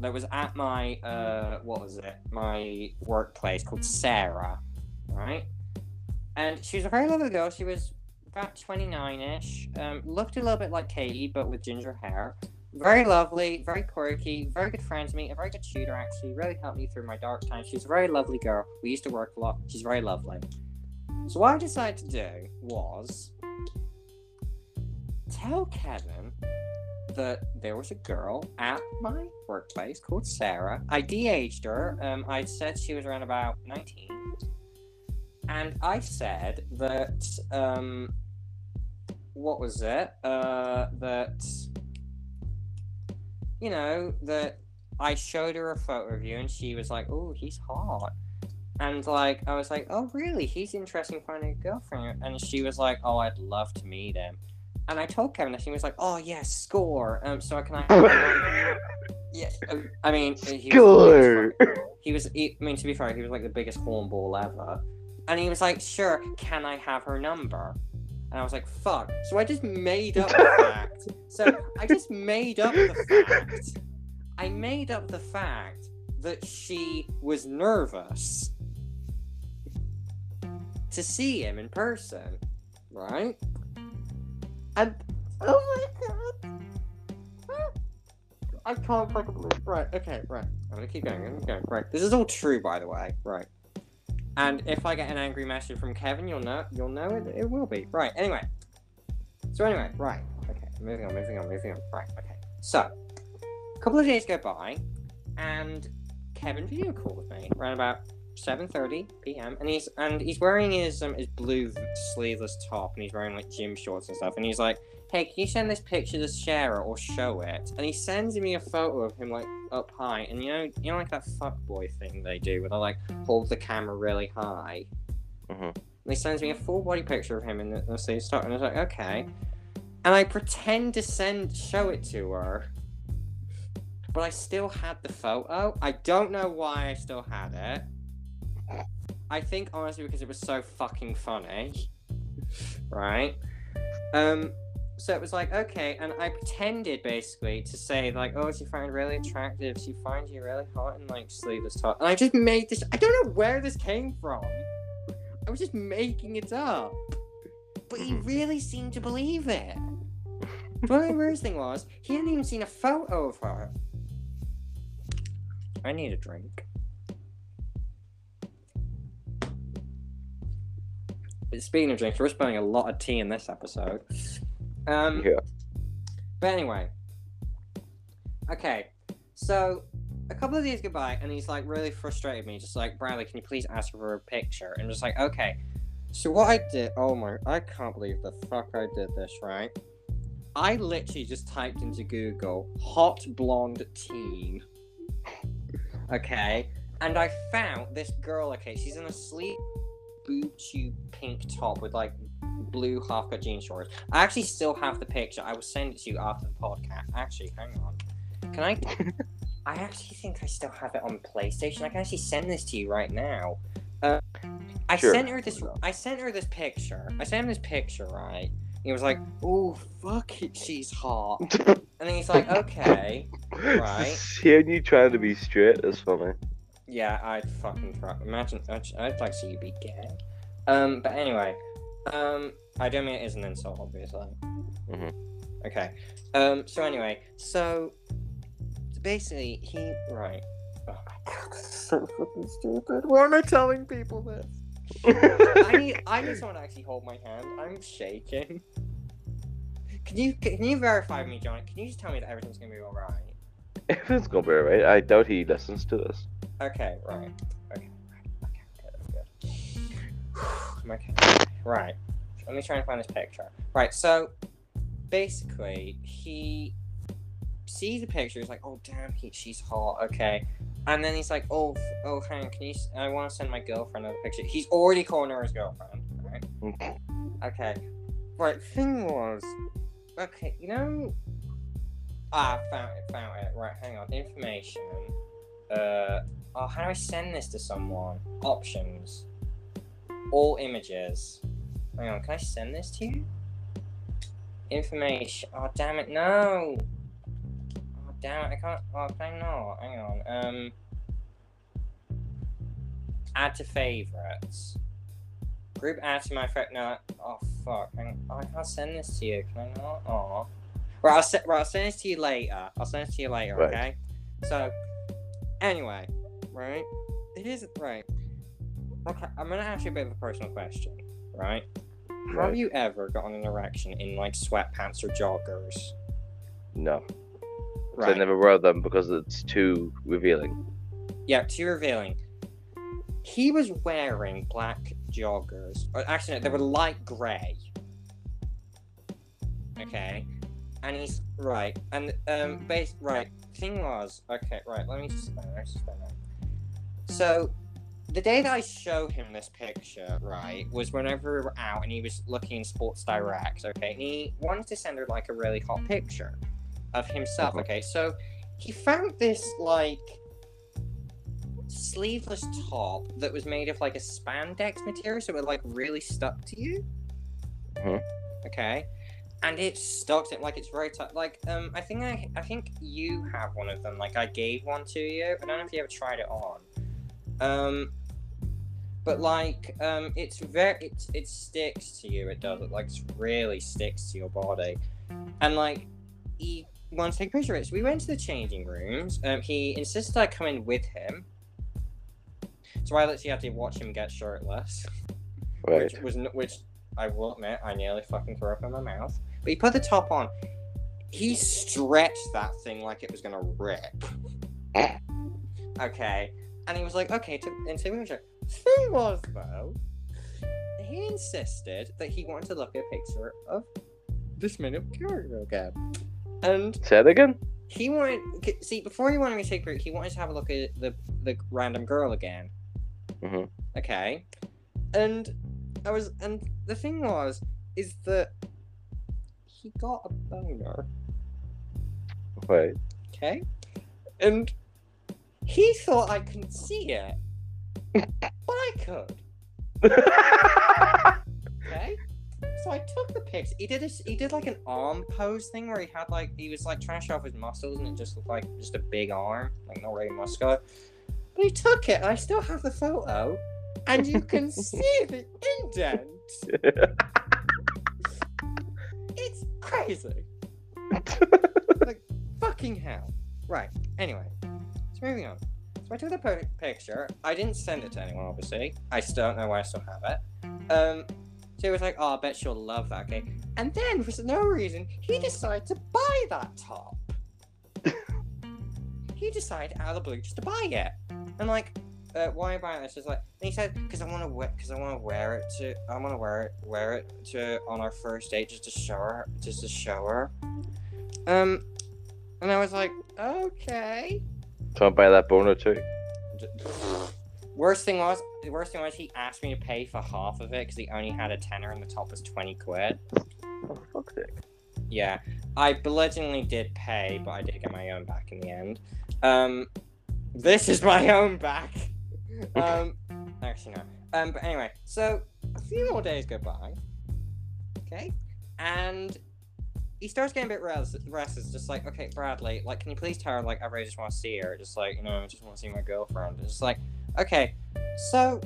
that was at my uh what was it? My workplace called Sarah. Right? And she was a very lovely girl. She was about 29-ish. Um, looked a little bit like Katie, but with ginger hair. Very lovely, very quirky, very good friend to me, a very good tutor actually, really helped me through my dark times. She's a very lovely girl. We used to work a lot. She's very lovely. So what I decided to do was tell Kevin that there was a girl at my workplace called Sarah. I de-aged her. Um, I said she was around about 19. And I said that, um, what was it? Uh, that you know, that I showed her a photo of you and she was like, oh, he's hot. And like, I was like, oh, really? He's interesting in finding a girlfriend. And she was like, oh, I'd love to meet him. And I told Kevin that she was like, oh, yeah, score. Um, so can I. yeah, uh, I mean, he was, Score. he was, he, I mean, to be fair, he was like the biggest hornball ever. And he was like, sure, can I have her number? And I was like, fuck. So I just made up the fact. So I just made up the fact. I made up the fact that she was nervous to see him in person. Right? And oh my god. I can't fucking believe Right, okay, right. I'm gonna keep going, I'm gonna keep going. Right. This is all true by the way. Right. And if I get an angry message from Kevin, you'll know you'll know it, it will be. Right, anyway. So anyway, right. Okay, moving on, moving on, moving on. Right, okay. So a couple of days go by and Kevin video called with me around about 7:30 p.m. and he's and he's wearing his um his blue sleeveless top and he's wearing like gym shorts and stuff and he's like, "Hey, can you send this picture to Sarah or show it?" And he sends me a photo of him like up high and you know you know like that fuckboy thing they do where they like hold the camera really high. Mhm. And he sends me a full body picture of him in the, the sleeve start and I was like, "Okay." And I pretend to send show it to her but I still had the photo. I don't know why I still had it. I think honestly because it was so fucking funny. right? Um so it was like, okay, and I pretended basically to say like, oh, she found really attractive, she finds you really hot and like sleeveless top. And I just made this I don't know where this came from. I was just making it up. But he Mhm. really seemed to believe it. But the worst thing was, he hadn't even seen a photo of her. I need a drink. Speaking of drinks, we're spending a lot of tea in this episode. Um, Yeah. But anyway. Okay, so a couple of days go by, and he's like really frustrated me, just like, Bradley, can you please ask for a picture? And I'm just like, okay. So what I did, oh my, I can't believe the fuck I did this, right? I literally just typed into Google hot blonde teen. Okay, and I found this girl. Okay, she's in a sleek boot tube pink top with like blue half cut jean shorts. I actually still have the picture. I will send it to you after the podcast. Actually, hang on. Can I? I actually think I still have it on PlayStation. I can actually send this to you right now. Uh, I Sure. sent her this. I sent her this picture. I sent him this picture, right? He was like, "Oh fuck it, she's hot," and then he's like, "Okay." Right. Seeing you trying to be straight is funny. Yeah, I'd fucking try. Imagine, I'd, I'd like to see you be gay. Um, but anyway, um, I don't mean it is an insult, obviously. Mhm. Okay. Um. So anyway, so basically, he right. Oh my god, this is so fucking stupid. Why am I telling people this? I need, I need someone to actually hold my hand. I'm shaking. Can you, can you verify me, John? Can you just tell me that everything's gonna be all right? Gonna be alright. I doubt he listens to this. Okay, right. Okay, right. Okay, good, good. Okay. Right. Let me try and find this picture. Right, so basically, he sees the picture. He's like, "Oh damn, he, she's hot." Okay, and then he's like, "Oh, oh, hang on, can you? s- I want to send my girlfriend a picture." He's already calling her his girlfriend. Right. Mm. Okay. Right. Thing was, okay, you know. Ah, found it. Found it. Right. Hang on. Information. Uh. Oh, how do I send this to someone? Options. All images. Hang on. Can I send this to you? Information. Oh, damn it. No. Oh, damn it. I can't. Oh, can I not? Hang on. Um. Add to favorites. Group add to my friend. No. Oh fuck. Hang oh, I can't send this to you. Can I not? Oh. Right. I'll se- right. I'll send it to you later. I'll send it to you later. Right. Okay. So. Anyway. Right. It is right. Okay. I'm gonna ask you a bit of a personal question. Right. Have you ever gotten an erection in like sweatpants or joggers? No. Right. I never wear them because it's too revealing. Yeah, too revealing. He was wearing black joggers. Or actually, no, they were light grey. Okay, and he's right. And um, base right. Thing was, okay, right. Let me just let me just explain that. So, the day that I showed him this picture, right, was whenever we were out and he was looking in Sports Direct. Okay, and he wanted to send her like a really hot picture of himself. Okay, so he found this like sleeveless top that was made of like a spandex material, so it like really stuck to you. Mhm. Okay, and it stuck it like it's very tight. Like um, I think I I think you have one of them. Like I gave one to you. I don't know if you ever tried it on. Um, but like um, it's very it's it sticks to you. It does. It like really sticks to your body, and like he wants to take a picture of it. So we went to the changing rooms. Um, he insisted I come in with him. So I literally had to watch him get shirtless, Right. which was which I will admit I nearly fucking threw up in my mouth. But he put the top on. He stretched that thing like it was gonna rip. okay, and he was like, "Okay, to, a picture." Thing was though, he insisted that he wanted to look at a picture of this minute character again, and Say it again. he wanted see before he wanted me to take a break, he wanted to have a look at the the random girl again Mhm. okay and i was and the thing was is that he got a boner Right. okay and he thought i couldn't see it but i could okay so I took the pics. He did this. He did like an arm pose thing where he had like he was like trying to show off his muscles, and it just looked like just a big arm, like not very muscular. But he took it, and I still have the photo, and you can see the indent. It's like, fucking hell. Right. Anyway, so moving on. So I took the po- picture. I didn't send it to anyone, obviously. I still don't know why I still have it. Um, so he was like, "Oh, I bet she'll love that." Okay, and then for no reason, he decided to buy that top. he decided out of the blue just to buy it. And like, uh, why buy this? Just like, and he said, "Because I want to wear, because I want to wear it to, I want to wear it, wear it to on our first date, just to show her, just to show her." Um, and I was like, "Okay." Can't buy that boner too. Worst thing was, the worst thing was he asked me to pay for half of it because he only had a tenner and the top was twenty quid. Oh, fuck's sake. Yeah, I belatedly did pay, but I did get my own back in the end. Um, this is my own back. Um, Actually, no. Um, but anyway, so a few more days go by. Okay, and he starts getting a bit res- restless. Just like, okay, Bradley, like, can you please tell her, like, I really just want to see her. Just like, you know, I just want to see my girlfriend. It's just like, okay, so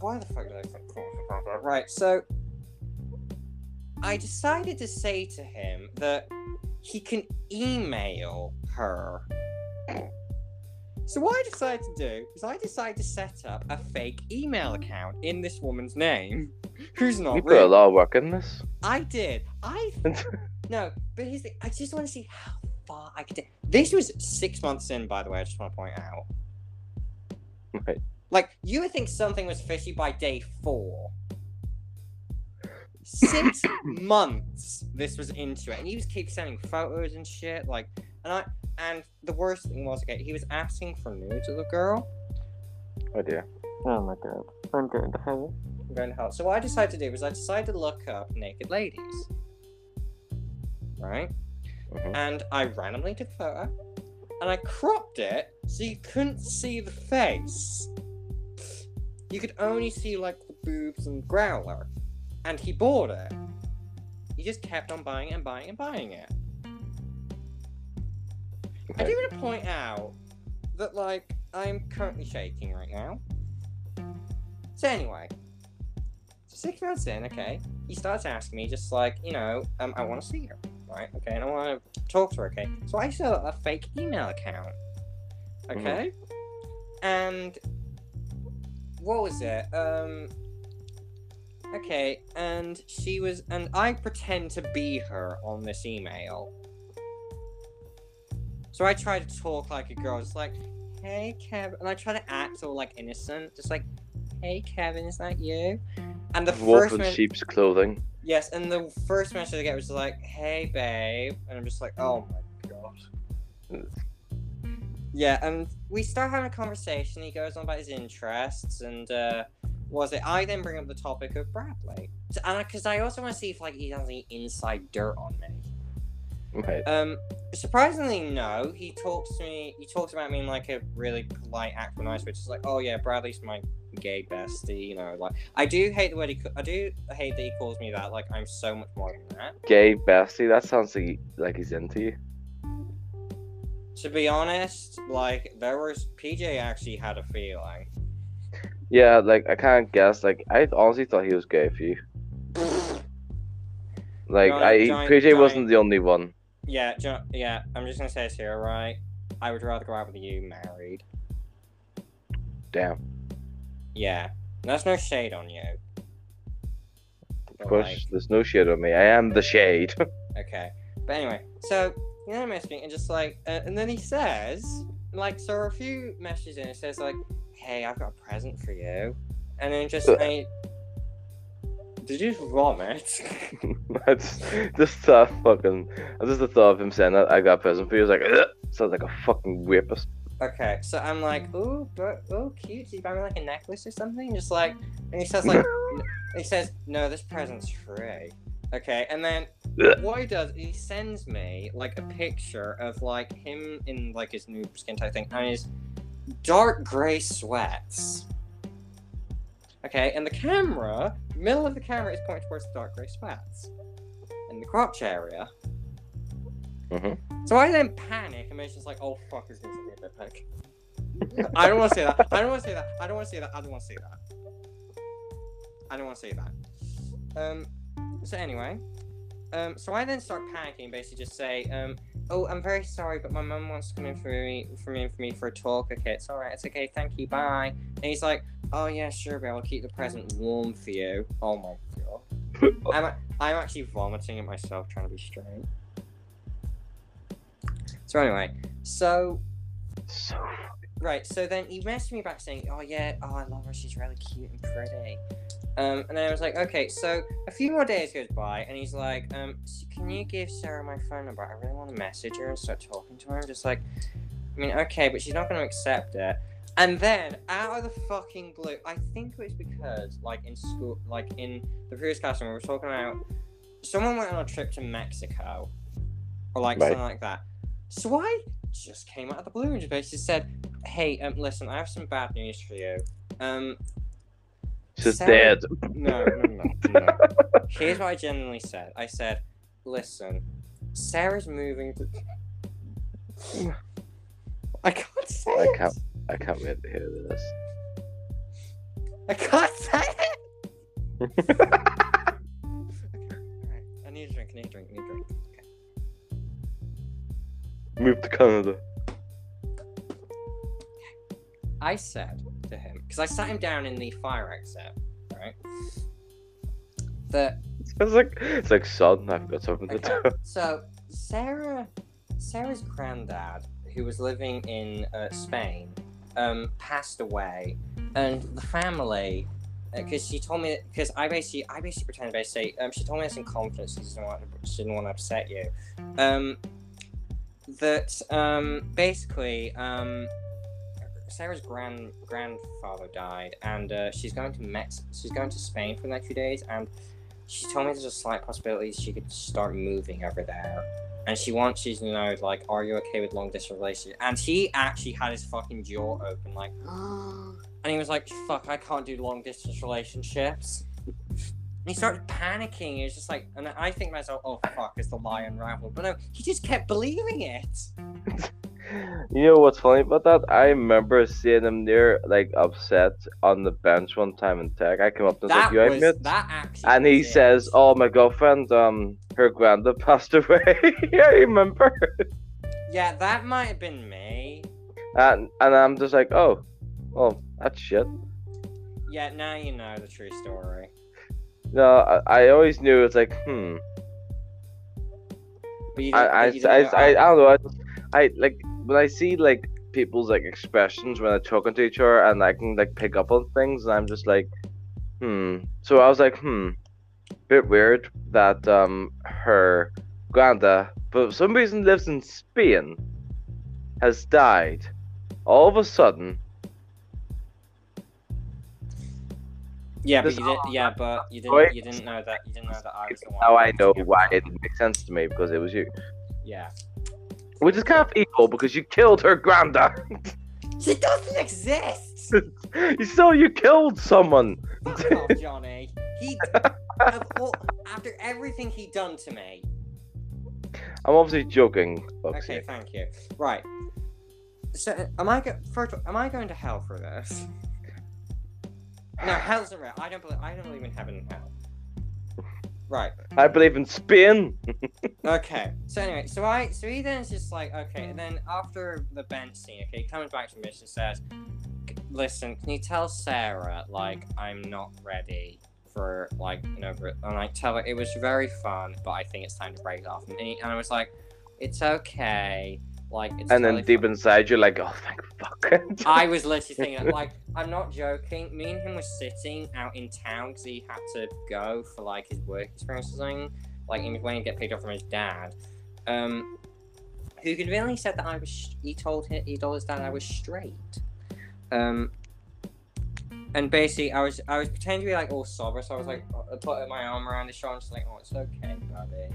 why the fuck did I think that? Right, so I decided to say to him that he can email her. So what I decided to do is I decided to set up a fake email account in this woman's name, who's not You put a lot of work in this. I did. I no, but here's the. I just want to see how far I could. This was six months in, by the way. I just want to point out. Right. Like you would think something was fishy by day four. Six months this was into it, and he was keep sending photos and shit. Like, and I and the worst thing was, okay, he was asking for nudes of the girl. Oh dear. Oh my god, I'm going to hell. I'm going to hell. So what I decided to do was I decided to look up naked ladies. Right? Mhm. And I randomly took a photo and I cropped it so you couldn't see the face. You could only see like the boobs and growler. And he bought it. He just kept on buying it and buying and buying it. I do want to point out that, like, I'm currently shaking right now. So anyway, so six months in, okay, he starts asking me just like, you know, um, I want to see her, right? Okay, and I want to talk to her, okay. So I set up a fake email account, okay, and what was it? Um, okay, and she was, and I pretend to be her on this email. So I try to talk like a girl, just like, hey Kevin, and I try to act all like innocent, just like, hey Kevin, is that you? And the Wolf first in sheep's clothing. yes, and the first message I get was like, hey babe, and I'm just like, oh my god. Yeah, and we start having a conversation. He goes on about his interests, and uh, was it? I then bring up the topic of Bradley, and because I also want to see if like he has any inside dirt on me. Okay. Um, surprisingly, no. He talks to me. He talks about me in like a really polite, actful, nice way. Just like, oh yeah, Bradley's my gay bestie. You know, like I do hate the word he. I do hate that he calls me that. Like I'm so much more than that. Gay bestie. That sounds like, he- like he's into you. To be honest, like there was PJ actually had a feeling. Yeah, like I can't guess. Like I honestly thought he was gay for you. Like Giant- I, giant- PJ giant- wasn't the only one. Yeah, do you know- yeah. I'm just gonna say this here, right? I would rather go out with you married. Damn. Yeah, there's no shade on you. Of course, there's no shade on me. I am the shade. Okay. But anyway, so you know, messaging and just like, uh, and then he says, like, so a few messages in, it says like, "Hey, I've got a present for you," and then just. I, did you vomit? That's just, thought fucking. Just the thought of him saying that I got a present for you. Was like, Ugh! sounds like a fucking rapist. okay, so I'm like, "Ooh, but oh, cute! Did you buy me like a necklace or something?" Just like, and he says like, he says, "No, this present's free." Okay, and then what he does, he sends me like a picture of like him in like his new skin type thing and his dark grey sweats. Okay, and the camera, middle of the camera is pointing towards the dark grey sweats in the crotch area. Mhm. So I then panic and it's just like, oh fuck, he's gonna send me a dick pic. I don't want to say that. I don't want to say that. I don't want to say that. I don't want to say that. I don't want to say that. Um. So anyway, um. So I then start panicking, basically just say, um. Oh, I'm very sorry, but my mum wants to come in for me, for me, for me for a talk. Okay, it's all right. It's okay. Thank you. Bye. And he's like, Oh yeah, sure, but I'll keep the present warm for you. Oh my god. I'm I'm actually vomiting at myself trying to be straight. So anyway, so So Right, so then he messaged me back saying, Oh yeah, oh I love her, she's really cute and pretty. Um, and then I was like, okay, so a few more days goes by, and he's like, um, so can you give Sarah my phone number? I really want to message her and start talking to her. I'm just like, I mean, okay, but she's not going to accept it. And then, out of the fucking blue, I think it was because, like, in school, like, in the previous classroom, we were talking about someone went on a trip to Mexico, or like Right. something like that. So I just came out of the blue and just basically said, "Hey, um, listen, I have some bad news for you. Um, She's Sarah- dead. No, no, no, no. Here's what I genuinely said. I said, listen, Sarah's moving to. I can't say I it. can't. I can't wait to hear this. I can't say it. Okay, alright, I need a drink. I need a drink. I need a drink. Okay. Move to Canada. I said to him because I sat him down in the fire exit, right? That It's like it's like son. I've got something to Okay. do. So Sarah, Sarah's granddad, who was living in uh, Spain, um, passed away, and the family, because she told me, because I basically, I basically pretended to say, um, she told me this in confidence. She didn't want, to, she didn't want to upset you. Um, that um, basically, um, Sarah's grand grandfather died, and uh, she's going to Mex- she's going to Spain for the next few days, and she told me there's a slight possibility she could start moving over there. And she wants you to know, like, are you okay with long distance relationship? And he actually had his fucking jaw open, like, and he was like, fuck, I can't do long distance relationships. And he started panicking. He was just like, and I think to myself, oh fuck, is the lie unraveled? But no, he just kept believing it. You know what's funny about that? I remember seeing him there, like upset on the bench one time in tech. I came up and was like, "You mate?" that. And he it. says, "Oh, my girlfriend, um, her granddad passed away." yeah, I remember. yeah, that might have been me. And and I'm just like, "Oh, well, that's shit." Yeah, now you know the true story. No, I, I always knew it's like, hmm. But you I didn't- I, I, I, I don't know. I, I like when I see like people's like expressions when they're talking to each other, and I can like pick up on things, and I'm just like, hmm. So I was like, hmm, bit weird that um her granda, for some reason lives in Spain, has died, all of a sudden. Yeah, but you didn't. Yeah, but you didn't. You didn't know that. You didn't know that I was the one. Now I know why it didn't make sense to me because it was you, Yeah. Which is kind of evil because you killed her granddad. She doesn't exist. so you killed someone. Fuck off, Johnny. He, all, after everything he done to me. I'm obviously joking. Okay, sake. thank you. Right. So, am I go- first? Am I going to hell for this? No, hell isn't real. I don't believe. I don't believe in heaven and hell. Right. I believe in spin. Okay. So anyway, so I so he then is just like okay, and then after the bench scene, okay, he comes back to me and says, "Listen, can you tell Sarah like I'm not ready for like you know?" And I tell her it was very fun, but I think it's time to break it off. And, he, and I was like, "It's okay." Like it's and then deep fine." inside, you're like, oh, thank fuck. I was literally thinking, like, I'm not joking. Me and him were sitting out in town because he had to go for like his work experience or something. Like, he was waiting to get picked up from his dad. Um, who conveniently said that I was. He told him, he told his dad I was straight. Um, and basically, I was I was pretending to be like all sober, so I was like, I put my arm around his shoulder, and just like, oh, it's okay, buddy.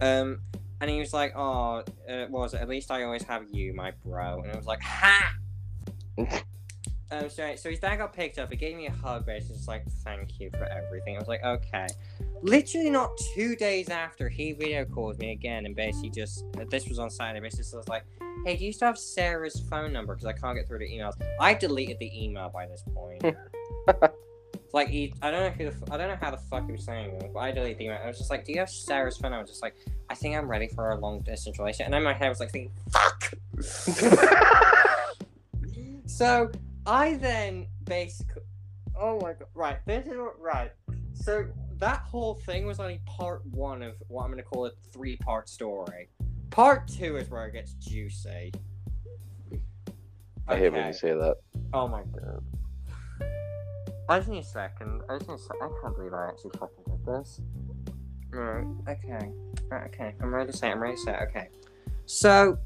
Um, and he was like, oh, uh, was it? At least I always have you, my bro. And I was like, ha. Um, so, so his dad got picked up. He gave me a hug, basically, just like, thank you for everything. I was like, okay. Literally, not two days after, he video called me again and basically just, this was on Saturday, basically, so I was like, hey, do you still have Sarah's phone number? Because I can't get through the emails. I deleted the email by this point. like, he, I don't know who the, I don't know how the fuck he was saying it, but I deleted the email. I was just like, do you have Sarah's phone? I was just like, I think I'm ready for a long distance relationship. And in my head, I was like, thinking, fuck! So I then basically, oh my god, right, this is what, right. So that whole thing was only part one of what I'm gonna call a three part story. Part two is where it gets juicy. I hate when you say that. Oh my god. I just need a second. I just need a sec- I can't believe I actually fucking did this. Right, okay. Right, okay. I'm ready to say. I'm ready to say. Okay. So,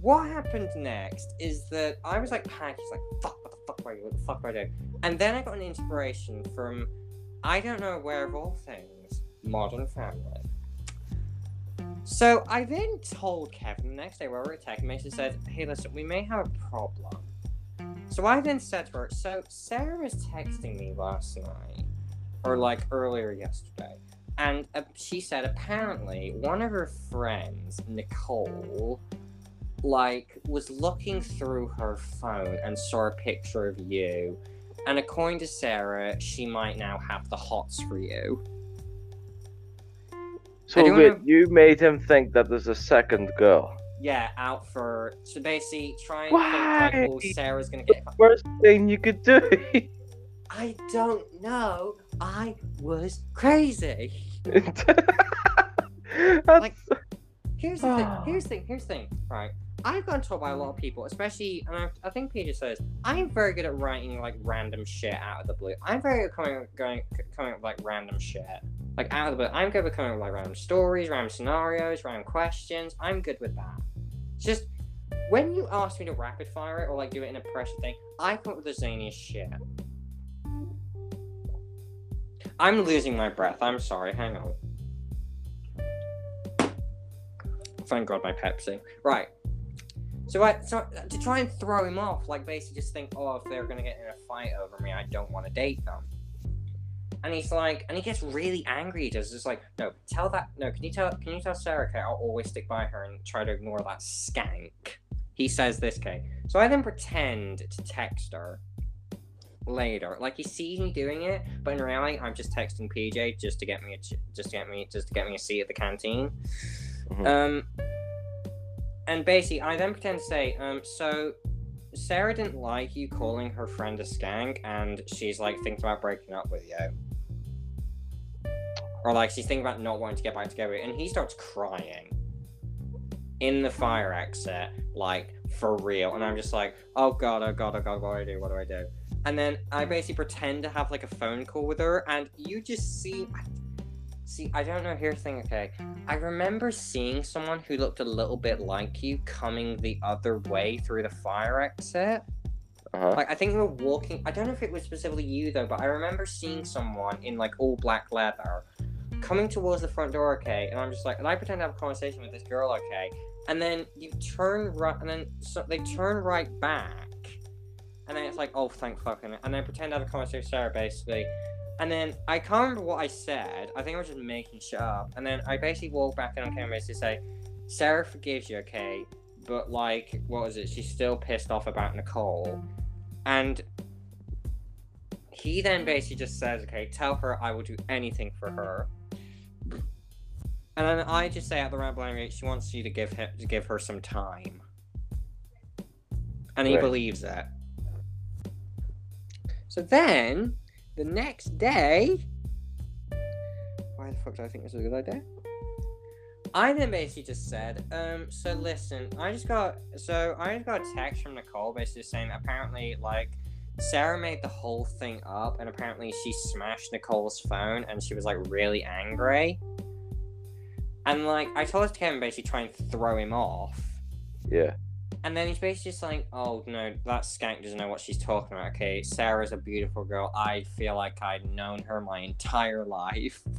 what happened next is that I was like panicking, like, fuck, what the fuck I do? What the fuck do I? And then I got an inspiration from, I don't know where of all things, Modern Family. So I then told Kevin the next day where we were at Tech and basically said, hey, listen, we may have a problem. So I then said to her, so Sarah was texting me last night, or like earlier yesterday, and uh, she said apparently one of her friends, Nicole, like was looking through her phone and saw a picture of you. And according to Sarah, she might now have the hots for you. So wait, know- you made him think that there's a second girl. Yeah, out for so basically try and Why? think like, oh, Sarah's gonna get. Worst thing you could do. I don't know. I was crazy. Like- Here's the thing. Here's the thing. Here's the thing. Right. I've gotten told by a lot of people, especially, and I, I think Peter says I'm very good at writing like random shit out of the blue. I'm very good at coming going coming up with like random shit, like out of the blue. I'm good at coming up with like random stories, random scenarios, random questions. I'm good with that. Just when you ask me to rapid fire it or like do it in a pressure thing, I come up with the zaniest shit. I'm losing my breath. I'm sorry. Hang on. Thank God my Pepsi. Right. So I so to try and throw him off, like basically just think, oh, if they're gonna get in a fight over me, I don't want to date them. And he's like, and he gets really angry. He does just like, no, tell that, no, can you tell, can you tell Sarah, okay, I'll always stick by her and try to ignore that skank. He says this, okay. So I then pretend to text her later, like he sees me doing it, but in reality, I'm just texting PJ just to get me a, just to get me, just to get me a seat at the canteen. Mhm. Um, and basically, I then pretend to say, um, so Sarah didn't like you calling her friend a skank, and she's like thinking about breaking up with you. Or like she's thinking about not wanting to get back together, and he starts crying in the fire exit, like for real. And I'm just like, oh god, oh god, oh god, what do I do? What do I do? And then I basically pretend to have like a phone call with her, and you just see. See, I don't know. Here's the thing, okay? I remember seeing someone who looked a little bit like you coming the other way through the fire exit. Uh-huh. Like, I think we were walking. I don't know if it was specifically you, though, but I remember seeing someone in, like, all black leather coming towards the front door, okay? And I'm just like, and I pretend to have a conversation with this girl, okay? And then you turn right, and then so they turn right back. And then it's like, oh, thank fucking. And then pretend to have a conversation with Sarah, basically. And then I can't remember what I said. I think I was just making shit up. And then I basically walk back in on camera to say, Sarah forgives you, okay? But like, what was it? She's still pissed off about Nicole. And he then basically just says, okay, tell her I will do anything for her. And then I just say at the round blind rate, she wants you to give him to give her some time. And he Right. believes it. So then the next day, why the fuck do I think this is a good idea? I then basically just said, um, so listen, I just got, so I just got a text from Nicole basically saying apparently, like, Sarah made the whole thing up, and apparently she smashed Nicole's phone, and she was like really angry. And like, I told Kevin basically try and throw him off. Yeah. And then he's basically just like, oh no, that skank doesn't know what she's talking about. Okay, Sarah's a beautiful girl. I feel like I'd known her my entire life.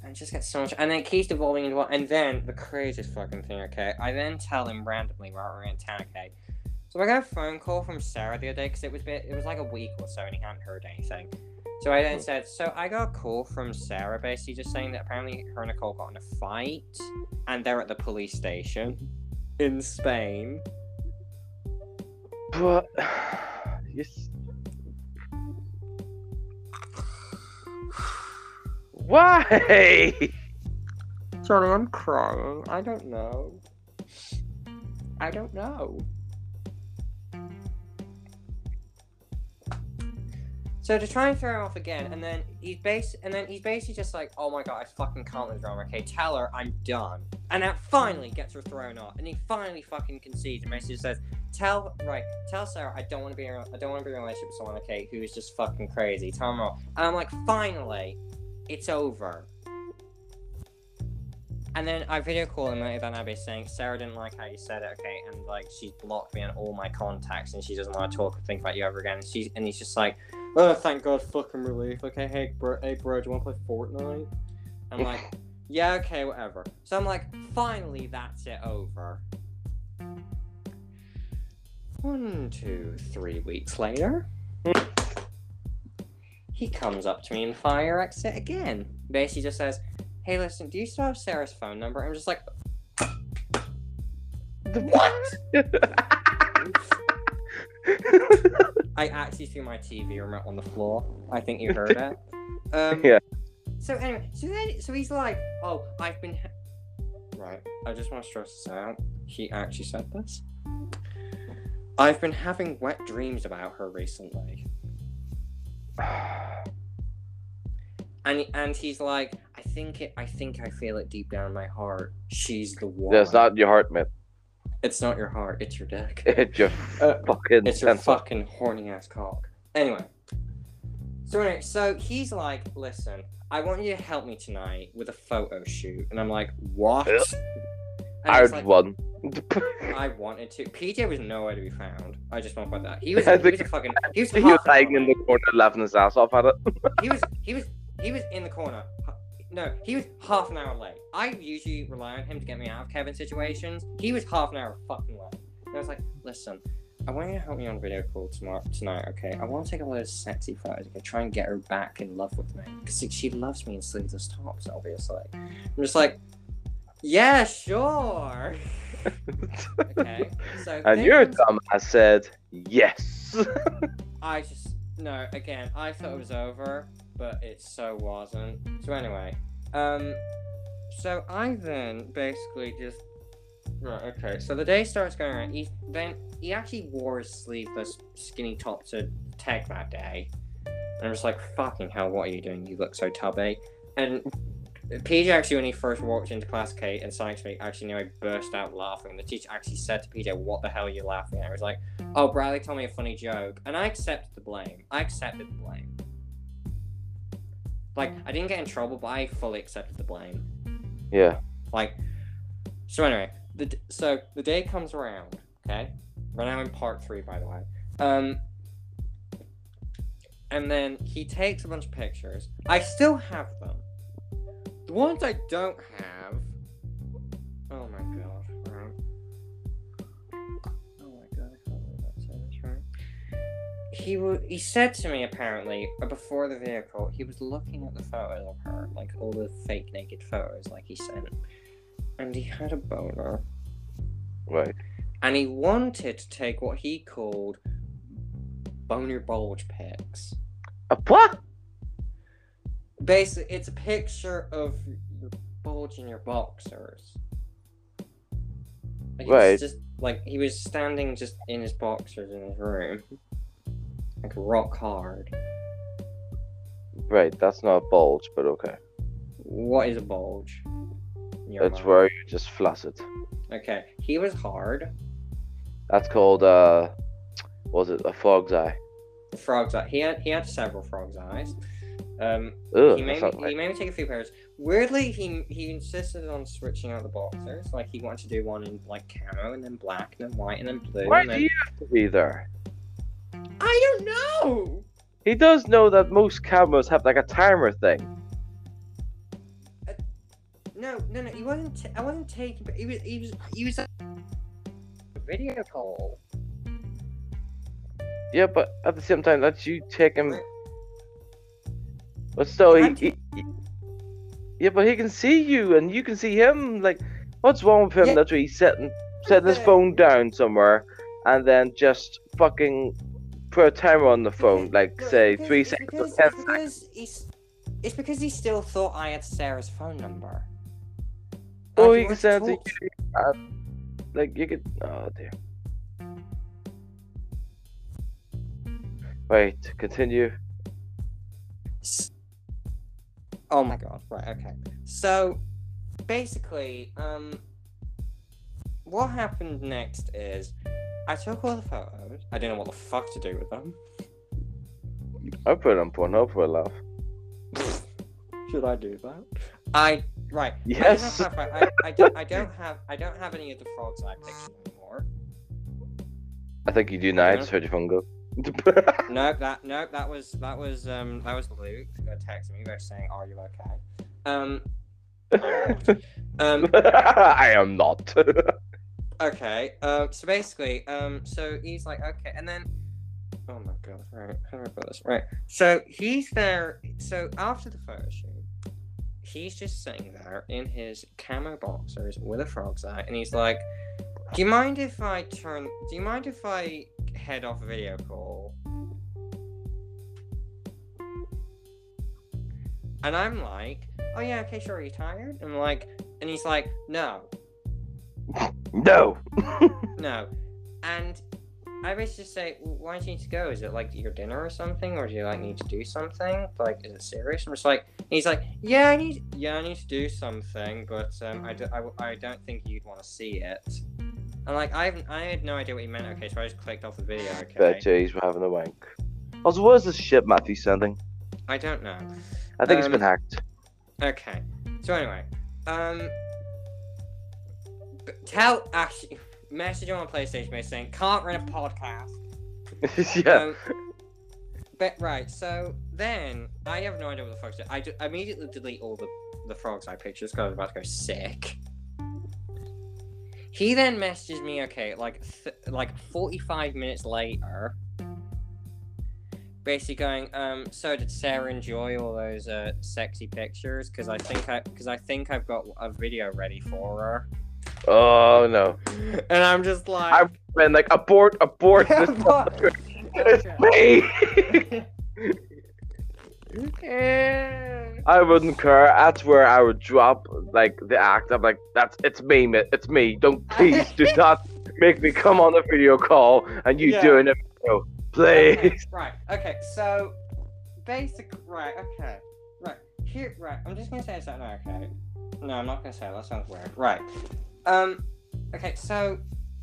And just gets so much. And then keeps devolving into what. And then the craziest fucking thing, okay? I then tell him randomly while we're in town, okay? So I got a phone call from Sarah the other day because it was bit, it was like a week or so and he hadn't heard anything. So I then mm-hmm. said, so I got a call from Sarah basically just saying that apparently her and Nicole got in a fight and they're at the police station in Spain. But yes. Why? Sorry, I'm crying. I don't know. I don't know. So to try and throw him off again, and mm-hmm. then he's base, and then he's basically just like, "Oh my god, I fucking can't with drama." Okay, tell her I'm done, and that finally gets her thrown off, and he finally fucking concedes and basically says, "Tell right, tell Sarah I don't want to be in a, I don't want to be in a relationship with someone okay who is just fucking crazy." Tell him all, and I'm like, finally, it's over. And then I video call him that night saying Sarah didn't like how you said it, okay, and like she's blocked me on all my contacts and she doesn't want to talk or think about you ever again. And she's and he's just like, oh, thank God, fucking relief. Okay, hey, bro, hey, bro, do you want to play Fortnite? I'm like, yeah, okay, whatever. So I'm like, finally, that's it over. One, two, three weeks later, hmm. he comes up to me in fire exit again. Basically, just says, "Hey, listen, do you still have Sarah's phone number?" I'm just like, "What?" I actually threw my TV remote on the floor. I think you heard it. Um, Yeah. So anyway, so then, so he's like, "Oh, I've been." Right. I just want to stress this out. He actually said this. I've been having wet dreams about her recently, and and he's like, "I think it. I think I feel it deep down in my heart. She's the one. That's not your heart, mate. It's not your heart. It's your dick. It's your Uh, fucking It's your pencil. fucking horny ass cock. Anyway. So anyway, so he's like, listen, I want you to help me tonight with a photo shoot. And I'm like, what? I like, one. I wanted to. PJ was nowhere to be found. I just want to put that. He was, he was a fucking. He was, He was in the corner laughing his ass off at it. he was he was he was in the corner. No, he was half an hour late. I usually rely on him to get me out of Kevin situations. He was half an hour fucking late. And I was like, listen, I want you to help me on video call tomorrow tonight, okay? I want to take a load of sexy photos, okay? Try and get her back in love with me. Because she loves me in sleeveless tops, obviously. I'm just like, yeah, sure. okay. So and your dumbass said yes. I just no. Again, I thought it was over, but it so wasn't. So anyway, um, so I then basically just right. Okay, so the day starts going around. He then he actually wore his sleeveless skinny top to tech that day, and I'm just like, fucking hell, what are you doing? You look so tubby. And PJ actually, when he first walked into class, Kate and science week, actually nearly burst out laughing. The teacher actually said to PJ, "What the hell are you laughing at?" I was like oh, Bradley told me a funny joke, and I accepted the blame. I accepted the blame. Like, I didn't get in trouble, but I fully accepted the blame. yeah. Like, so anyway, the so the day comes around. Okay, we're now in part three, by the way. Um, and then he takes a bunch of pictures. I still have them. The ones I don't have. He w- he said to me apparently uh, before the vehicle he was looking at the photos of her like all the fake naked photos like he sent and he had a boner Right. and he wanted to take what he called boner bulge pics. A what? Basically, it's a picture of your bulge in your boxers. Like, Right. Just like he was standing just in his boxers in his room, like rock hard. Right. That's not a bulge, but okay. What is a bulge? It's mind? where you're just flaccid. Okay, he was hard. That's called uh, was it a frog's eye? Frog's eye. He had he had several frog's eyes. Um, he made me, right. he made me take a few pairs. Weirdly, he he insisted on switching out the boxers. Like he wanted to do one in like camo and then black and then white and then blue. Why and do you have to be there? I don't know. He does know that most cameras have like a timer thing. Uh, no, no, no. He wasn't. T- I wasn't taking. But He was. He was. He was. A video call. Yeah, but at the same time, that's you taking. But still, he, he, he- Yeah, but he can see you, and you can see him. Like, what's wrong with him? Yeah. That's why he's setting setting his phone down somewhere, and then just fucking put a timer on the phone, like say because- three seconds or ten it's because he's. It's because he still thought I had Sarah's phone number. Oh, you can send it. talk to- Uh, like you could. Oh dear. Wait, continue. Oh my god, right, okay. So basically, um what happened next is I took all the photos. I didn't know what the fuck to do with them. I'll put them on Pornhub for a laugh. Should I do that? I right. Yes. I, don't have, I, I, don't, I don't have I don't have any of the frog's eye pictures anymore. I think you do now. I just heard your phone go. No, that no, that was that was um that was Luke uh, texting me by saying, "Are you okay?" Um, um, I am not. Okay. Um. So basically, um. So he's like, okay, and then. Oh my god! Right. How put this? Right. So he's there. So after the photo shoot, he's just sitting there in his camo boxers with a frog's eye, and he's like, "Do you mind if I turn? Do you mind if I head off a video call?" And I'm like, "Oh yeah, okay, sure. Are you tired?" And I'm like, and he's like, "No, No. No. And I basically just say, "W- why do you need to go? Is it like your dinner or something? Or do you like need to do something? Like, is it serious? I'm just like, he's like, yeah, I need, yeah, I need to do something, but um, I, do, I, I don't think you'd want to see it. And like, I haven't, I had no idea what he meant. Okay, so I just clicked off the video. Okay, But J's were having a wank. Also, what is this shit Matthew sending? I don't know. I think it's been hacked. Okay. So anyway, um, tell actually message him on PlayStation message saying can't run a podcast. yeah. Um, but right, so then I have no idea what the fuck's. I d- immediately delete all the the frog's eye pictures because I was about to go sick. He then messages me, okay, like th- like forty five minutes later, basically going, um, so did Sarah enjoy all those uh, sexy pictures? Because I think I because I think I've got a video ready for her, Oh no. and I'm just like, I've been like abort, abort this. Abort. it's me. I wouldn't care. That's where I would drop like the act. I'm like, that's it's me, ma- it's me. Don't please do not make me come on a video call and you Yeah. doing a video, please. Okay, right. Okay. So, basic. Right. Okay. Right. Here. Right. I'm just gonna say something. now, Okay. No, I'm not gonna say it. That sounds weird. Right. Um. Okay. So,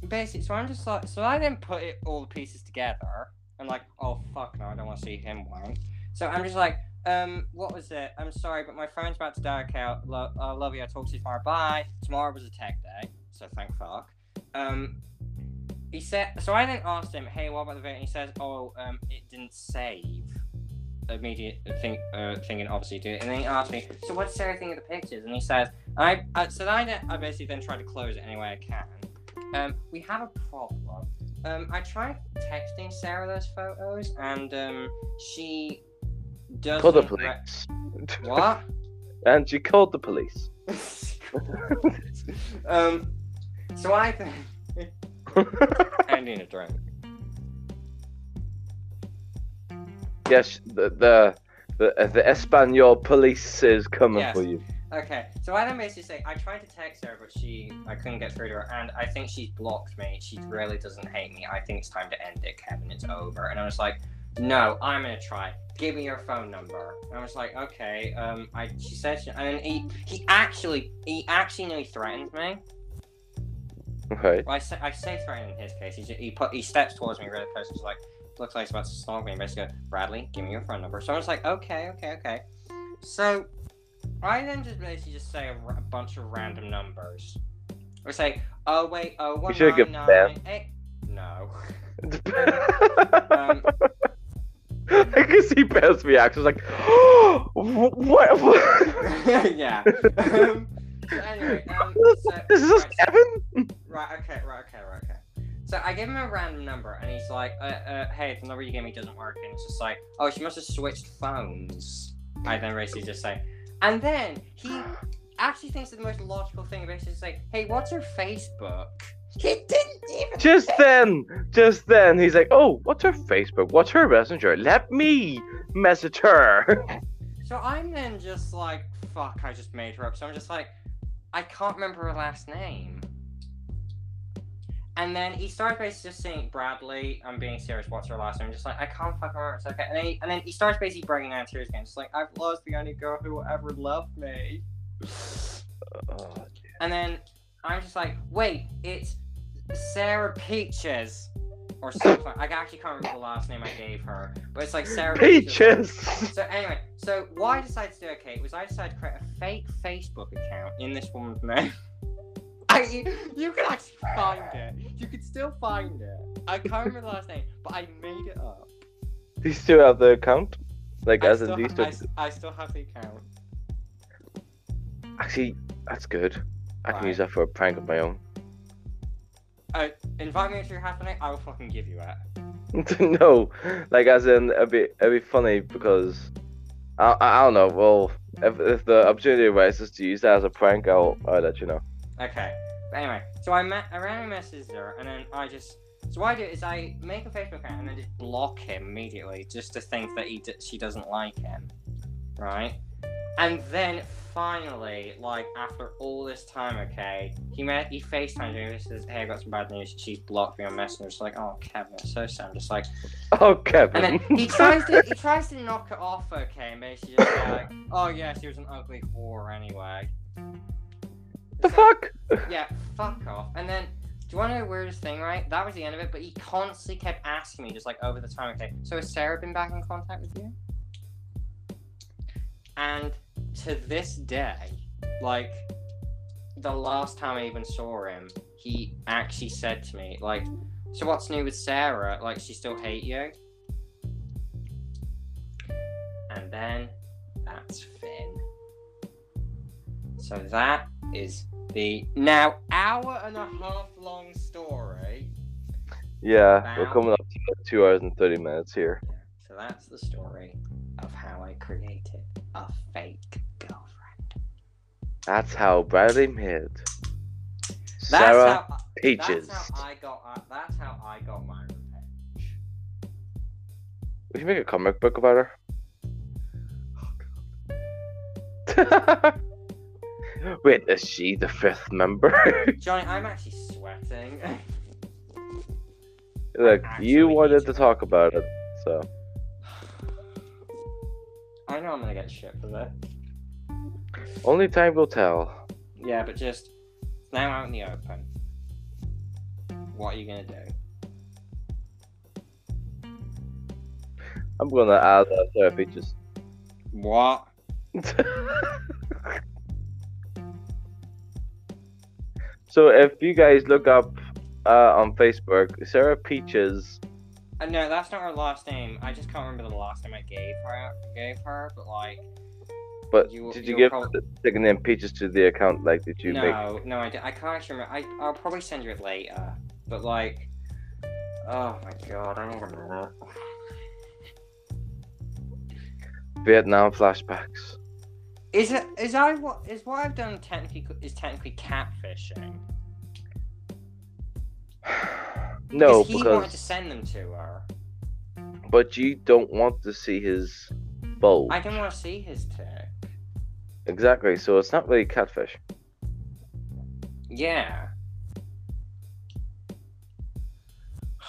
basically, so I'm just like, so I then put it all the pieces together. I'm like, oh fuck no, I don't want to see him wank. So I'm just like, um, what was it? I'm sorry, but my phone's about to dark out. Lo- uh, love you. I'll talk to you tomorrow. Bye. Tomorrow was a tech day, so thank fuck. Um, he said so i then asked him hey what about the video and he says oh um it didn't save immediate thing uh thinking obviously do it. And then he asked me so what's sarah think of the pictures? And he says i uh, so I, then- I basically then try to close it any way i can. Um we have a problem. Um i tried texting sarah those photos and um she doesn't Call the re- police. what? And she called the police. um so i think i need a drink yes, the the the, uh, the Espanol police is coming Yes. for you. Okay, so I then basically say I tried to text her, but she I couldn't get through to her, and I think she's blocked me. She really doesn't hate me. I think it's time to end it, Kevin. It's over. And I was like, no, I'm gonna try. Give me your phone number. And I was like, okay. Um, I she said, she, and he he actually he actually nearly threatened me. Okay. Well, I say I say threatened in his case. He he put he steps towards me really close. He's like, looks like he's about to stalk me. And basically, Bradley, give me your phone number. So I was like, okay, okay, okay. So I then just basically just say a, r- a bunch of random numbers. Or say, oh wait, oh one should've nine nine eight. No. Um, I can see Ben's reaction. Like, what? what? yeah. Um, so anyway, um, so, this is right, so- Kevin. Right, okay, right, okay, right, okay. So I give him a random number, and he's like, uh, uh, hey, the number you gave me doesn't work. And it's just like, oh, she must have switched phones. I then basically just say, and then he actually thinks of the most logical thing, basically say, hey, what's her Facebook? He didn't even. Just then, just then, he's like, "Oh, what's her Facebook? What's her messenger? Let me message her." So I'm then just like, fuck, I just made her up. So I'm just like, I can't remember her last name. And then he starts basically just saying, Bradley, I'm being serious, what's her last name? I'm just like, I can't fucking remember, it's okay. And then, he, and then he starts basically breaking down tears again. Just like, I've lost the only girl who ever loved me. Oh, And then I'm just like, wait, it's Sarah Peaches. Or something. I actually can't remember the last name I gave her. But it's like Sarah Peaches. so anyway, so what I decided to do, okay, was I decided to create a fake Facebook account in this woman's name. I, you, can actually find it. You can still find it. I can't remember the last name, but I made it up. Do you still have the account? Like, I as in, you ha-? I, I still have the account. Actually, that's good. I can Right. use that for a prank of my own. uh, invite me to your house tonight. I will fucking give you it. no, like as in it'd be it'd be funny because I I, I don't know. Well, if, if the opportunity arises to use that as a prank, I'll I'll let you know. Okay. But anyway, so I met I randomly messaged her, and then I just so what I do is I make a Facebook account and then just block him immediately, just to think that he d- she doesn't like him, right? And then finally, like after all this time, okay, he met he FaceTimes me. He says, "Hey, I got some bad news. She's blocked me on Messenger." It's like, "Oh, Kevin, it's so sad." I'm just like, Oh, Kevin. and then he tries to he tries to knock it off, okay, and basically just like, "Oh yeah, she was an ugly whore anyway." The like, fuck? yeah, fuck off. And then, do you want to know the weirdest thing, right? That was the end of it, but he constantly kept asking me, just like over the time, okay, so has Sarah been back in contact with you? And to this day, like, the last time I even saw him, he actually said to me, like, so what's new with Sarah? Like, she still hate you? And then, that's Finn. So that is the now hour and a half long story. Yeah, we're coming up to two hours and thirty minutes here. So that's the story of how I created a fake girlfriend. That's how Bradley made That's Sarah how Peaches. That's how I got. Uh, that's how I got my revenge. We should make a comic book about her. Wait, is she the fifth member? Johnny, I'm actually sweating. Look, Actually you wanted to. talk about it, so I know I'm gonna get shit for that. only time will tell. Yeah, but just now out in the open. What are you gonna do? I'm gonna add uh, Sarah Peaches. What? so if you guys look up uh, on Facebook, Sarah Peaches, Uh, no, that's not her last name. I just can't remember the last name I gave her. Gave her, but like, but You- did you give prob- the second name Peaches to the account? Like, did you make? no, no, I, di- I can't actually remember. I, I'll probably send you it later. But like, oh my god, I a minute. Vietnam flashbacks. Is it? Is I what? Is what I've done technically is technically catfishing? no, because he wanted to send them to her. but you don't want to see his bulge. I didn't want to see his dick. Exactly. So it's not really catfish. Yeah.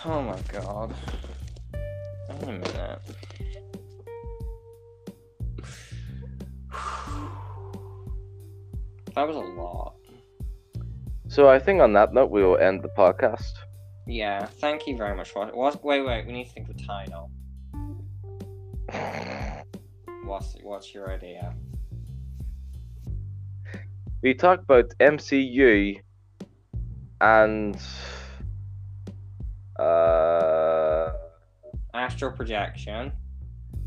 Oh my god. Wait a minute. That was a lot. So I think on that note we will end the podcast. Yeah, thank you very much for what wait wait, we need to think of a title. What's what's your idea? We talked about MCU and uh, Astral projection.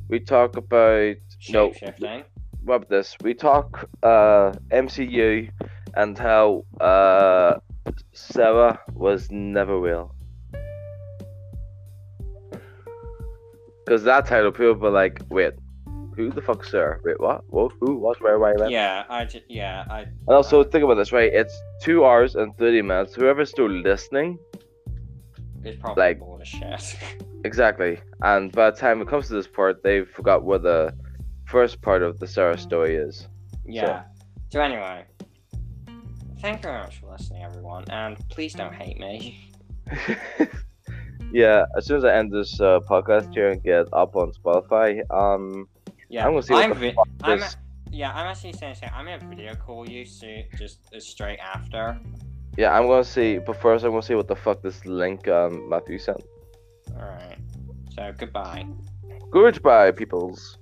we talk about no. Shapeshifting. What about this? We talk uh MCU and how uh Sarah was never real. Because that title, people were like, wait, who the fuck's Sarah? Wait, what? What? Who? What? Where? When? Yeah, I just yeah, I And also, think about this, right? It's two hours and 30 minutes. Whoever's still listening, it's probably Like- bored as shit. exactly. And by the time it comes to this part, they forgot what the first part of the Sarah story is. Yeah. So anyway, thank you very much for listening, everyone, and please don't hate me. yeah, as soon as I end this uh, podcast here and get up on Spotify, um, Yeah, I'm gonna see what I'm the vi- fuck I'm a- yeah, I'm actually saying, saying I'm gonna video call you soon, just uh, straight after. yeah, I'm gonna see. But first, I'm gonna see what the fuck this link um Matthew sent. All right. So goodbye. Goodbye, peoples.